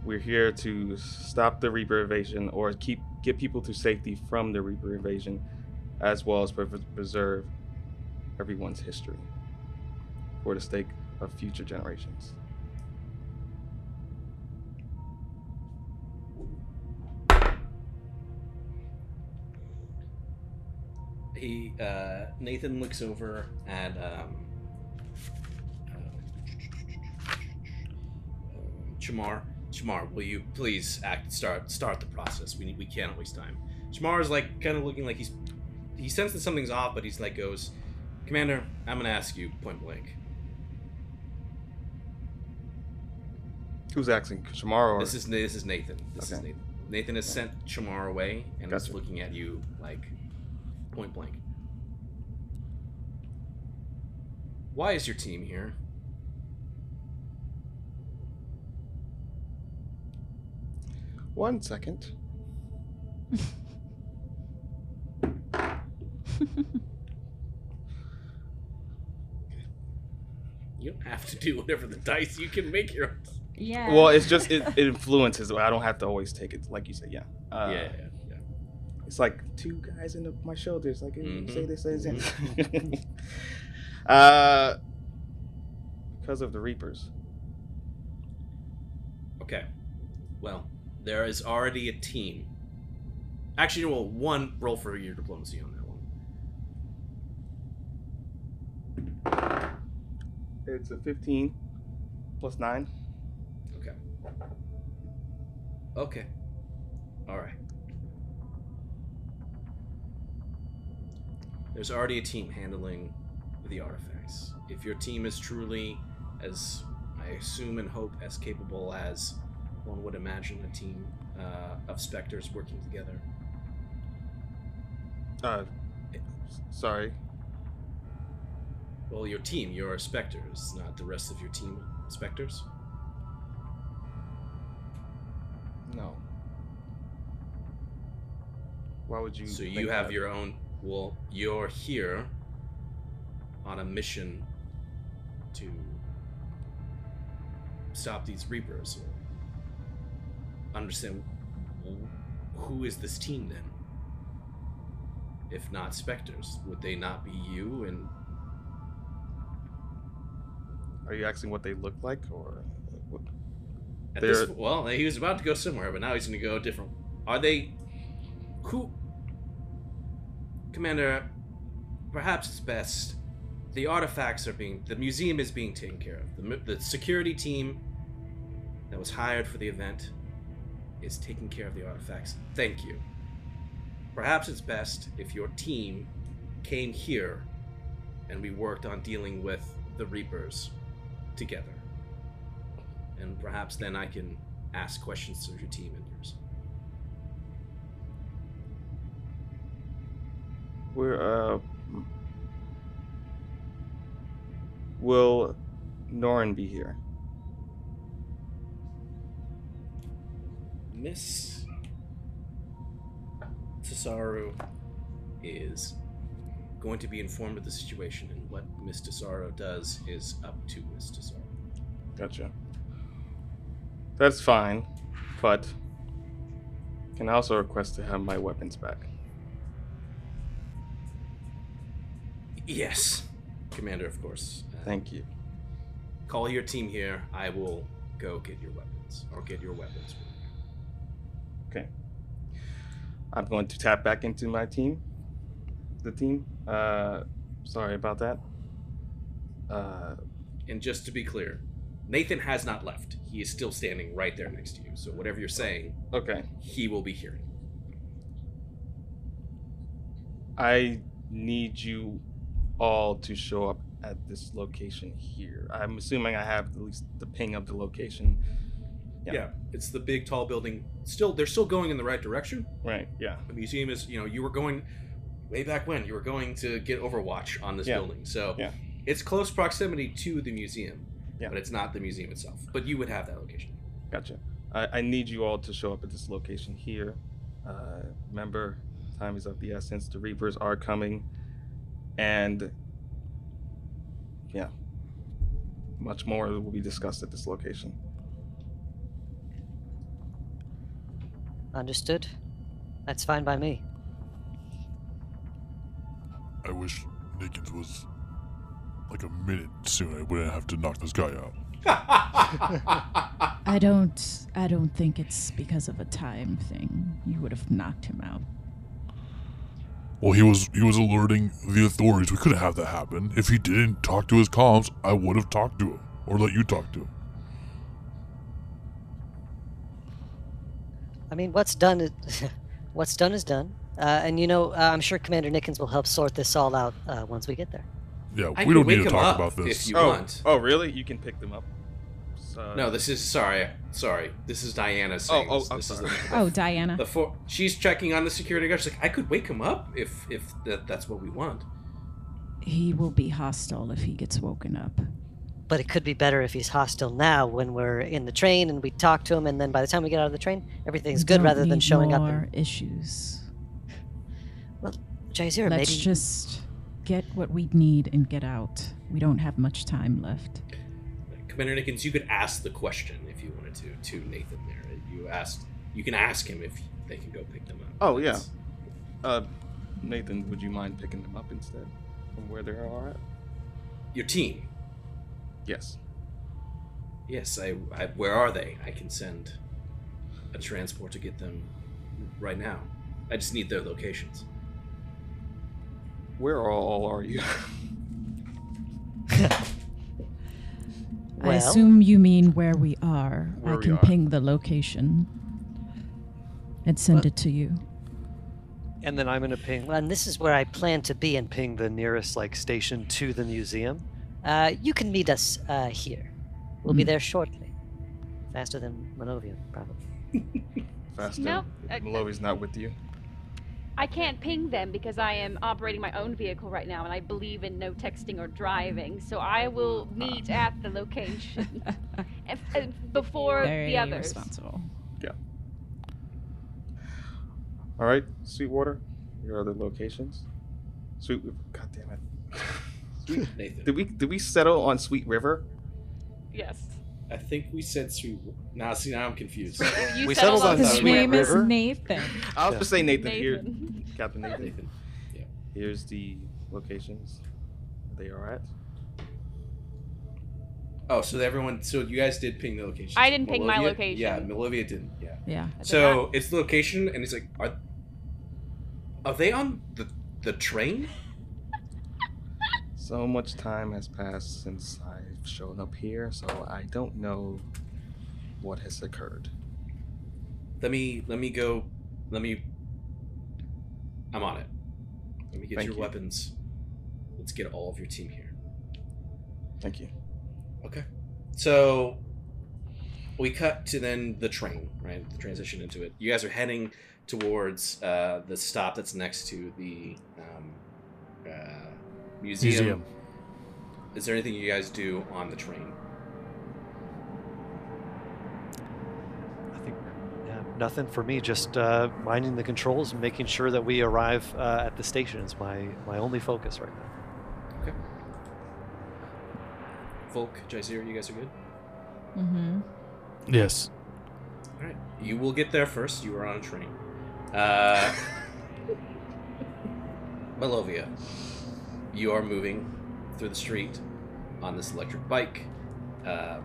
Speaker 2: we're here to stop the Reaper invasion or keep get people to safety from the Reaper invasion, as well as pre- preserve everyone's history for the sake of future generations.
Speaker 3: He uh, Nathan looks over at um, uh, Chamar. Chamar, will you please act start start the process? We need, we can't waste time. Chamar is like kind of looking like he's he senses something's off, but he's like goes, Commander, I'm gonna ask you point blank.
Speaker 2: Who's asking Shamar or
Speaker 3: This is this is Nathan. This is Nathan. Nathan has sent Chamar away and is looking at you like point blank. Why is your team here?
Speaker 2: One second?
Speaker 3: You don't have to do whatever the dice. You can make your. own.
Speaker 6: Yeah.
Speaker 2: Well, it's just it, it influences. I don't have to always take it, like you said. Yeah. Uh,
Speaker 3: yeah, yeah, yeah.
Speaker 2: It's like two guys in the, my shoulders. Like
Speaker 3: Mhm.
Speaker 2: say this, say this. uh, because of the Reapers.
Speaker 3: Okay. Well, there is already a team. Actually, well, one roll for your diplomacy on that one.
Speaker 2: It's a 15 plus nine.
Speaker 3: Okay. Okay. All right. There's already a team handling the artifacts. If your team is truly, as I assume and hope, as capable as one would imagine a team uh, of specters working together,
Speaker 2: Uh, sorry.
Speaker 3: well, your team, your specters, not the rest of your team specters.
Speaker 2: No. Why would you?
Speaker 3: So you have
Speaker 2: that?
Speaker 3: your own. Well, you're here on a mission to stop these reapers. Understand who is this team then? If not specters, would they not be you? And
Speaker 2: Are you asking what they look like, or? What?
Speaker 3: at this, well, he was about to go somewhere, but now he's going to go different. Are they? Who? Commander, perhaps it's best. The artifacts are being. The museum is being taken care of. The, the security team that was hired for the event is taking care of the artifacts. Thank you. Perhaps it's best if your team came here and we worked on dealing with the Reapers together. And perhaps then I can ask questions to your team and yours.
Speaker 2: We're uh. Will Norin be here?
Speaker 3: Miss Tesaro is going to be informed of the situation, and what Miss Tesaro does is up to Miss Tesaro.
Speaker 2: Gotcha. That's fine, but can I also request to have my weapons back?
Speaker 3: Yes, Commander, of course. Uh,
Speaker 2: Thank you.
Speaker 3: Call your team here. I will go get your weapons, or get your weapons.
Speaker 2: I'm going to tap back into my team. The team. Uh, sorry about that. Uh,
Speaker 3: And just to be clear, Nathan has not left. He is still standing right there next to you. So whatever you're saying,
Speaker 2: okay.
Speaker 3: he will be hearing.
Speaker 2: I need you all to show up at this location here. I'm assuming I have at least the ping of the location.
Speaker 3: Yeah. it's the big tall building. Still, they're still going in the right direction.
Speaker 2: Right. Yeah.
Speaker 3: The museum is, you know, you were going way back when. You were going to get Overwatch on this
Speaker 2: Yeah.
Speaker 3: building, so
Speaker 2: Yeah.
Speaker 3: it's close proximity to the museum.
Speaker 2: Yeah.
Speaker 3: but it's not the museum itself. But you would have that location.
Speaker 2: Gotcha. I, I need you all to show up at this location here. Uh, remember, time is of the essence. The Reapers are coming. And yeah, much more will be discussed at this location.
Speaker 9: Understood. That's fine by me.
Speaker 8: I wish Nickens was like a minute soon. I wouldn't have to knock this guy out.
Speaker 11: I don't I don't think it's because of a time thing. You would have knocked him out.
Speaker 8: Well, he was he was alerting the authorities. We couldn't have that happen. If he didn't talk to his comms, I would have talked to him or let you talk to him.
Speaker 9: I mean, what's done is what's done is done. Uh, and you know, uh, I'm sure Commander Nickens will help sort this all out uh, once we get there.
Speaker 8: Yeah,
Speaker 3: I
Speaker 8: we don't need to talk
Speaker 3: up
Speaker 8: about this.
Speaker 3: if you
Speaker 2: oh,
Speaker 3: want.
Speaker 2: oh, really? You can pick them up. So,
Speaker 3: No, this is sorry, sorry. This is Diana
Speaker 2: Oh,
Speaker 3: saying
Speaker 2: oh,
Speaker 3: this. This is
Speaker 2: sorry.
Speaker 3: the,
Speaker 11: Oh, Diana.
Speaker 3: the for, she's checking on the security guard. She's like, I could wake him up if if that, that's what we want.
Speaker 11: He will be hostile if he gets woken up.
Speaker 9: But it could be better if he's hostile now when we're in the train and we talk to him, and then by the time we get out of the train, everything's
Speaker 11: We
Speaker 9: good rather than
Speaker 11: need
Speaker 9: showing up.
Speaker 11: more
Speaker 9: And,
Speaker 11: issues.
Speaker 9: well Jaizira,
Speaker 11: Let's
Speaker 9: maybe
Speaker 11: just get what we need and get out. We don't have much time left.
Speaker 3: Commander Nickens, you could ask the question if you wanted to to Nathan there. You asked, you can ask him if they can go pick them up.
Speaker 2: Oh, yeah. Uh, Nathan, would you mind picking them up instead from where they are at?
Speaker 3: Your team.
Speaker 2: Yes.
Speaker 3: Yes, I, I. Where are they? I can send a transport to get them right now. I just need their locations.
Speaker 2: Where all are you?
Speaker 11: I
Speaker 9: Well-
Speaker 11: assume you mean where we are.
Speaker 2: Where
Speaker 11: I
Speaker 2: we
Speaker 11: can
Speaker 2: are.
Speaker 11: ping the location and send
Speaker 9: But-
Speaker 11: it to you.
Speaker 7: And then I'm gonna ping
Speaker 9: Well, and this is where I plan to be. And
Speaker 7: ping the nearest like station to the museum.
Speaker 9: Uh, you can meet us uh, here. We'll be
Speaker 11: Hmm.
Speaker 9: there shortly. Faster than Monovian, probably.
Speaker 2: Faster.
Speaker 4: Nope.
Speaker 2: If
Speaker 4: Uh,
Speaker 2: Malovi's not with you.
Speaker 4: I can't ping them because I am operating my own vehicle right now, and I believe in no texting or driving. So I will meet at the location if, uh, before
Speaker 11: Very
Speaker 4: the others.
Speaker 11: responsible. Yeah.
Speaker 2: All right, Sweetwater. Your other locations. Sweet. God damn it. Sweet.
Speaker 3: Nathan.
Speaker 2: Did we did we settle on Sweet River?
Speaker 4: Yes.
Speaker 3: I think we said sweet. Now, see, now I'm confused.
Speaker 4: You
Speaker 7: We
Speaker 4: settled
Speaker 7: settled on
Speaker 4: the
Speaker 11: His
Speaker 7: Sweet
Speaker 11: name
Speaker 7: River?
Speaker 11: is Nathan.
Speaker 2: I was
Speaker 7: Yeah.
Speaker 2: gonna say Nathan, here. Captain Nathan.
Speaker 3: Nathan.
Speaker 2: Here's the locations they are at.
Speaker 3: Oh, so everyone. So you guys did ping the location.
Speaker 4: I didn't ping my location.
Speaker 3: Yeah, Malovia didn't. Yeah.
Speaker 11: Yeah.
Speaker 4: Did
Speaker 3: So
Speaker 4: not.
Speaker 3: it's the location, and he's like, "Are are they on the the train?"
Speaker 2: So much time has passed since I've shown up here, so I don't know what has occurred.
Speaker 3: Let me let me go. Let me. I'm on it. Let me get
Speaker 2: Thank
Speaker 3: your
Speaker 2: you.
Speaker 3: weapons. Let's get all of your team here.
Speaker 2: Thank you.
Speaker 3: Okay. So we cut to then the train, right? The transition into it. You guys are heading towards uh, the stop that's next to the um, museum.
Speaker 7: Museum.
Speaker 3: Is there anything you guys do on the train?
Speaker 7: I think yeah, nothing for me. Just uh, minding the controls and making sure that we arrive uh, at the station is my my only focus right now.
Speaker 3: Okay. Volk, Jaizir, you guys are good?
Speaker 11: Mm-hmm.
Speaker 7: Yes.
Speaker 3: All right. You will get there first. You are on a train. Uh, Malovia. You are moving through the street on this electric bike. Um,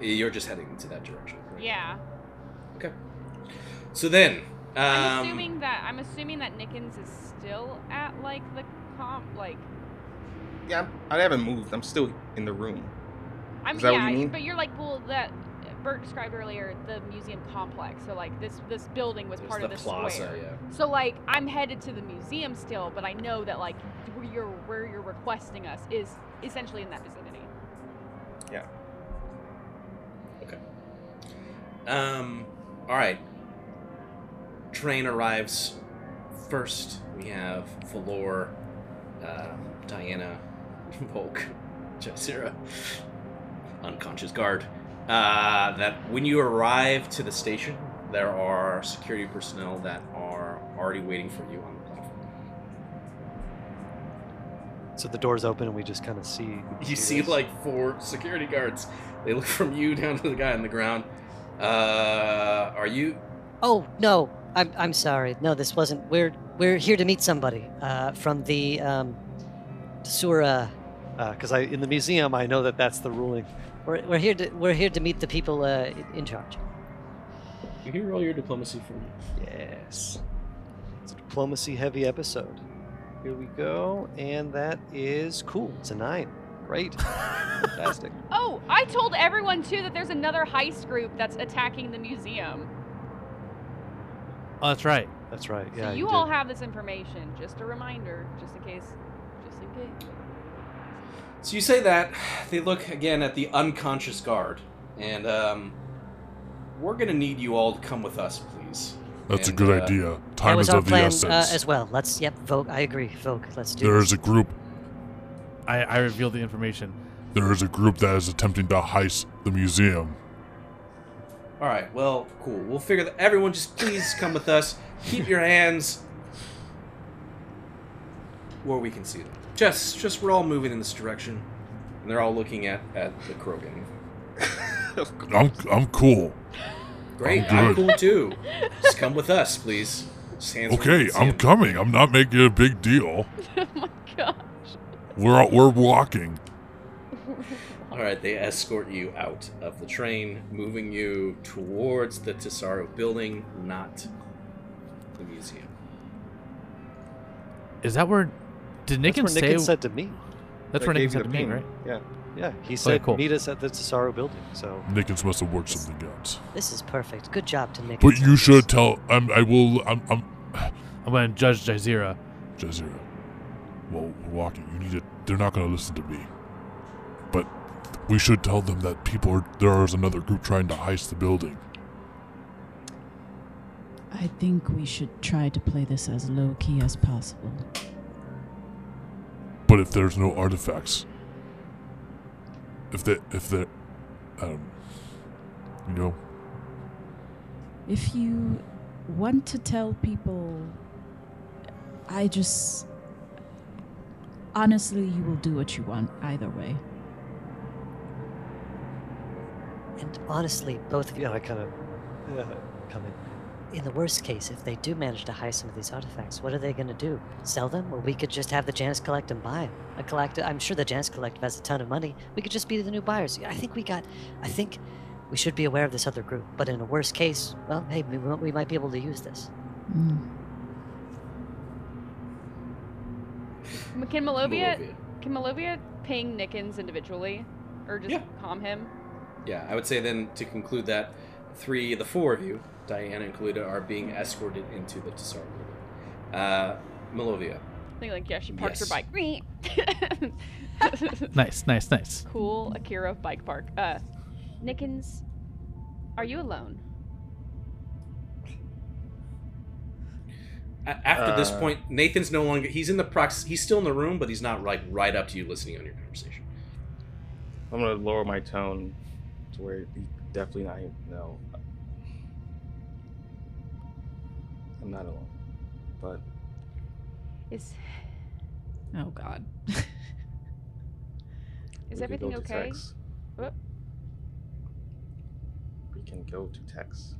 Speaker 3: you're just heading into that direction. right?
Speaker 4: Yeah.
Speaker 3: Okay. So then, um,
Speaker 4: I'm assuming that I'm assuming that Nickens is still at like the comp like
Speaker 10: Yeah, I'm, I haven't moved. I'm still in the room.
Speaker 4: I'm
Speaker 10: Is that
Speaker 4: yeah,
Speaker 10: what you mean?
Speaker 4: but you're like well that Bert described earlier the museum complex. So like this this building was
Speaker 3: There's
Speaker 4: part
Speaker 3: the
Speaker 4: of the
Speaker 3: plaza,
Speaker 4: square.
Speaker 3: yeah.
Speaker 4: So like I'm headed to the museum still, but I know that like where you're where you're requesting us is essentially in that vicinity.
Speaker 10: Yeah.
Speaker 3: Okay. Um. All right. Train arrives first. We have Valor, uh, Diana, Volk, Jazeera, unconscious guard. Uh, that when you arrive to the station, there are security personnel that are already waiting for you on the platform.
Speaker 7: So the doors open and we just kind of see.
Speaker 3: You see
Speaker 7: this.
Speaker 3: like four security guards. They look from you down to the guy on the ground. Uh, are you
Speaker 9: Oh no, I'm I'm sorry. No, this wasn't. We're we're here to meet somebody uh, from the um, Sura.
Speaker 7: because Uh, I in the museum I know that that's the ruling.
Speaker 9: We're, we're here to we're here to meet the people uh, in- in charge.
Speaker 3: You can roll your diplomacy for me.
Speaker 7: Yes. It's a diplomacy heavy episode. Here we go, and that is cool. It's a nine. Great. Fantastic.
Speaker 4: Oh, I told everyone too that there's another heist group that's attacking the museum.
Speaker 5: Oh, that's right.
Speaker 7: That's right. Yeah.
Speaker 4: So
Speaker 7: Yeah.
Speaker 4: you
Speaker 7: did.
Speaker 4: all have this information. Just a reminder, just in case. Just in case.
Speaker 3: So you say that they look again at the unconscious guard, and um, we're gonna need you all to come with us, please.
Speaker 8: That's
Speaker 3: And,
Speaker 8: a good
Speaker 3: uh,
Speaker 8: idea. Time is
Speaker 9: our
Speaker 8: of the
Speaker 9: plan uh,
Speaker 8: essence.
Speaker 9: as well. Let's. Yep. Volk. I agree. Volk. Let's do.
Speaker 8: there
Speaker 9: this.
Speaker 8: is a group.
Speaker 5: I, I revealed the information.
Speaker 8: There is a group that is attempting to heist the museum.
Speaker 3: All right. Well, cool. We'll figure that. Everyone, just please come with us. Keep your hands where we can see them. Just, just we're all moving in this direction, and they're all looking at at the Krogan.
Speaker 8: I'm I'm cool.
Speaker 3: Great.
Speaker 8: I'm
Speaker 3: I'm, cool too. Just come with us, please. Just hands where we
Speaker 8: Okay,
Speaker 3: can see
Speaker 8: I'm
Speaker 3: 'em.
Speaker 8: coming. I'm not making a big deal.
Speaker 4: oh my gosh.
Speaker 8: We're we're walking.
Speaker 3: All right, they escort you out of the train, moving you towards the Tesaro building, not the museum.
Speaker 5: Is that where? Did Nick
Speaker 7: That's
Speaker 5: say?
Speaker 7: what Nickens said to me.
Speaker 5: that's
Speaker 10: They
Speaker 5: where Nick said to
Speaker 10: the
Speaker 5: me, right?
Speaker 10: Yeah.
Speaker 7: Yeah. He said
Speaker 5: cool.
Speaker 7: meet us at the Tesaro building. So
Speaker 8: Nickens must have worked something out.
Speaker 9: This is perfect. Good job to Nick.
Speaker 8: But you should tell. I'm. I will. I'm. I'm.
Speaker 5: I'm gonna judge Jazeera.
Speaker 8: Jazeera. Well, we're walking. You need to. They're not going to listen to me. But we should tell them that people are. There is another group trying to heist the building.
Speaker 11: I think we should try to play this as low key as possible.
Speaker 8: But if there's no artifacts, if they, if they, um, you know,
Speaker 11: If you want to tell people, I just. Honestly, you will do what you want either way.
Speaker 9: And honestly, both of you,
Speaker 7: yeah, I kind of uh, come in.
Speaker 9: in the worst case, if they do manage to heist some of these artifacts, what are they going to do? Sell them? Or we could just have the Janus Collect and buy them. A collect, I'm sure the Janus Collective has a ton of money. We could just be the new buyers. I think we got. I think we should be aware of this other group. But in a worst case, well, hey, we, we might be able to use this.
Speaker 11: Mm.
Speaker 4: Can Malovia,
Speaker 3: Malovia.
Speaker 4: can Malovia ping Nickens individually, or just
Speaker 3: Yeah.
Speaker 4: calm him?
Speaker 3: Yeah, I would say then to conclude that three, the four of you, Diana and included, are being escorted into the Tesaro building. Uh, Malovia.
Speaker 4: I think like yeah, she parks
Speaker 3: Yes.
Speaker 4: her bike.
Speaker 5: Nice, nice, nice.
Speaker 4: cool Akira bike park. Uh, Nickens, are you alone?
Speaker 3: A- after this
Speaker 10: Uh,
Speaker 3: point, Nathan's no longer. He's in the prox. He's still in the room, but he's not like right up to you, listening on your conversation.
Speaker 10: I'm gonna lower my tone to where he's definitely not. No, I'm not alone. But
Speaker 4: Is
Speaker 11: Oh, God.
Speaker 4: is everything
Speaker 10: go
Speaker 4: okay?
Speaker 10: Tex. We can go to Tex.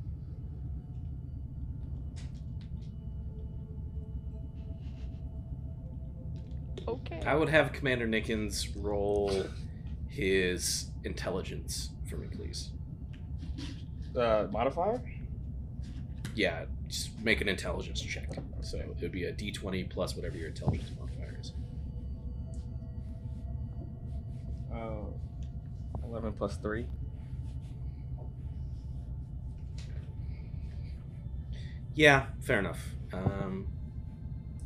Speaker 4: Okay.
Speaker 3: I would have Commander Nickens roll his intelligence for me, please.
Speaker 2: Uh, modifier?
Speaker 3: Yeah, just make an intelligence check. So it would be a d20 plus whatever your intelligence modifier is.
Speaker 2: Uh, 11 plus 3.
Speaker 3: Yeah, fair enough. Um,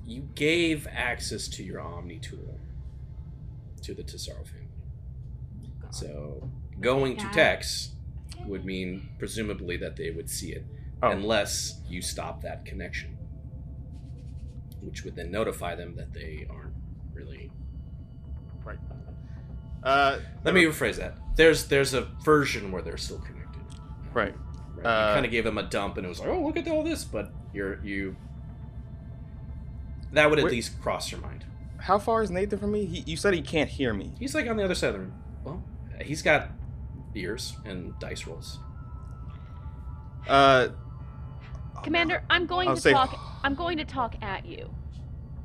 Speaker 3: you gave access to your Omni tool to the Tesaro family. So going to Tex would mean presumably that they would see it
Speaker 2: Oh.
Speaker 3: unless you stop that connection, which would then notify them that they aren't really.
Speaker 2: Right. Uh,
Speaker 3: Let me rephrase that. There's there's a version where they're still connected.
Speaker 2: Right.
Speaker 3: Right.
Speaker 2: Uh,
Speaker 3: you kind of gave them a dump, and it was like, oh, look at all this, but you're you. That would at
Speaker 2: Wait.
Speaker 3: least cross your mind.
Speaker 2: How far is Nathan from me? He, you said he can't hear me.
Speaker 3: He's like on the other side of the room. Well, he's got ears and dice rolls.
Speaker 2: Uh,
Speaker 4: Commander, I'm going
Speaker 2: I'll
Speaker 4: to
Speaker 2: say-
Speaker 4: talk. I'm going to talk at you.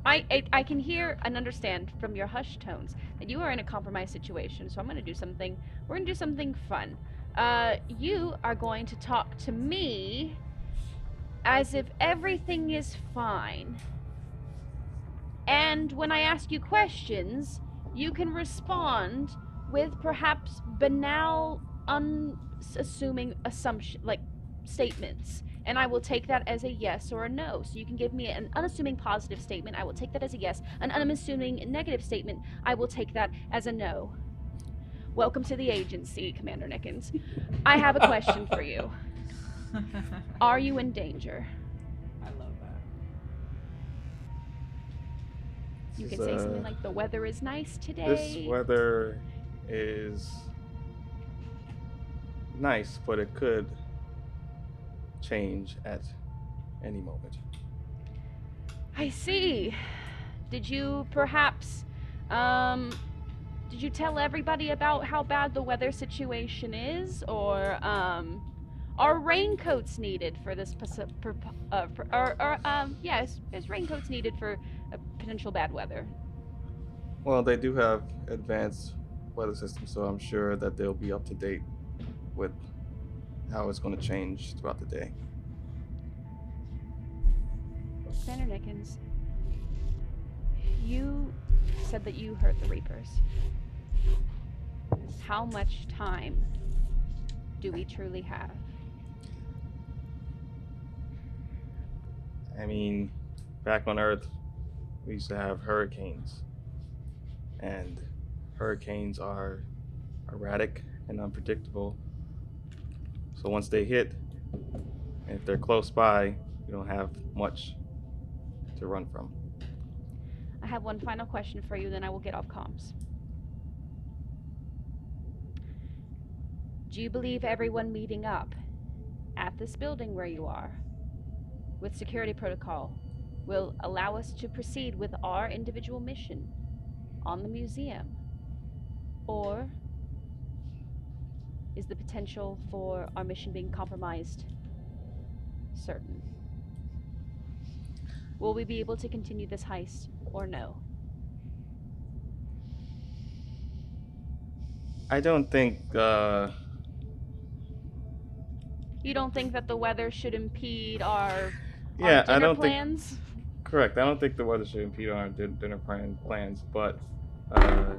Speaker 4: I, I I can hear and understand from your hush tones that you are in a compromised situation. So I'm going to do something. We're going to do something fun. Uh, you are going to talk to me as if everything is fine. And when I ask you questions, you can respond with perhaps banal, unassuming assumption, like statements. And I will take that as a yes or a no. So you can give me an unassuming positive statement. I will take that as a yes. An unassuming negative statement. I will take that as a no. Welcome to the agency, Commander Nickens. I have a question for you. Are you in danger?
Speaker 11: I love that.
Speaker 4: You
Speaker 2: This
Speaker 4: can
Speaker 2: is,
Speaker 4: say something
Speaker 2: uh,
Speaker 4: like, "The weather is nice today."
Speaker 2: This weather is nice, but it could change at any moment.
Speaker 4: I see. Did you perhaps, um, did you tell everybody about how bad the weather situation is, or um, are raincoats needed for this? per- uh, for, or, or um, yes, is raincoats needed for potential bad weather?
Speaker 2: Well, they do have advanced weather systems, so I'm sure that they'll be up to date with how it's going to change throughout the day.
Speaker 4: Commander Nickens, you said that you heard the Reapers. How much time do we truly have?
Speaker 2: I mean, back on Earth, we used to have hurricanes, and hurricanes are erratic and unpredictable. So once they hit, if they're close by, you don't have much to run from.
Speaker 4: I have one final question for you, then I will get off comms. Do you believe everyone meeting up at this building where you are with security protocol will allow us to proceed with our individual mission on the museum? Or is the potential for our mission being compromised certain? Will we be able to continue this heist or no?
Speaker 2: I don't think uh,
Speaker 4: You don't think that the weather should impede our, our
Speaker 2: Yeah, I
Speaker 4: dinner
Speaker 2: don't think-
Speaker 4: plans?
Speaker 2: correct. I don't think the weather should impede our dinner plan plans, but uh,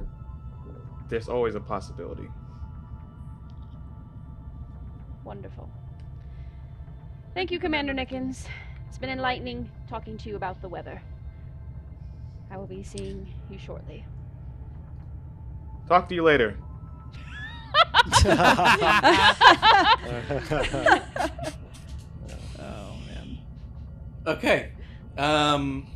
Speaker 2: there's always a possibility.
Speaker 4: Wonderful. Thank you, Commander Nickens. It's been enlightening talking to you about the weather. I will be seeing you shortly.
Speaker 2: Talk to you later.
Speaker 5: Oh man.
Speaker 3: Okay. Um.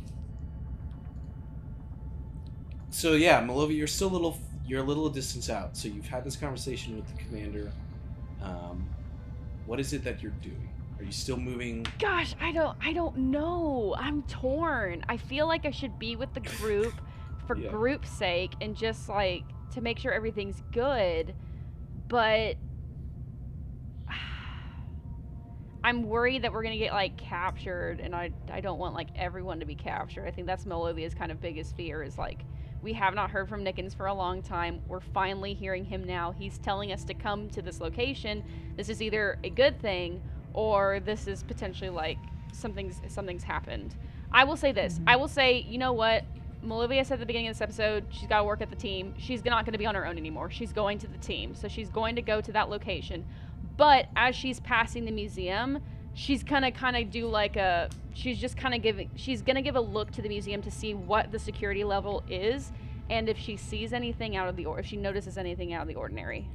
Speaker 3: So yeah, Malovia, you're still a little you're a little distance out. So you've had this conversation with the commander. Um, what is it that you're doing? Are you still moving?
Speaker 4: Gosh, I don't I don't know. I'm torn. I feel like I should be with the group for
Speaker 3: Yeah.
Speaker 4: group's sake and just like to make sure everything's good. But I'm worried that we're gonna get like captured and I I don't want like everyone to be captured. I think that's Malovia's kind of biggest fear is like We have not heard from Nickens for a long time. We're finally hearing him now. He's telling us to come to this location. This is either a good thing or this is potentially like something's something's happened. I will say this. Mm-hmm. I will say, you know what? Malovia said at the beginning of this episode, she's got to work at the team. She's not going to be on her own anymore. She's going to the team. So she's going to go to that location. But as she's passing the museum, she's gonna kind of do like a she's just kind of giving she's gonna give a look to the museum to see what the security level is and if she sees anything out of the or if she notices anything out of the ordinary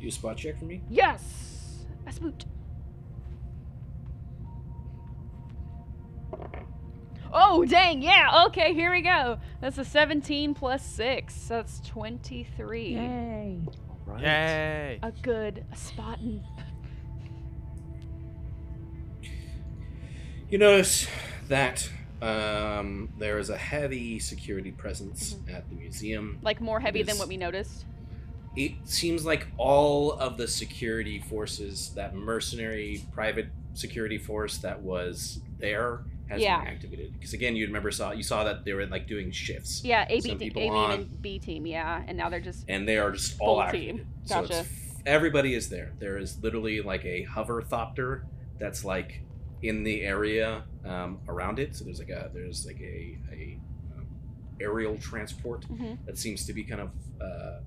Speaker 3: You spot check for me?
Speaker 4: yes a spoot oh dang yeah okay here we go that's a 17 plus 6 so that's 23
Speaker 6: Yay.
Speaker 7: Right.
Speaker 5: Yay!
Speaker 4: a good spotting
Speaker 3: You notice that um, there is a heavy security presence at the museum.
Speaker 4: like more heavy than what we noticed
Speaker 3: It seems like all of the security forces, that mercenary private security force that was there, has
Speaker 4: Yeah.
Speaker 3: been activated. Because again, you remember saw you saw that they were like doing shifts,
Speaker 4: Yeah, A, B, team,
Speaker 3: people
Speaker 4: A team,
Speaker 3: on-
Speaker 4: and B team. Yeah, and now they're just
Speaker 3: and they are just all activated.
Speaker 4: team.
Speaker 3: So
Speaker 4: Gotcha.
Speaker 3: it's everybody is there. There is literally like a hoverthopter that's like in the area um, around it. So there's like a there's like a, a um, aerial transport
Speaker 4: Mhm.
Speaker 3: that seems to be kind of uh,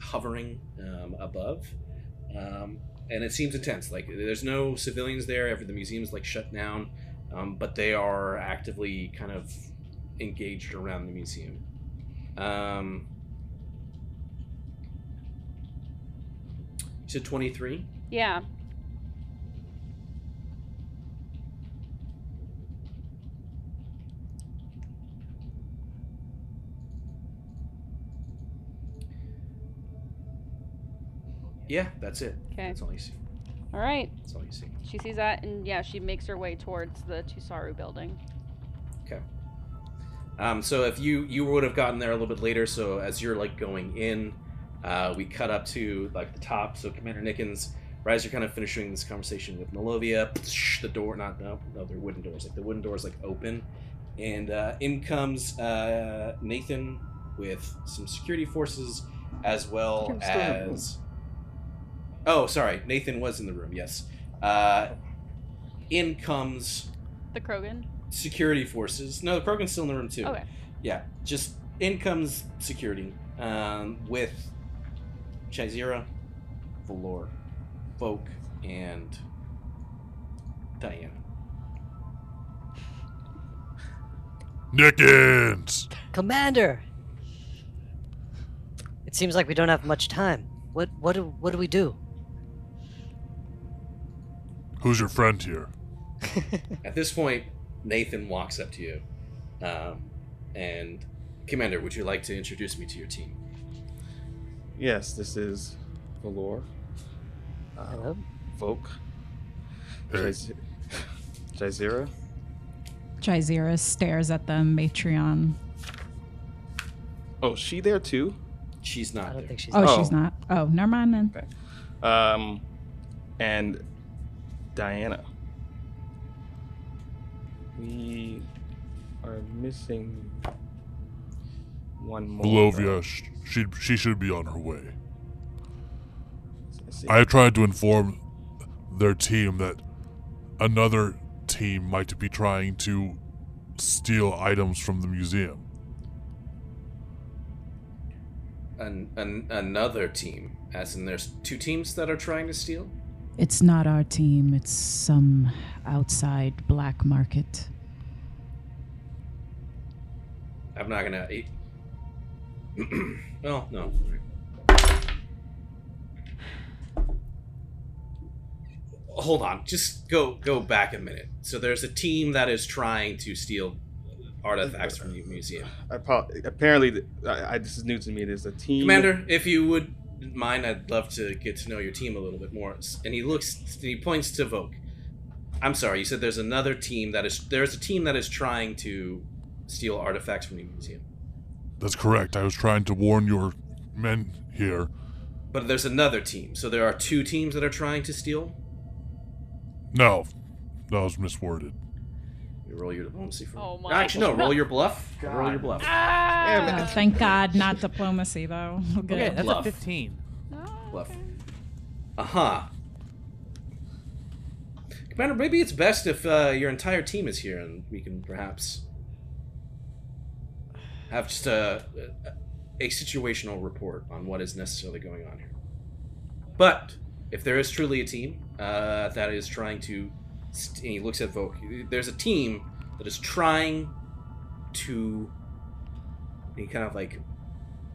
Speaker 3: hovering um, above. Um, and it seems intense. Like there's no civilians there. Every the museum's like shut down, um, but they are actively kind of engaged around the museum. Um, you said 23?
Speaker 4: yeah.
Speaker 3: Yeah, that's it.
Speaker 4: Okay.
Speaker 3: That's all you see.
Speaker 4: All right.
Speaker 3: That's all you see.
Speaker 4: She sees that, and yeah, she makes her way towards the Tesaro building.
Speaker 3: Okay. Um, so if you you would have gotten there a little bit later, so as you're like going in, uh, we cut up to like the top. So Commander Nickens, right as you're kind of finishing this conversation with Malovia, the door not no no they're wooden doors like the wooden doors like open, and uh, in comes uh, Nathan with some security forces as well
Speaker 2: Nathan's still in the room.
Speaker 3: as. Oh, sorry, Nathan was in the room. Yes. Uh, in comes
Speaker 4: The Krogan.
Speaker 3: security forces. No, the Krogan's still in the room too.
Speaker 4: Okay.
Speaker 3: Yeah, just in comes security um, with Chizira, Valor, Volk, and Diana.
Speaker 8: Nickens!
Speaker 9: Commander! It seems like we don't have much time. What what do what do we do?
Speaker 8: Who's your friend here?
Speaker 3: At this point, Nathan walks up to you, um, and Commander, would you like to introduce me to your team?
Speaker 2: Yes, this is Valor. Uh,
Speaker 9: Hello?
Speaker 2: Volk.
Speaker 8: Hey.
Speaker 2: Jaiz- Jaizira.
Speaker 6: Jaizira stares at the Matreon.
Speaker 2: Oh, she there too?
Speaker 3: She's
Speaker 9: I
Speaker 3: not
Speaker 9: don't
Speaker 3: there.
Speaker 9: think she's
Speaker 6: Oh,
Speaker 2: Oh.
Speaker 6: she's not. Oh, never mind then.
Speaker 2: Okay. Um, and Diana. We are missing one more.
Speaker 8: Malovia, sh- she, she should be on her way.
Speaker 2: Let's.
Speaker 8: I tried to inform their team that another team might be trying to steal items from the museum.
Speaker 3: An, an, another team, as in there's two teams that are trying to steal.
Speaker 11: It's not our team, it's some outside black market.
Speaker 3: I'm not gonna. It, well, oh, no. Hold on, just go go back a minute. So there's a team that is trying to steal artifacts from the museum.
Speaker 2: I apo- apparently, th- I, I, this is new to me. There's a team.
Speaker 3: Commander, if you would mind, I'd love to get to know your team a little bit more. And he looks, he points to Volk. I'm sorry, you said there's another team that is there's a team that is trying to steal artifacts from the museum.
Speaker 8: That's correct. I was trying to warn your men here.
Speaker 3: But there's another team. So there are two teams that are trying to steal.
Speaker 8: No, that was misworded.
Speaker 3: You roll your diplomacy for.
Speaker 4: Oh my
Speaker 3: Actually, no. Roll your bluff. Roll your bluff.
Speaker 4: Ah!
Speaker 6: Uh, thank God, not diplomacy though. Good.
Speaker 5: Okay, that's
Speaker 3: Bluff.
Speaker 5: a 15.
Speaker 3: Bluff. Uh huh. Commander, maybe it's best if uh, your entire team is here and we can perhaps have just a, a situational report on what is necessarily going on here. But if there is truly a team uh, that is trying to, st- and he looks at Volk, there's a team that is trying to. He kind of like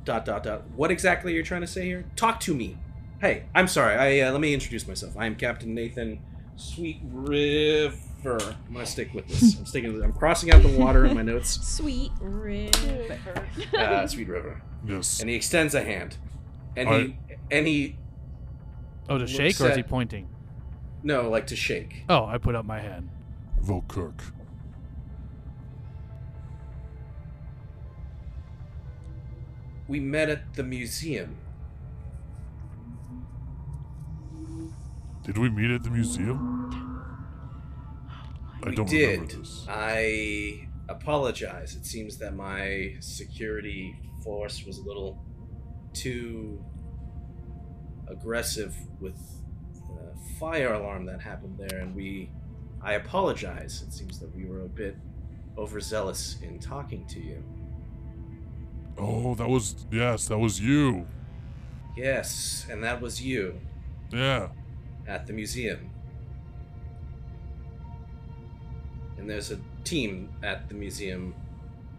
Speaker 3: dot dot dot. What exactly are you trying to say here? Talk to me. Hey, I'm sorry. I uh, let me introduce myself. I am Captain Nathan Sweet River. I'm gonna stick with this. I'm sticking. With, I'm crossing out the water in my notes.
Speaker 6: Sweet river.
Speaker 3: Uh, Sweet River.
Speaker 8: Yes.
Speaker 3: And he extends a hand, and
Speaker 8: I-
Speaker 3: he and he
Speaker 5: Oh, to shake or is he pointing?
Speaker 3: No like to shake.
Speaker 5: Oh, I put up my hand.
Speaker 8: Volkirk.
Speaker 3: We met at the museum.
Speaker 8: Did we meet at the museum? I
Speaker 3: we
Speaker 8: don't
Speaker 3: did.
Speaker 8: remember this.
Speaker 3: I apologize. It seems that my security force was a little too aggressive with the fire alarm that happened there, and we. I apologize. It seems that we were a bit overzealous in talking to you.
Speaker 8: Oh, that was yes, that was you.
Speaker 3: Yes, and that was you
Speaker 8: Yeah.
Speaker 3: at the museum. And there's a team at the museum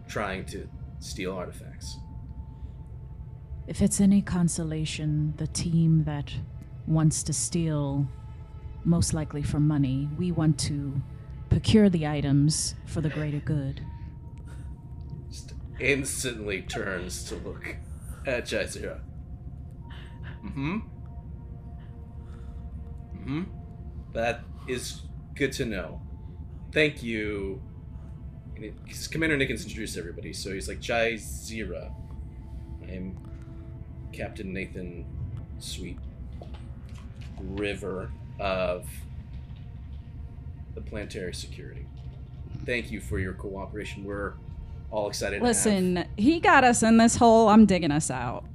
Speaker 3: trying to steal artifacts.
Speaker 11: If it's any consolation, the team that wants to steal, most likely for money, we want to procure the items for the greater good.
Speaker 3: Just instantly turns to look at Jaizira. Mm-hmm. Mm-hmm. That is good to know. Thank you. It, Commander Nickens introduced everybody, so he's like Jaizira. I am Captain Nathan Sweet River of the Planetary Security. Thank you for your cooperation. We're all excited. to have-
Speaker 6: Listen, he got us in this hole. I'm digging us out.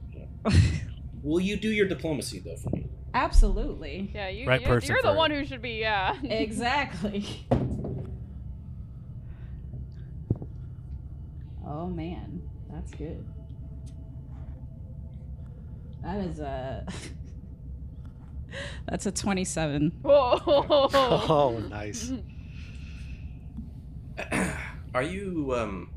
Speaker 3: Will you do your diplomacy though for me?
Speaker 6: Absolutely.
Speaker 4: Yeah, you,
Speaker 5: Right
Speaker 4: you're,
Speaker 5: person
Speaker 4: you're
Speaker 5: for
Speaker 4: the
Speaker 5: it.
Speaker 4: one who should be, yeah.
Speaker 6: Exactly. Oh man, that's good. That is uh, a. that's a 27.
Speaker 4: Whoa.
Speaker 7: Oh, nice.
Speaker 3: Are you um?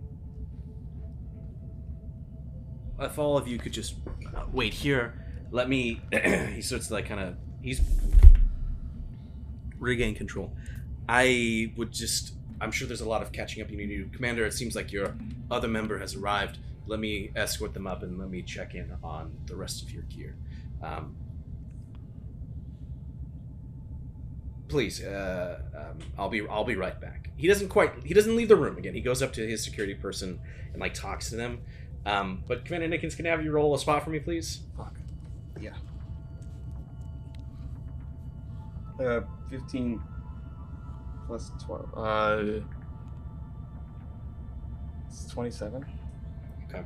Speaker 3: If all of you could just uh, wait here, let me. he starts to like kind of. He's regain control. I would just. I'm sure there's a lot of catching up you need to do, Commander. It seems like your other member has arrived. Let me escort them up and let me check in on the rest of your gear. Um, please uh, um, i'll be i'll be right back he doesn't quite he doesn't leave the room again he goes up to his security person and like talks to them um, but commander nickens can I have you roll a spot for me please
Speaker 2: Fuck. Yeah. Uh, 15 plus 12. Uh, it's 27.
Speaker 3: okay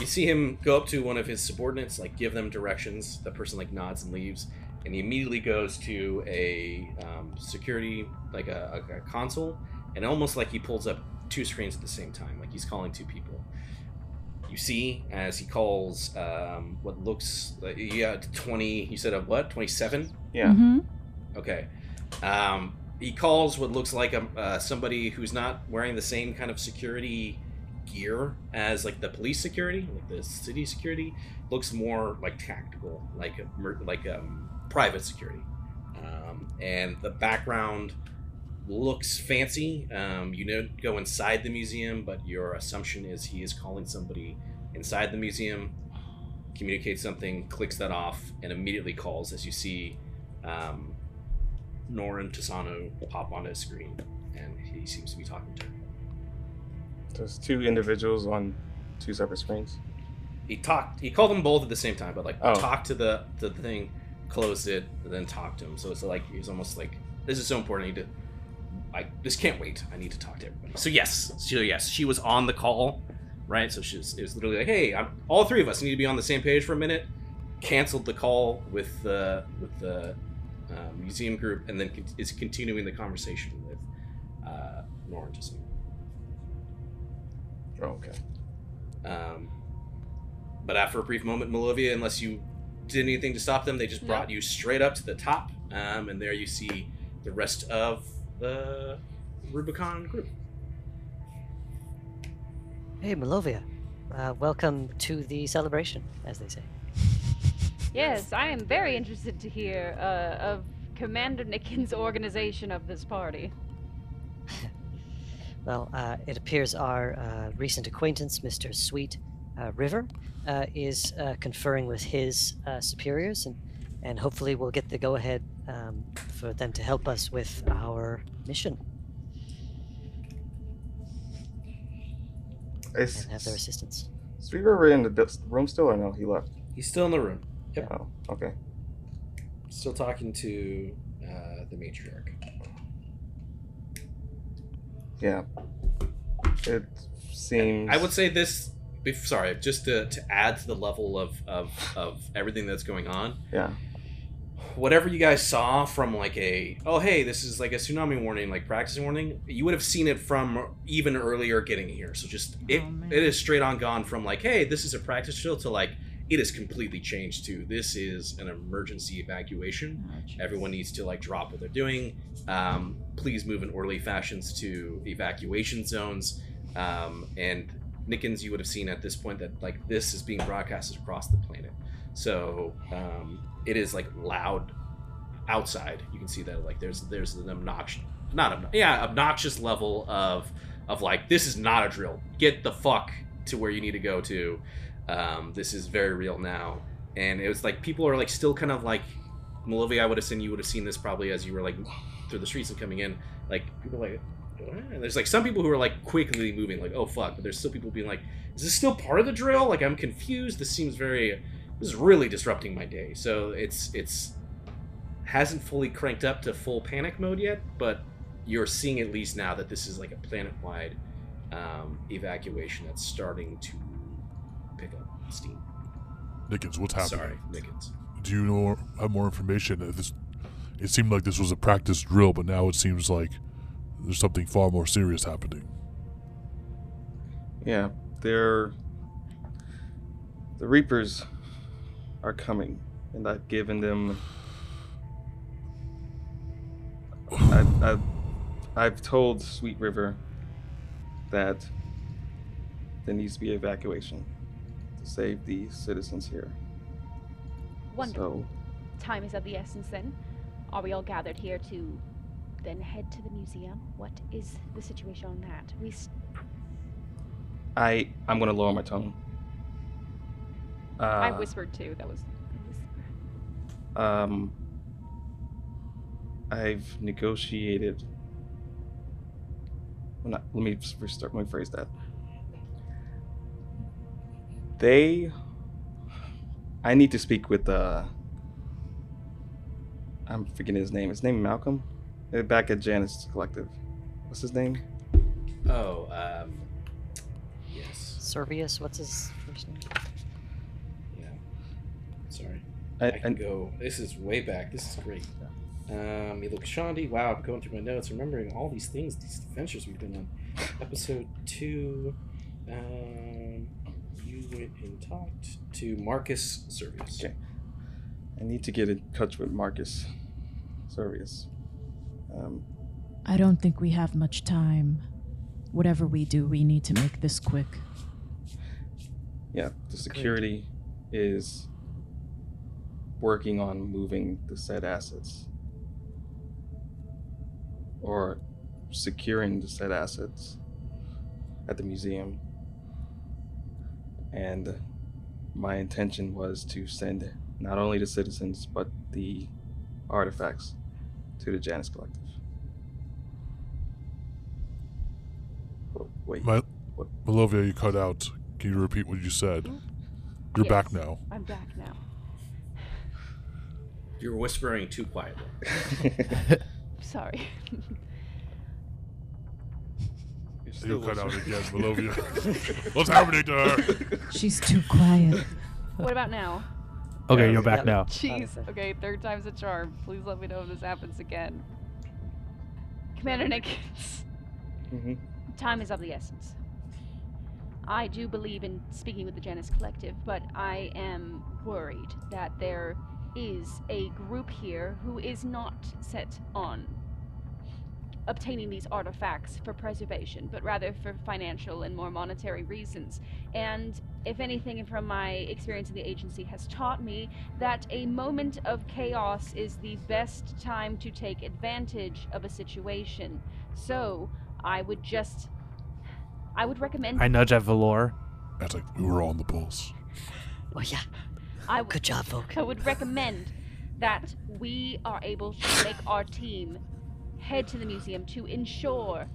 Speaker 3: you see him go up to one of his subordinates like give them directions the person like nods and leaves and he immediately goes to a um, security like a, a, a console and almost like he pulls up two screens at the same time like he's calling two people you see as he calls um, what looks like yeah 20 you said a what 27
Speaker 2: Yeah.
Speaker 6: Mhm.
Speaker 3: Okay. Um, he calls what looks like a, uh, somebody who's not wearing the same kind of security gear as like the police security, like the city security. Looks more like tactical, like a, like um, private security. Um, and the background looks fancy. Um, you know, go inside the museum, but your assumption is he is calling somebody inside the museum. Communicates something, clicks that off, and immediately calls as you see um, Norin Tasano pop onto his screen, and he seems to be talking to her.
Speaker 2: There's two individuals on two separate screens.
Speaker 3: He talked. He called them both at the same time, but like
Speaker 2: Oh.
Speaker 3: talked to the the thing, closed it, and then talked to him. So it's like he's almost like this is so important. I need to. I just can't wait. I need to talk to everybody. So yes, so yes, she was on the call right? So she's it was literally like, "Hey, I'm, all three of us need to be on the same page for a minute." Canceled the call with the with the uh, museum group, and then con- is continuing the conversation with uh, Norn just
Speaker 2: Oh, okay.
Speaker 3: um, but after a brief moment, Malovia, unless you did anything to stop them, they just brought you straight up to the top, um, and there you see the rest of the Rubicon group.
Speaker 9: Hey, Malovia. Uh, welcome to the celebration, as they say.
Speaker 4: Yes, I am very interested to hear uh, of Commander Nickin's organization of this party.
Speaker 9: Well, uh, it appears our uh, recent acquaintance, Mr. Sweet uh, River, is uh, conferring with his uh, superiors, and, and hopefully we'll get the go ahead um, for them to help us with our mission
Speaker 2: Is
Speaker 9: and have their assistance.
Speaker 2: Sweet River in the room still or no? He left.
Speaker 3: He's still in the room. Yep.
Speaker 2: Oh, okay.
Speaker 3: Still talking to uh, the matriarch.
Speaker 2: Yeah. It seems.
Speaker 3: I would say this. Bef- Sorry, just to, to add to the level of, of, of everything that's going on.
Speaker 2: Yeah.
Speaker 3: Whatever you guys saw from like a oh hey this is like a tsunami warning like practice warning you would have seen it from even earlier getting here. So just it
Speaker 6: Oh,
Speaker 3: it is straight on gone from like hey this is a practice drill to like it is completely changed to this is an emergency evacuation.
Speaker 6: Oh,
Speaker 3: everyone needs to like drop what they're doing. Um, please move in orderly fashions to evacuation zones. Um, and nickens you would have seen at this point that like this is being broadcasted across the planet. So um, it is like loud outside. You can see that like there's there's an obnoxious not obno- yeah obnoxious level of of like this is not a drill. Get the fuck to where you need to go to. Um, this is very real now. And it was like people are like still kind of like Malovia, I would have seen you would have seen this probably as you were like through the streets and coming in. Like people like, There's like some people who are like quickly moving, like, oh fuck. But there's still people being like, is this still part of the drill? Like I'm confused. This seems very, this is really disrupting my day. So it's it's hasn't fully cranked up to full panic mode yet, but you're seeing at least now that this is like a planet-wide um, evacuation that's starting to pick up steam.
Speaker 8: Nickens, what's happening?
Speaker 3: Sorry, Nickens.
Speaker 8: Do you know have more information? This, it seemed like this was a practice drill, but now it seems like there's something far more serious happening.
Speaker 2: Yeah, they're. The Reapers are coming, and I've given them. I, I, I've told Sweet River that there needs to be evacuation to save the citizens here.
Speaker 4: Wonderful.
Speaker 2: So,
Speaker 4: Time is of the essence then. Are we all gathered here to then head to the museum? What is the situation on that? We
Speaker 2: I'm gonna lower my tone. Uh,
Speaker 4: I whispered too. That was.
Speaker 2: Um, I've negotiated. Well, not, let me restart. Let me phrase that. They. I need to speak with. Uh, I'm forgetting his name. His name Malcolm. Back at Janus Collective. What's his name?
Speaker 3: Oh, um, yes.
Speaker 9: Servius, what's his first name?
Speaker 3: Yeah. Sorry.
Speaker 2: I,
Speaker 3: I can
Speaker 2: I,
Speaker 3: go. This is way back. This is great. Um, you look Shandi. Wow, I'm going through my notes, remembering all these things, these adventures we've been on. Episode two. Um, you went and talked to Marcus Servius.
Speaker 2: Okay. I need to get in touch with Marcus Servius. Um,
Speaker 11: I don't think we have much time. Whatever we do, we need to make this quick.
Speaker 2: yeah, the security is working on moving the said assets or securing the said assets at the museum. And my intention was to send not only the citizens but the artifacts to the Janus Collective. Oh, Wait,
Speaker 8: My,
Speaker 2: what?
Speaker 8: Malovia, you cut out. Can you repeat what you said? Hmm? You're back now.
Speaker 4: I'm back now.
Speaker 3: You're whispering too quietly.
Speaker 4: Sorry.
Speaker 8: You'll cut out again, Malovia. What's happening to her?
Speaker 6: She's too quiet.
Speaker 12: What about now?
Speaker 5: Okay,
Speaker 13: Yeah,
Speaker 5: you're back
Speaker 13: yeah.
Speaker 5: now.
Speaker 12: Jeez. Okay, third time's a charm. Please let me know if this happens again. Commander Nickens,
Speaker 2: hmm
Speaker 4: Time is of the essence. I do believe in speaking with the Janus Collective, but I am worried that there is a group here who is not set on obtaining these artifacts for preservation, but rather for financial and more monetary reasons. And if anything from my experience in the agency has taught me that a moment of chaos is the best time to take advantage of a situation. So, I would just I would recommend
Speaker 5: I nudge at Valor.
Speaker 8: That's like we were all on the pulse.
Speaker 9: Oh yeah.
Speaker 4: I w-
Speaker 9: Good job, Volk.
Speaker 4: I would recommend that we are able to make our team head to the museum to ensure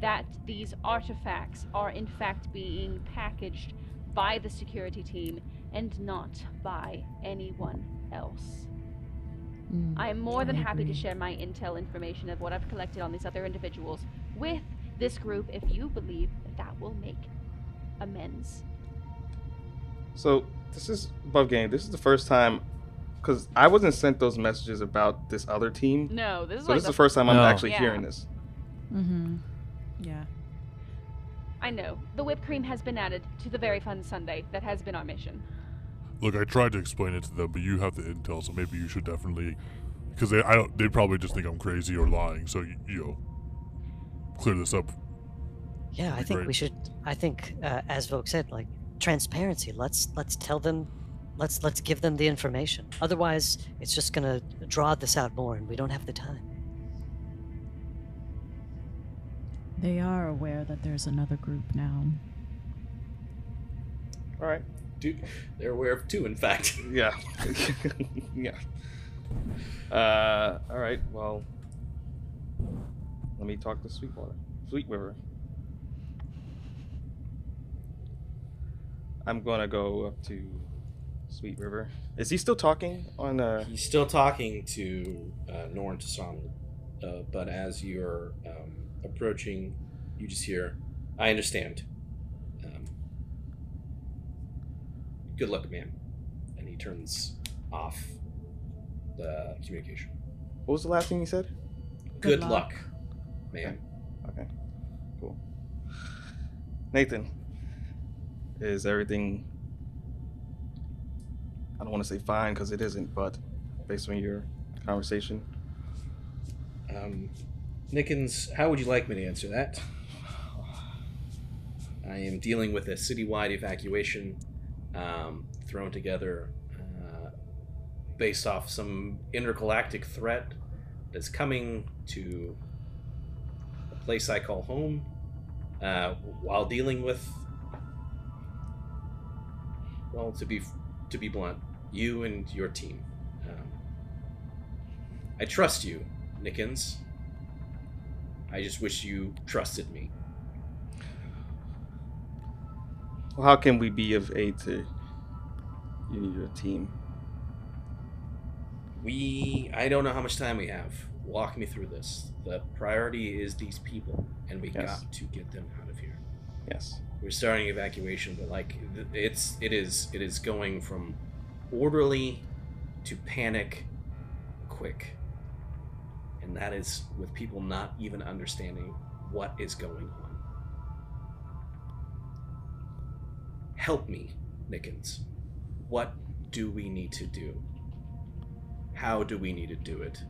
Speaker 4: that these artifacts are in fact being packaged by the security team and not by anyone else.
Speaker 6: Mm,
Speaker 4: I am more than
Speaker 6: I
Speaker 4: happy to share my intel information of what I've collected on these other individuals with this group if you believe that that will make amends.
Speaker 2: So this is above game. This is the first time because I wasn't sent those messages about this other team.
Speaker 12: No, this is
Speaker 2: So
Speaker 12: like
Speaker 2: this is the first time
Speaker 5: No.
Speaker 2: I'm actually
Speaker 12: Yeah.
Speaker 2: hearing this.
Speaker 6: Mm-hmm. Yeah.
Speaker 4: I know. The whipped cream has been added to the very fun Sunday. That has been our mission.
Speaker 8: Look, I tried to explain it to them, but you have the intel, so maybe you should definitely, because they, I don't, they probably just think I'm crazy or lying. So you, you know, clear this up.
Speaker 9: Yeah, I think
Speaker 8: great.
Speaker 9: we should. I think, uh, as Volk said, like transparency. Let's let's tell them, let's let's give them the information. Otherwise, it's just gonna draw this out more, and we don't have the time.
Speaker 6: They are aware that there's another group now.
Speaker 2: All right.
Speaker 3: Two, they're aware of two, in fact.
Speaker 2: Yeah. yeah. Uh, all right. Well, let me talk to Sweetwater. Sweet River. I'm gonna go up to Sweet River. Is he still talking on? Uh,
Speaker 3: He's still talking to uh, Norn Tasanu, uh, but as you're um, approaching, you just hear, "I understand. Um, good luck, ma'am." And he turns off the communication.
Speaker 2: what was the last thing he said?
Speaker 3: Good,
Speaker 6: Good luck.
Speaker 3: luck, ma'am.
Speaker 2: Okay. Cool. Nathan, is everything? I don't want to say fine because it isn't, but based on your conversation,
Speaker 3: Um, Nickens, how would you like me to answer that? I am dealing with a citywide evacuation um, thrown together uh, based off some intergalactic threat that's coming to a place I call home uh, while dealing with, well, to be to be blunt, you and your team. Um, I trust you, Nickens. I just wish you trusted me.
Speaker 2: well, how can we be of aid to you and your team?
Speaker 3: We I don't know how much time we have. Walk me through this. The priority is these people, and we
Speaker 2: Yes.
Speaker 3: got to get them out of here.
Speaker 2: Yes.
Speaker 3: We're starting evacuation, but like it's it is it is going from orderly to panic quick. And that is with people not even understanding what is going on. Help me, Nickens. What do we need to do? How do we need to do it?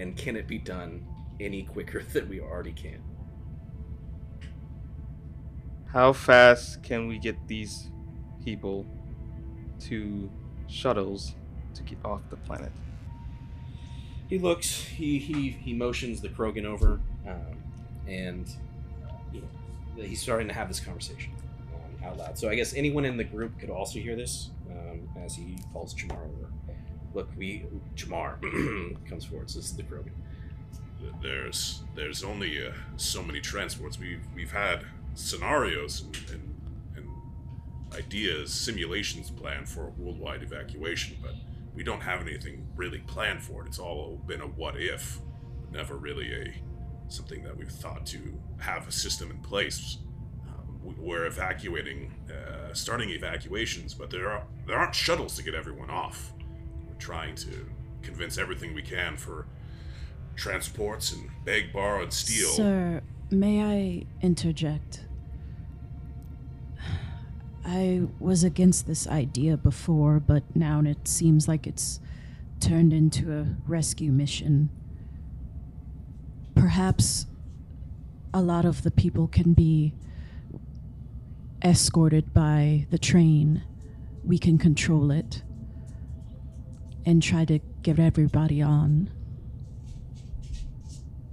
Speaker 3: And can it be done any quicker than we already can?
Speaker 2: How fast can we get these people to shuttles to get off the planet?
Speaker 3: He looks. He he he motions the Krogan over, um, and you know, he's starting to have this conversation um, out loud. So I guess anyone in the group could also hear this um, as he calls Jamar over. Look, we Jamar comes forward. So this is the Krogan.
Speaker 14: There's there's only uh, so many transports. We've we've had scenarios and, and, and ideas, simulations planned for a worldwide evacuation, but we don't have anything really planned for it. It's all been a what if, never really a something that we've thought to have a system in place. Um, we- we're evacuating, uh, starting evacuations, but there are there aren't shuttles to get everyone off. We're trying to convince everything we can for transports and beg, borrow, and steal.
Speaker 11: Sir, may I interject? I was against this idea before, but now it seems like it's turned into a rescue mission. Perhaps a lot of the people can be escorted by the train. We can control it and try to get everybody on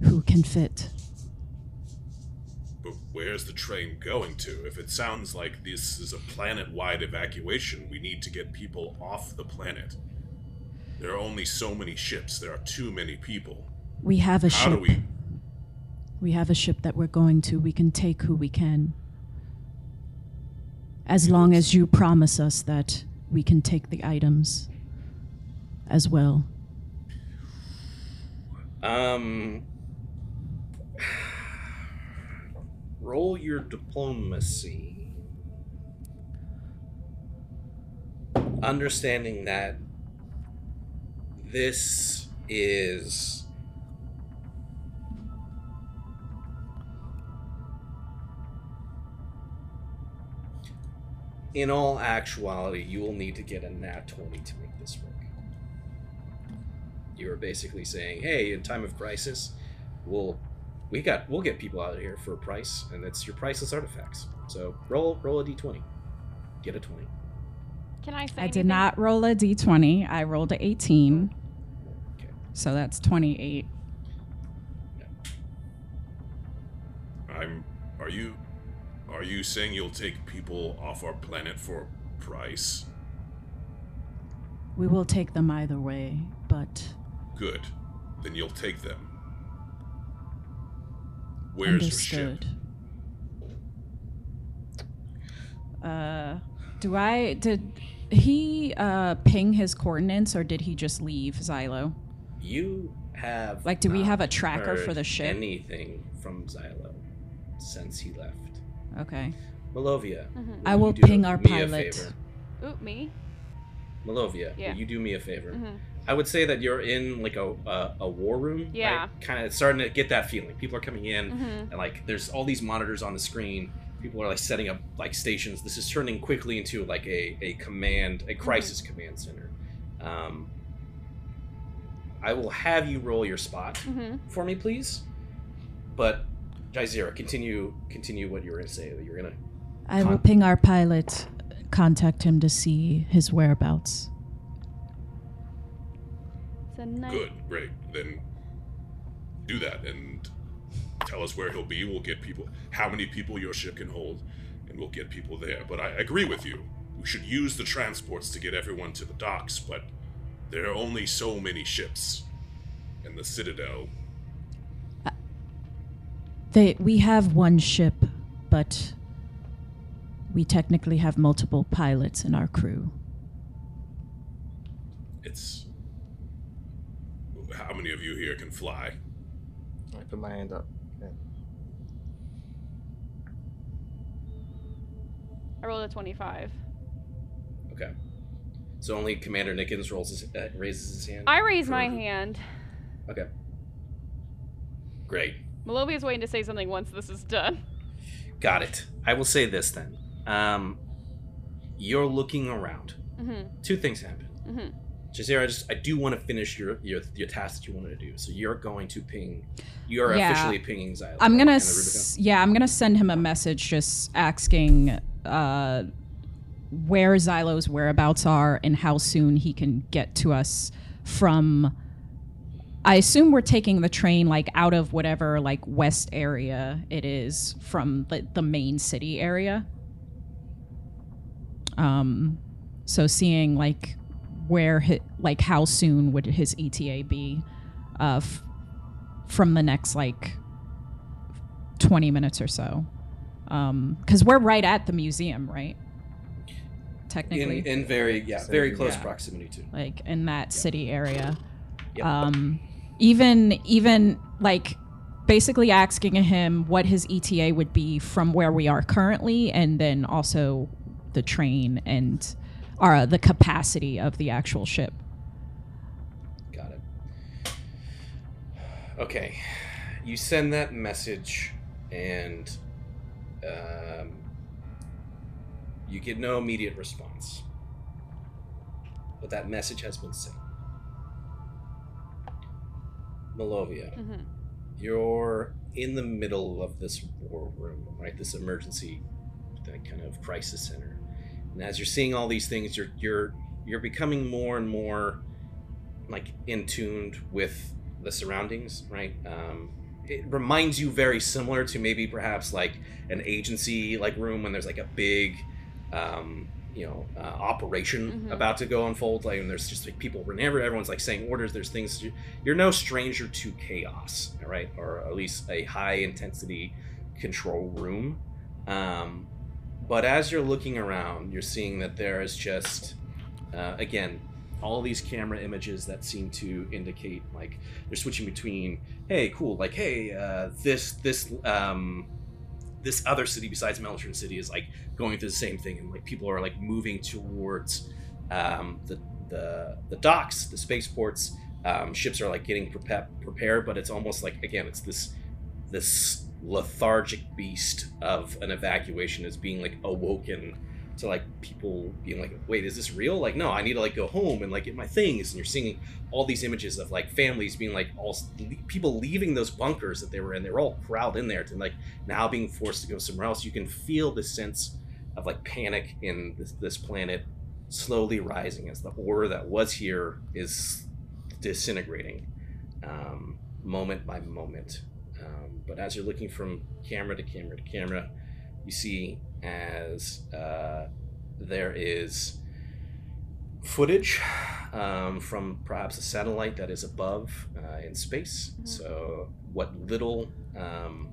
Speaker 11: who can fit.
Speaker 14: But where's the train going to? If it sounds like this is a planet wide evacuation, we need to get people off the planet. There are only so many ships, there are too many people.
Speaker 11: We have a
Speaker 14: How
Speaker 11: ship.
Speaker 14: do we.
Speaker 11: We have a ship that we're going to. We can take who we can. As long as you promise us that we can take the items as well.
Speaker 3: Um, roll your diplomacy. Understanding that this is in all actuality, you will need to get a nat 20 to make this work. You are basically saying, hey, in time of crisis, we'll we got we'll get people out of here for a price, and it's your priceless artifacts. So roll roll a d20, get a 20.
Speaker 4: Can I say
Speaker 6: I did
Speaker 4: anything?
Speaker 6: not roll a d20. I rolled a 18. Okay. So that's 28.
Speaker 14: I'm. Are you. Are you saying you'll take people off our planet for a price?
Speaker 11: We will take them either way, but
Speaker 14: Good. Then you'll take them. Where's your ship?
Speaker 11: understood.
Speaker 6: Uh, do I did he uh ping his coordinates or did he just leave Xylo?
Speaker 3: You have
Speaker 6: Like, do we have a tracker for the ship?
Speaker 3: Anything from Xylo since he left?
Speaker 6: Okay.
Speaker 3: Malovia,
Speaker 4: Mhm.
Speaker 3: will
Speaker 11: I
Speaker 3: you
Speaker 11: will
Speaker 3: do
Speaker 11: ping our
Speaker 3: me a
Speaker 11: pilot.
Speaker 3: favor?
Speaker 4: Ooh, me?
Speaker 3: Malovia,
Speaker 4: Yeah.
Speaker 3: will you do me a favor?
Speaker 4: Mhm.
Speaker 3: I would say that you're in like a a, a war room.
Speaker 4: Yeah.
Speaker 3: Kind of starting to get that feeling. People are coming in,
Speaker 4: Mhm.
Speaker 3: and like there's all these monitors on the screen. People are like setting up like stations. This is turning quickly into like a a command, a crisis command center. Um, I will have you roll your spot
Speaker 4: Mhm.
Speaker 3: for me, please. But Jaizira, continue continue what you were gonna say. That you're gonna
Speaker 11: I will ping our pilot, contact him to see his whereabouts.
Speaker 4: It's a nice.
Speaker 14: Good, great. Then do that and tell us where he'll be. We'll get people, how many people your ship can hold, and we'll get people there. But I agree with you. We should use the transports to get everyone to the docks, but there are only so many ships. And the Citadel, uh,
Speaker 11: They we have one ship, but we technically have multiple pilots in our crew.
Speaker 14: it's. How of you here can fly?
Speaker 2: I put my hand up. Yeah.
Speaker 4: I rolled a 25.
Speaker 3: okay. So only Commander Nickens rolls his, uh, raises his hand.
Speaker 4: I raise my
Speaker 3: For-
Speaker 4: hand.
Speaker 3: Okay. Great.
Speaker 4: Malovia is waiting to say something once this is done.
Speaker 3: Got it. I will say this then. Um, you're looking around.
Speaker 4: Mm-hmm.
Speaker 3: Two things happen.
Speaker 4: Mm-hmm.
Speaker 3: Jazira, I just I do want to finish your, your your task that you wanted to do. So you're going to ping. You are
Speaker 6: Yeah.
Speaker 3: officially pinging Xylo.
Speaker 6: I'm gonna, s- yeah, I'm gonna send him a message just asking uh, where Xylo's whereabouts are and how soon he can get to us from. I assume we're taking the train like out of whatever like west area it is from the, the main city area. Um, so seeing like where hi like how soon would his ETA be, uh, f- from the next like 20 minutes or so. Because we're right at the museum, right? Technically.
Speaker 3: In, in very yeah very close
Speaker 6: Yeah.
Speaker 3: proximity to.
Speaker 6: like in that city area.
Speaker 3: Yep.
Speaker 6: Um, even even like basically asking him what his ETA would be from where we are currently, and then also the train and uh, the capacity of the actual ship.
Speaker 3: Got it. Okay, you send that message, and um, you get no immediate response. But that message has been sent. Malovia,
Speaker 15: Mhm.
Speaker 3: you're in the middle of this war room, right? This emergency, that kind of crisis center. And as you're seeing all these things, you're you're you're becoming more and more like in tuned with the surroundings, right? Um, it reminds you very similar to maybe perhaps like an agency like room when there's like a big um, you know uh, operation
Speaker 15: Mhm.
Speaker 3: about to go unfold like and there's just like people whenever everyone's like saying orders there's things you're no stranger to chaos right or at least a high intensity control room um, but as you're looking around you're seeing that there is just uh, again all these camera images that seem to indicate like they're switching between hey cool like hey uh, this this um, this other city besides Meltron City is like going through the same thing, and like people are like moving towards um, the the the docks, the spaceports. Um, ships are like getting prepa- prepared, but it's almost like again, it's this this lethargic beast of an evacuation is being like awoken to like people being like, wait, is this real? Like, no, I need to like go home and like get my things. And you're seeing all these images of like families being like all people leaving those bunkers that they were in. They were all crowded in there to like now being forced to go somewhere else. You can feel the sense of like panic in this, this planet slowly rising as the order that was here is disintegrating um, moment by moment. But as you're looking from camera to camera to camera, you see as uh, there is footage um, from perhaps a satellite that is above uh, in space. So, what little um,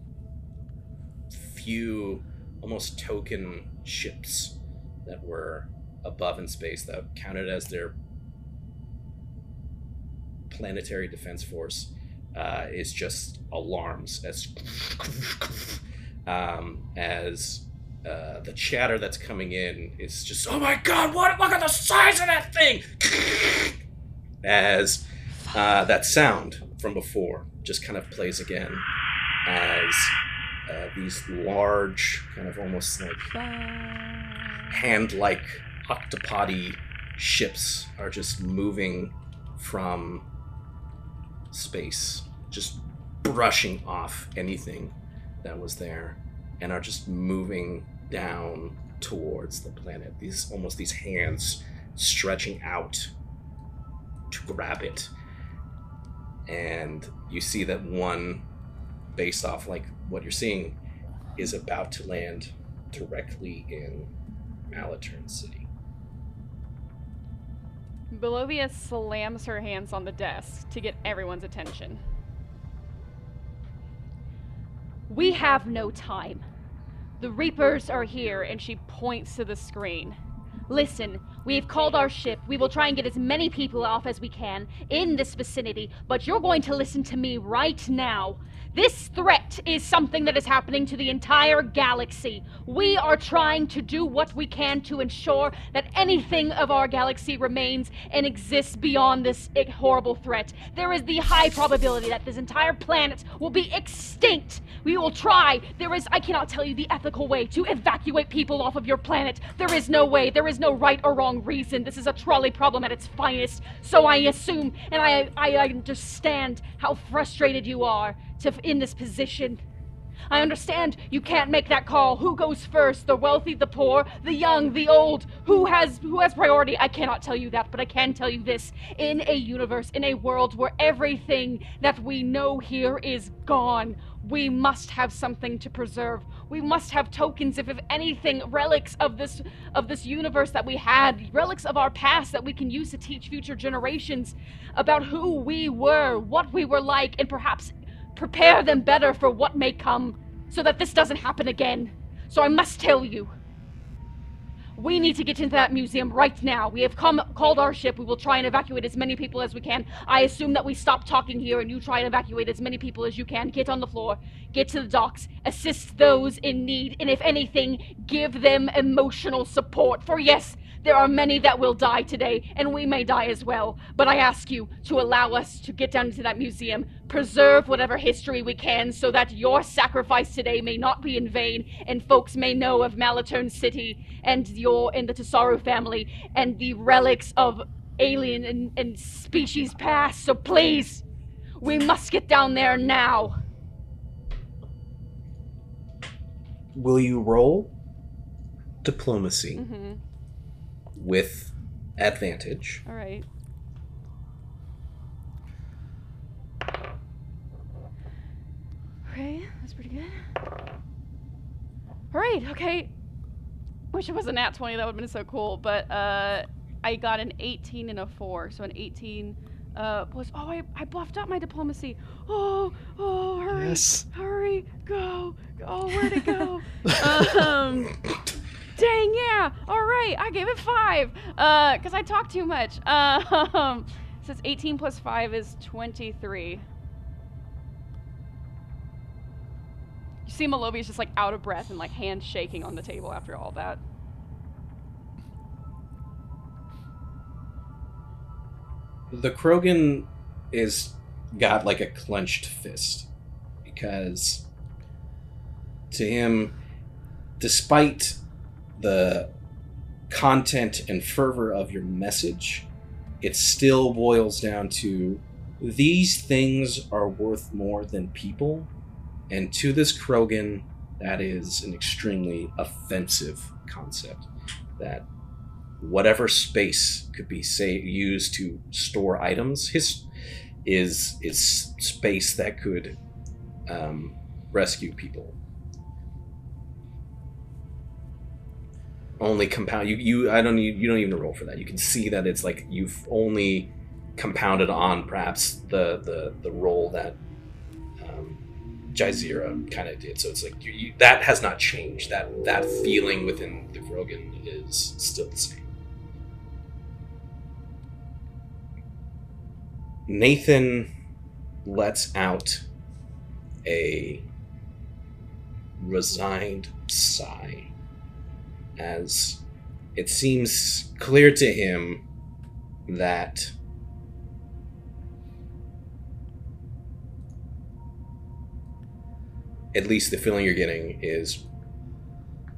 Speaker 3: few almost token ships that were above in space that counted as their planetary defense force uh, is just alarms as um, as uh, the chatter that's coming in is just oh my god what look at the size of that thing! as uh, that sound from before just kind of plays again as uh, these large kind of almost like hand-like octopody ships are just moving from space just brushing off anything that was there and are just moving down towards the planet. These almost these hands stretching out to grab it. And you see that one, based off like what you're seeing, is about to land directly in Malaturn City.
Speaker 15: Malovia slams her hands on the desk to get everyone's attention.
Speaker 4: We have no time. The Reapers are here, and she points to the screen. Listen, we've called our ship. We will try and get as many people off as we can in this vicinity, but you're going to listen to me right now. This threat is something that is happening to the entire galaxy. We are trying to do what we can to ensure that anything of our galaxy remains and exists beyond this horrible threat. There is the high probability that this entire planet will be extinct. We will try. There is, I cannot tell you the ethical way to evacuate people off of your planet. There is no way. There is no right or wrong reason. This is a trolley problem at its finest. So I assume, and I, I understand how frustrated you are to in this position. I understand you can't make that call. Who goes first? The wealthy, the poor, the young, the old? Who has who has priority? I cannot tell you that, but I can tell you this. In a universe, in a world where everything that we know here is gone, we must have something to preserve. We must have tokens, if if anything, relics of this of this universe that we had, relics of our past that we can use to teach future generations about who we were, what we were like, and perhaps prepare them better for what may come so that this doesn't happen again. So I must tell you
Speaker 16: We need to get into that museum right now. We have come called our ship. We will try and evacuate as many people as we can. I assume that we stop talking here and you try and evacuate as many people as you can. Get on the floor, get to the docks, assist those in need, and if anything, give them emotional support. For yes, there are many that will die today, and we may die as well. But I ask you to allow us to get down into that museum, preserve whatever history we can, so that your sacrifice today may not be in vain, and folks may know of Malatern City and your and the Tesaro family and the relics of alien and, and species past. So please, we must get down there now.
Speaker 3: Will you roll diplomacy
Speaker 4: Mm-hmm.
Speaker 3: With advantage?
Speaker 4: All right. Okay, that's pretty good. All right, okay. Wish it was a nat 20, that would have been so cool. But uh, I got an 18 and a 4. So an 18 uh, was. Oh, I, I buffed up my diplomacy. Oh, oh, hurry.
Speaker 7: Yes.
Speaker 4: Hurry, go. Oh, where'd it go? um, dang, yeah. All right, I gave it 5 because I talk too much. Um, says 18 plus 5 is 23. You see malobi Malobi's just like out of breath and like hands shaking on the table after all that.
Speaker 3: The Krogan is got like a clenched fist because to him, despite the content and fervor of your message, it still boils down to these things are worth more than people. And to this Krogan, that is an extremely offensive concept. That whatever space could be say used to store items, his is is space that could um, rescue people. Only compound you you I don't need you don't even roll for that. You can see that it's like you've only compounded on perhaps the the the role that um, Jazeera kind of did. So it's like you, you, that has not changed. That that feeling within the Krogan is still the same. Nathan lets out a resigned sigh as it seems clear to him that at least the feeling you're getting is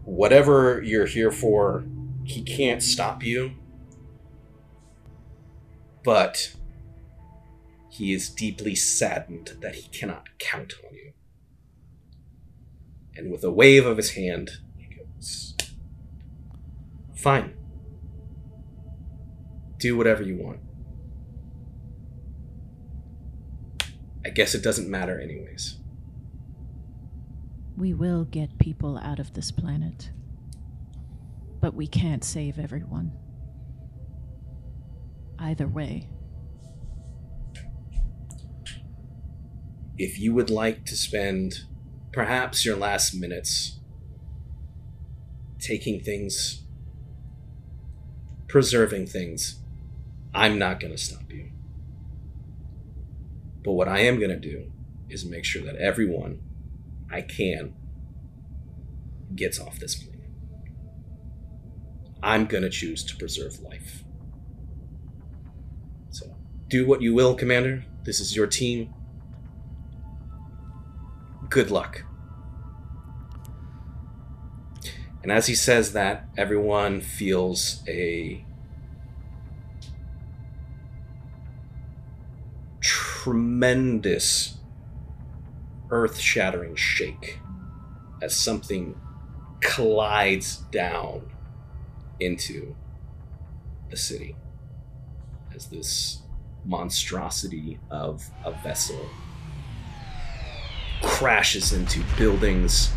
Speaker 3: whatever you're here for, he can't stop you. But he is deeply saddened that he cannot count on you. And with a wave of his hand, he goes, Fine. Do whatever you want. I guess it doesn't matter, anyways.
Speaker 11: We will get people out of this planet. But we can't save everyone. Either way.
Speaker 3: if you would like to spend perhaps your last minutes taking things, preserving things, I'm not going to stop you. But what I am going to do is make sure that everyone I can gets off this planet. I'm going to choose to preserve life. So, do what you will, Commander. This is your team good luck. And as he says that, everyone feels a tremendous earth shattering shake as something collides down into the city. As this monstrosity of a vessel crashes into buildings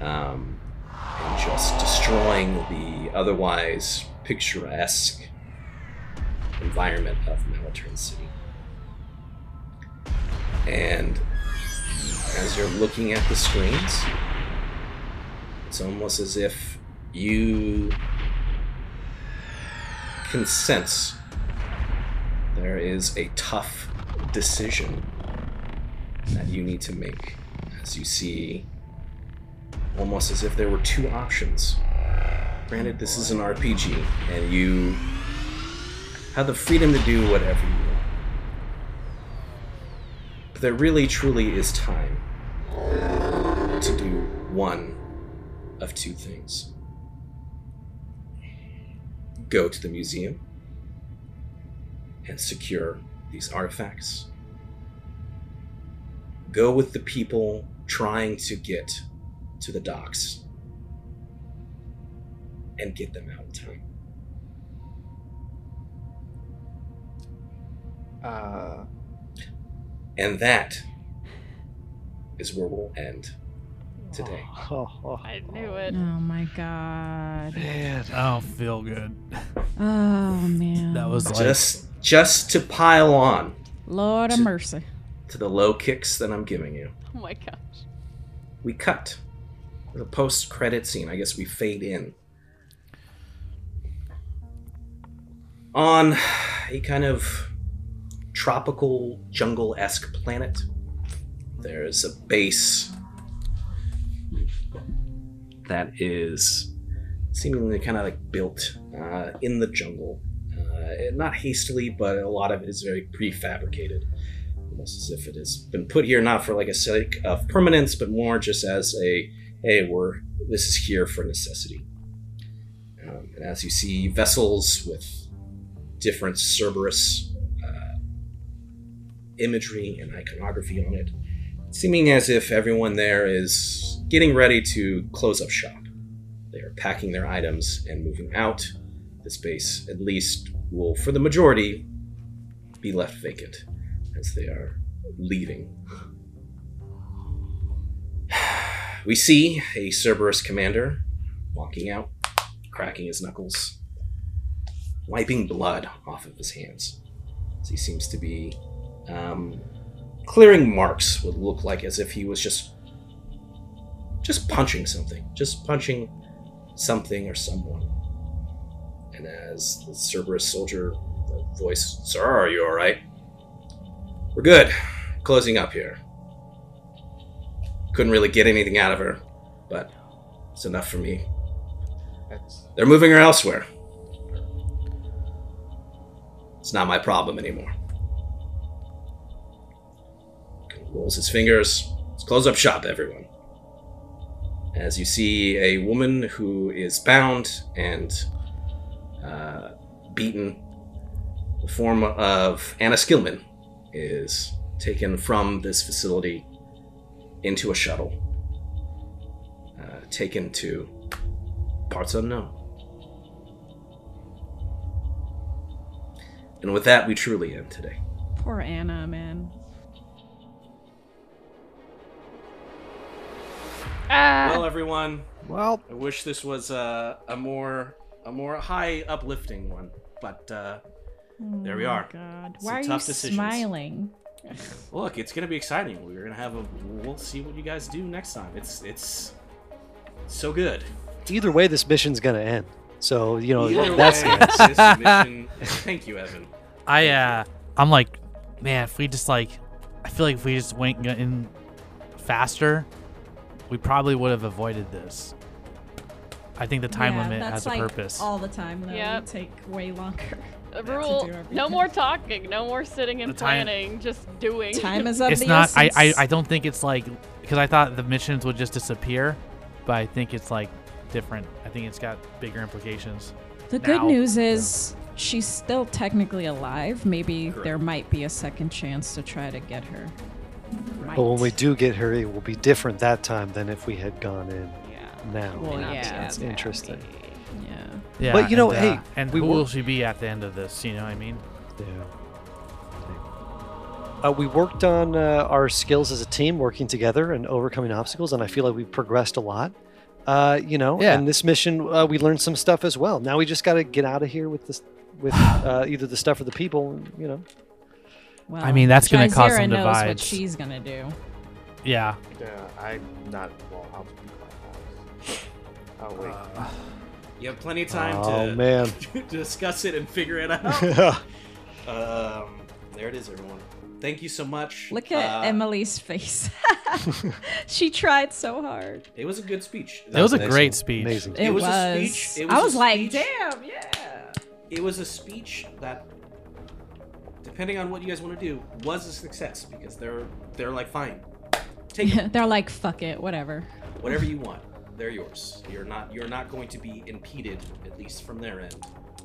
Speaker 3: um, and just destroying the otherwise picturesque environment of Malatern City. And as you're looking at the screens, it's almost as if you can sense there is a tough decision that you need to make as you see almost as if there were two options. Granted, this is an RPG, and you have the freedom to do whatever you want. But there really truly is time to do one of two things go to the museum and secure these artifacts, go with the people trying to get to the docks and get them out in time.
Speaker 10: Uh,
Speaker 3: And that is where we'll end today.
Speaker 4: Oh, I knew it.
Speaker 6: Oh my god.
Speaker 7: Man.
Speaker 5: I don't feel good.
Speaker 6: Oh man.
Speaker 5: That was like
Speaker 3: Just just to pile on
Speaker 6: Lord of mercy.
Speaker 3: to the low kicks that I'm giving you.
Speaker 4: Oh my gosh.
Speaker 3: We cut. The post credit scene, I guess we fade in. On a kind of tropical jungle esque planet, there's a base that is seemingly kind of like built uh, in the jungle. Uh, not hastily, but a lot of it is very prefabricated. Almost as if it has been put here not for like a sake of permanence, but more just as a hey, we're this is here for necessity. Um, and as you see vessels with different Cerberus uh, imagery and iconography on it, seeming as if everyone there is getting ready to close up shop. They are packing their items and moving out. The space, at least, will, for the majority, be left vacant as they are leaving. We see a Cerberus commander walking out, cracking his knuckles, wiping blood off of his hands. As he seems to be um, clearing marks, would look like as if he was just just punching something, just punching something or someone. And as the Cerberus soldier the voice, Sir, are you alright? We're good. Closing up here. Couldn't really get anything out of her, but it's enough for me. They're moving her elsewhere. It's not my problem anymore. Rolls his fingers. Let's close up shop, everyone. As you see a woman who is bound and uh, beaten, the form of Anna Skillman is taken from this facility into a shuttle, uh, taken to parts unknown. And with that, we truly end today.
Speaker 6: Poor Anna, man.
Speaker 4: Ah.
Speaker 3: Well, everyone,
Speaker 7: Well,
Speaker 3: I wish this was a, a more a more high uplifting one, but uh, there we
Speaker 6: Oh
Speaker 3: are.
Speaker 6: God.
Speaker 3: Some
Speaker 6: Why are you
Speaker 3: tough decisions.
Speaker 6: smiling?
Speaker 3: Look, it's gonna be exciting. We're gonna have a. We'll see what you guys do next time. It's it's so good.
Speaker 7: either way, this mission's gonna end. So you know
Speaker 3: Either
Speaker 7: that's
Speaker 3: way, this mission- Thank you, Evan.
Speaker 5: I uh I'm like, man, if we just like I feel like if we just went in faster, we probably would have avoided this. I think the time
Speaker 6: Yeah,
Speaker 5: limit has a
Speaker 6: like
Speaker 5: purpose.
Speaker 6: All the time, though.
Speaker 4: Yep.
Speaker 6: Take way longer.
Speaker 4: A rule. No more talking. No more sitting and
Speaker 5: The time-
Speaker 4: planning. Just doing.
Speaker 6: Time is up.
Speaker 5: it's
Speaker 6: the
Speaker 5: not I, I. I don't think it's like because I thought the missions would just disappear, but I think it's like different. I think it's got bigger implications.
Speaker 6: The good news is she's still technically alive. Maybe
Speaker 3: Correct.
Speaker 6: there might be a second chance to try to get her.
Speaker 7: But when we do get her, it will be different that time than if we had gone in
Speaker 6: Yeah.
Speaker 7: now.
Speaker 6: Well,
Speaker 7: That's-
Speaker 6: yeah.
Speaker 7: that's interesting.
Speaker 6: Yeah.
Speaker 5: Yeah,
Speaker 7: But, you know,
Speaker 5: and,
Speaker 7: hey,
Speaker 5: uh, and
Speaker 7: we
Speaker 5: who will she be at the end of this? You know what I mean?
Speaker 7: Yeah. Uh, we worked on uh, our skills as a team, working together and overcoming obstacles, and I feel like we've progressed a lot. Uh, you know,
Speaker 5: Yeah.
Speaker 7: and this mission, uh, we learned some stuff as well. Now we just got to get out of here with this, with uh, either the stuff or the people. You know,
Speaker 6: Well,
Speaker 5: I mean, that's gonna cause
Speaker 6: Jazeera
Speaker 5: some
Speaker 6: knows what she's gonna do.
Speaker 5: Yeah.
Speaker 2: Yeah, I'm not. Well, I'll be quiet. I'll wait.
Speaker 3: You have plenty of time
Speaker 7: Oh,
Speaker 3: to,
Speaker 7: man.
Speaker 3: to discuss it and figure it out. um, there it is, everyone. Thank you so much.
Speaker 6: Look at
Speaker 3: Uh,
Speaker 6: Emily's face. she tried so hard.
Speaker 3: It was a good speech.
Speaker 5: It was a great speech.
Speaker 7: Amazing.
Speaker 6: It, was.
Speaker 3: a speech. It was
Speaker 6: I was like,
Speaker 3: speech.
Speaker 6: damn, yeah.
Speaker 3: It was a speech that, depending on what you guys want to do, was a success because they're they're like fine, take it.
Speaker 6: They're like, fuck it, whatever.
Speaker 3: whatever you want. They're yours. You're not you're not going to be impeded, at least from their end,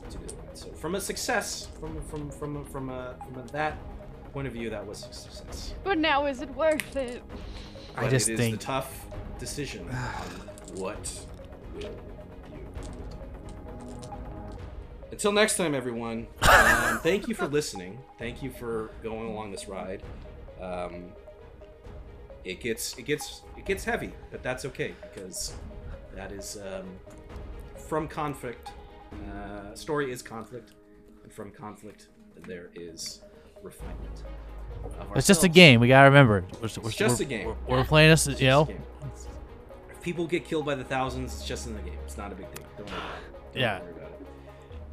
Speaker 3: to do that. So from a success, from from from from a, from a, that point of view, that was a success.
Speaker 4: But now is it worth it?
Speaker 5: I
Speaker 3: But
Speaker 5: just
Speaker 3: it is
Speaker 5: think
Speaker 3: the tough decision on what will you do. Until next time, everyone. Um, thank you for listening. Thank you for going along this ride. Um, it gets it gets it gets heavy, but that's okay because that is um, from conflict. Uh, story is conflict, and from conflict there is refinement.
Speaker 5: it's just a game. We gotta remember. We're, we're,
Speaker 3: It's just
Speaker 5: we're-
Speaker 3: a game.
Speaker 5: We're, we're playing this, you know.
Speaker 3: If people get killed by the thousands, it's just in the game. It's not a big deal. Don't worry about it. Don't
Speaker 5: Yeah.
Speaker 3: worry about it.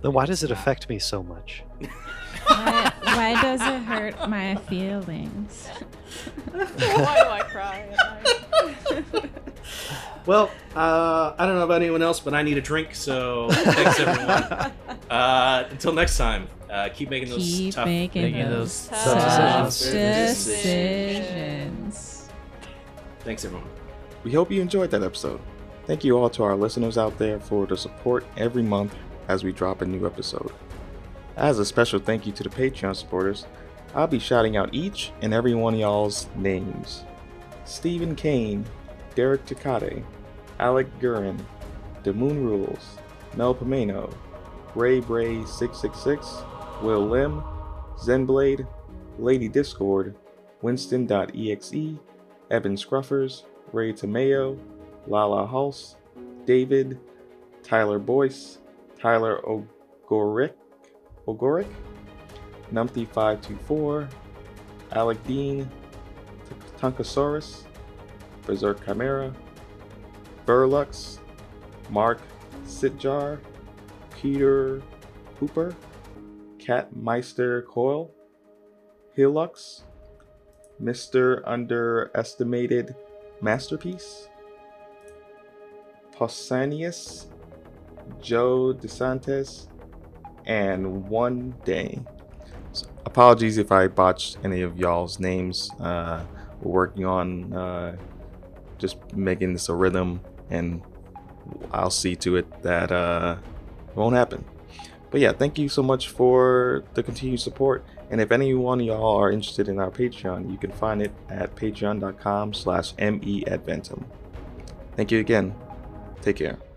Speaker 7: Then why does it affect me so much?
Speaker 6: Why, why does it hurt my feelings?
Speaker 4: Why do I cry?
Speaker 3: Well, uh, I don't know about anyone else, but I need a drink, so thanks everyone. uh, until next time, uh, keep making those
Speaker 6: Keep
Speaker 3: tough,
Speaker 6: making
Speaker 5: Making
Speaker 6: those
Speaker 5: those
Speaker 6: tough
Speaker 7: tough
Speaker 6: decisions.
Speaker 3: Thanks everyone.
Speaker 2: We hope you enjoyed that episode. Thank you all to our listeners out there for the support every month as we drop a new episode. As a special thank you to the Patreon supporters, I'll be shouting out each and every one of y'all's names. Stephen Kane, Derek Takate, Alec Gurin, The Moon Rules, Mel Pomeno, Ray Bray 666, Will Lim, Zenblade, Lady Discord, Winston.exe, Evan Scruffers, Ray Tomeo, Lala Hulse, David, Tyler Boyce, Tyler Ogorick, Ogorick, Numpty524, Alec Dean, Tunkosaurus, Berserk Chimera, Burlux, Mark Sitjar, Peter Hooper, Catmeister Coil, Hilux, Mr. Underestimated Masterpiece, Pausanias, Joe DeSantis, and One Day. So, apologies if I botched any of y'all's names. Uh, we're working on uh, just making this a rhythm, and I'll see to it that uh, it won't happen. But yeah, thank you so much for the continued support. And if any one of y'all are interested in our Patreon, you can find it at patreon.com slash meadventum. Thank you again. Take care.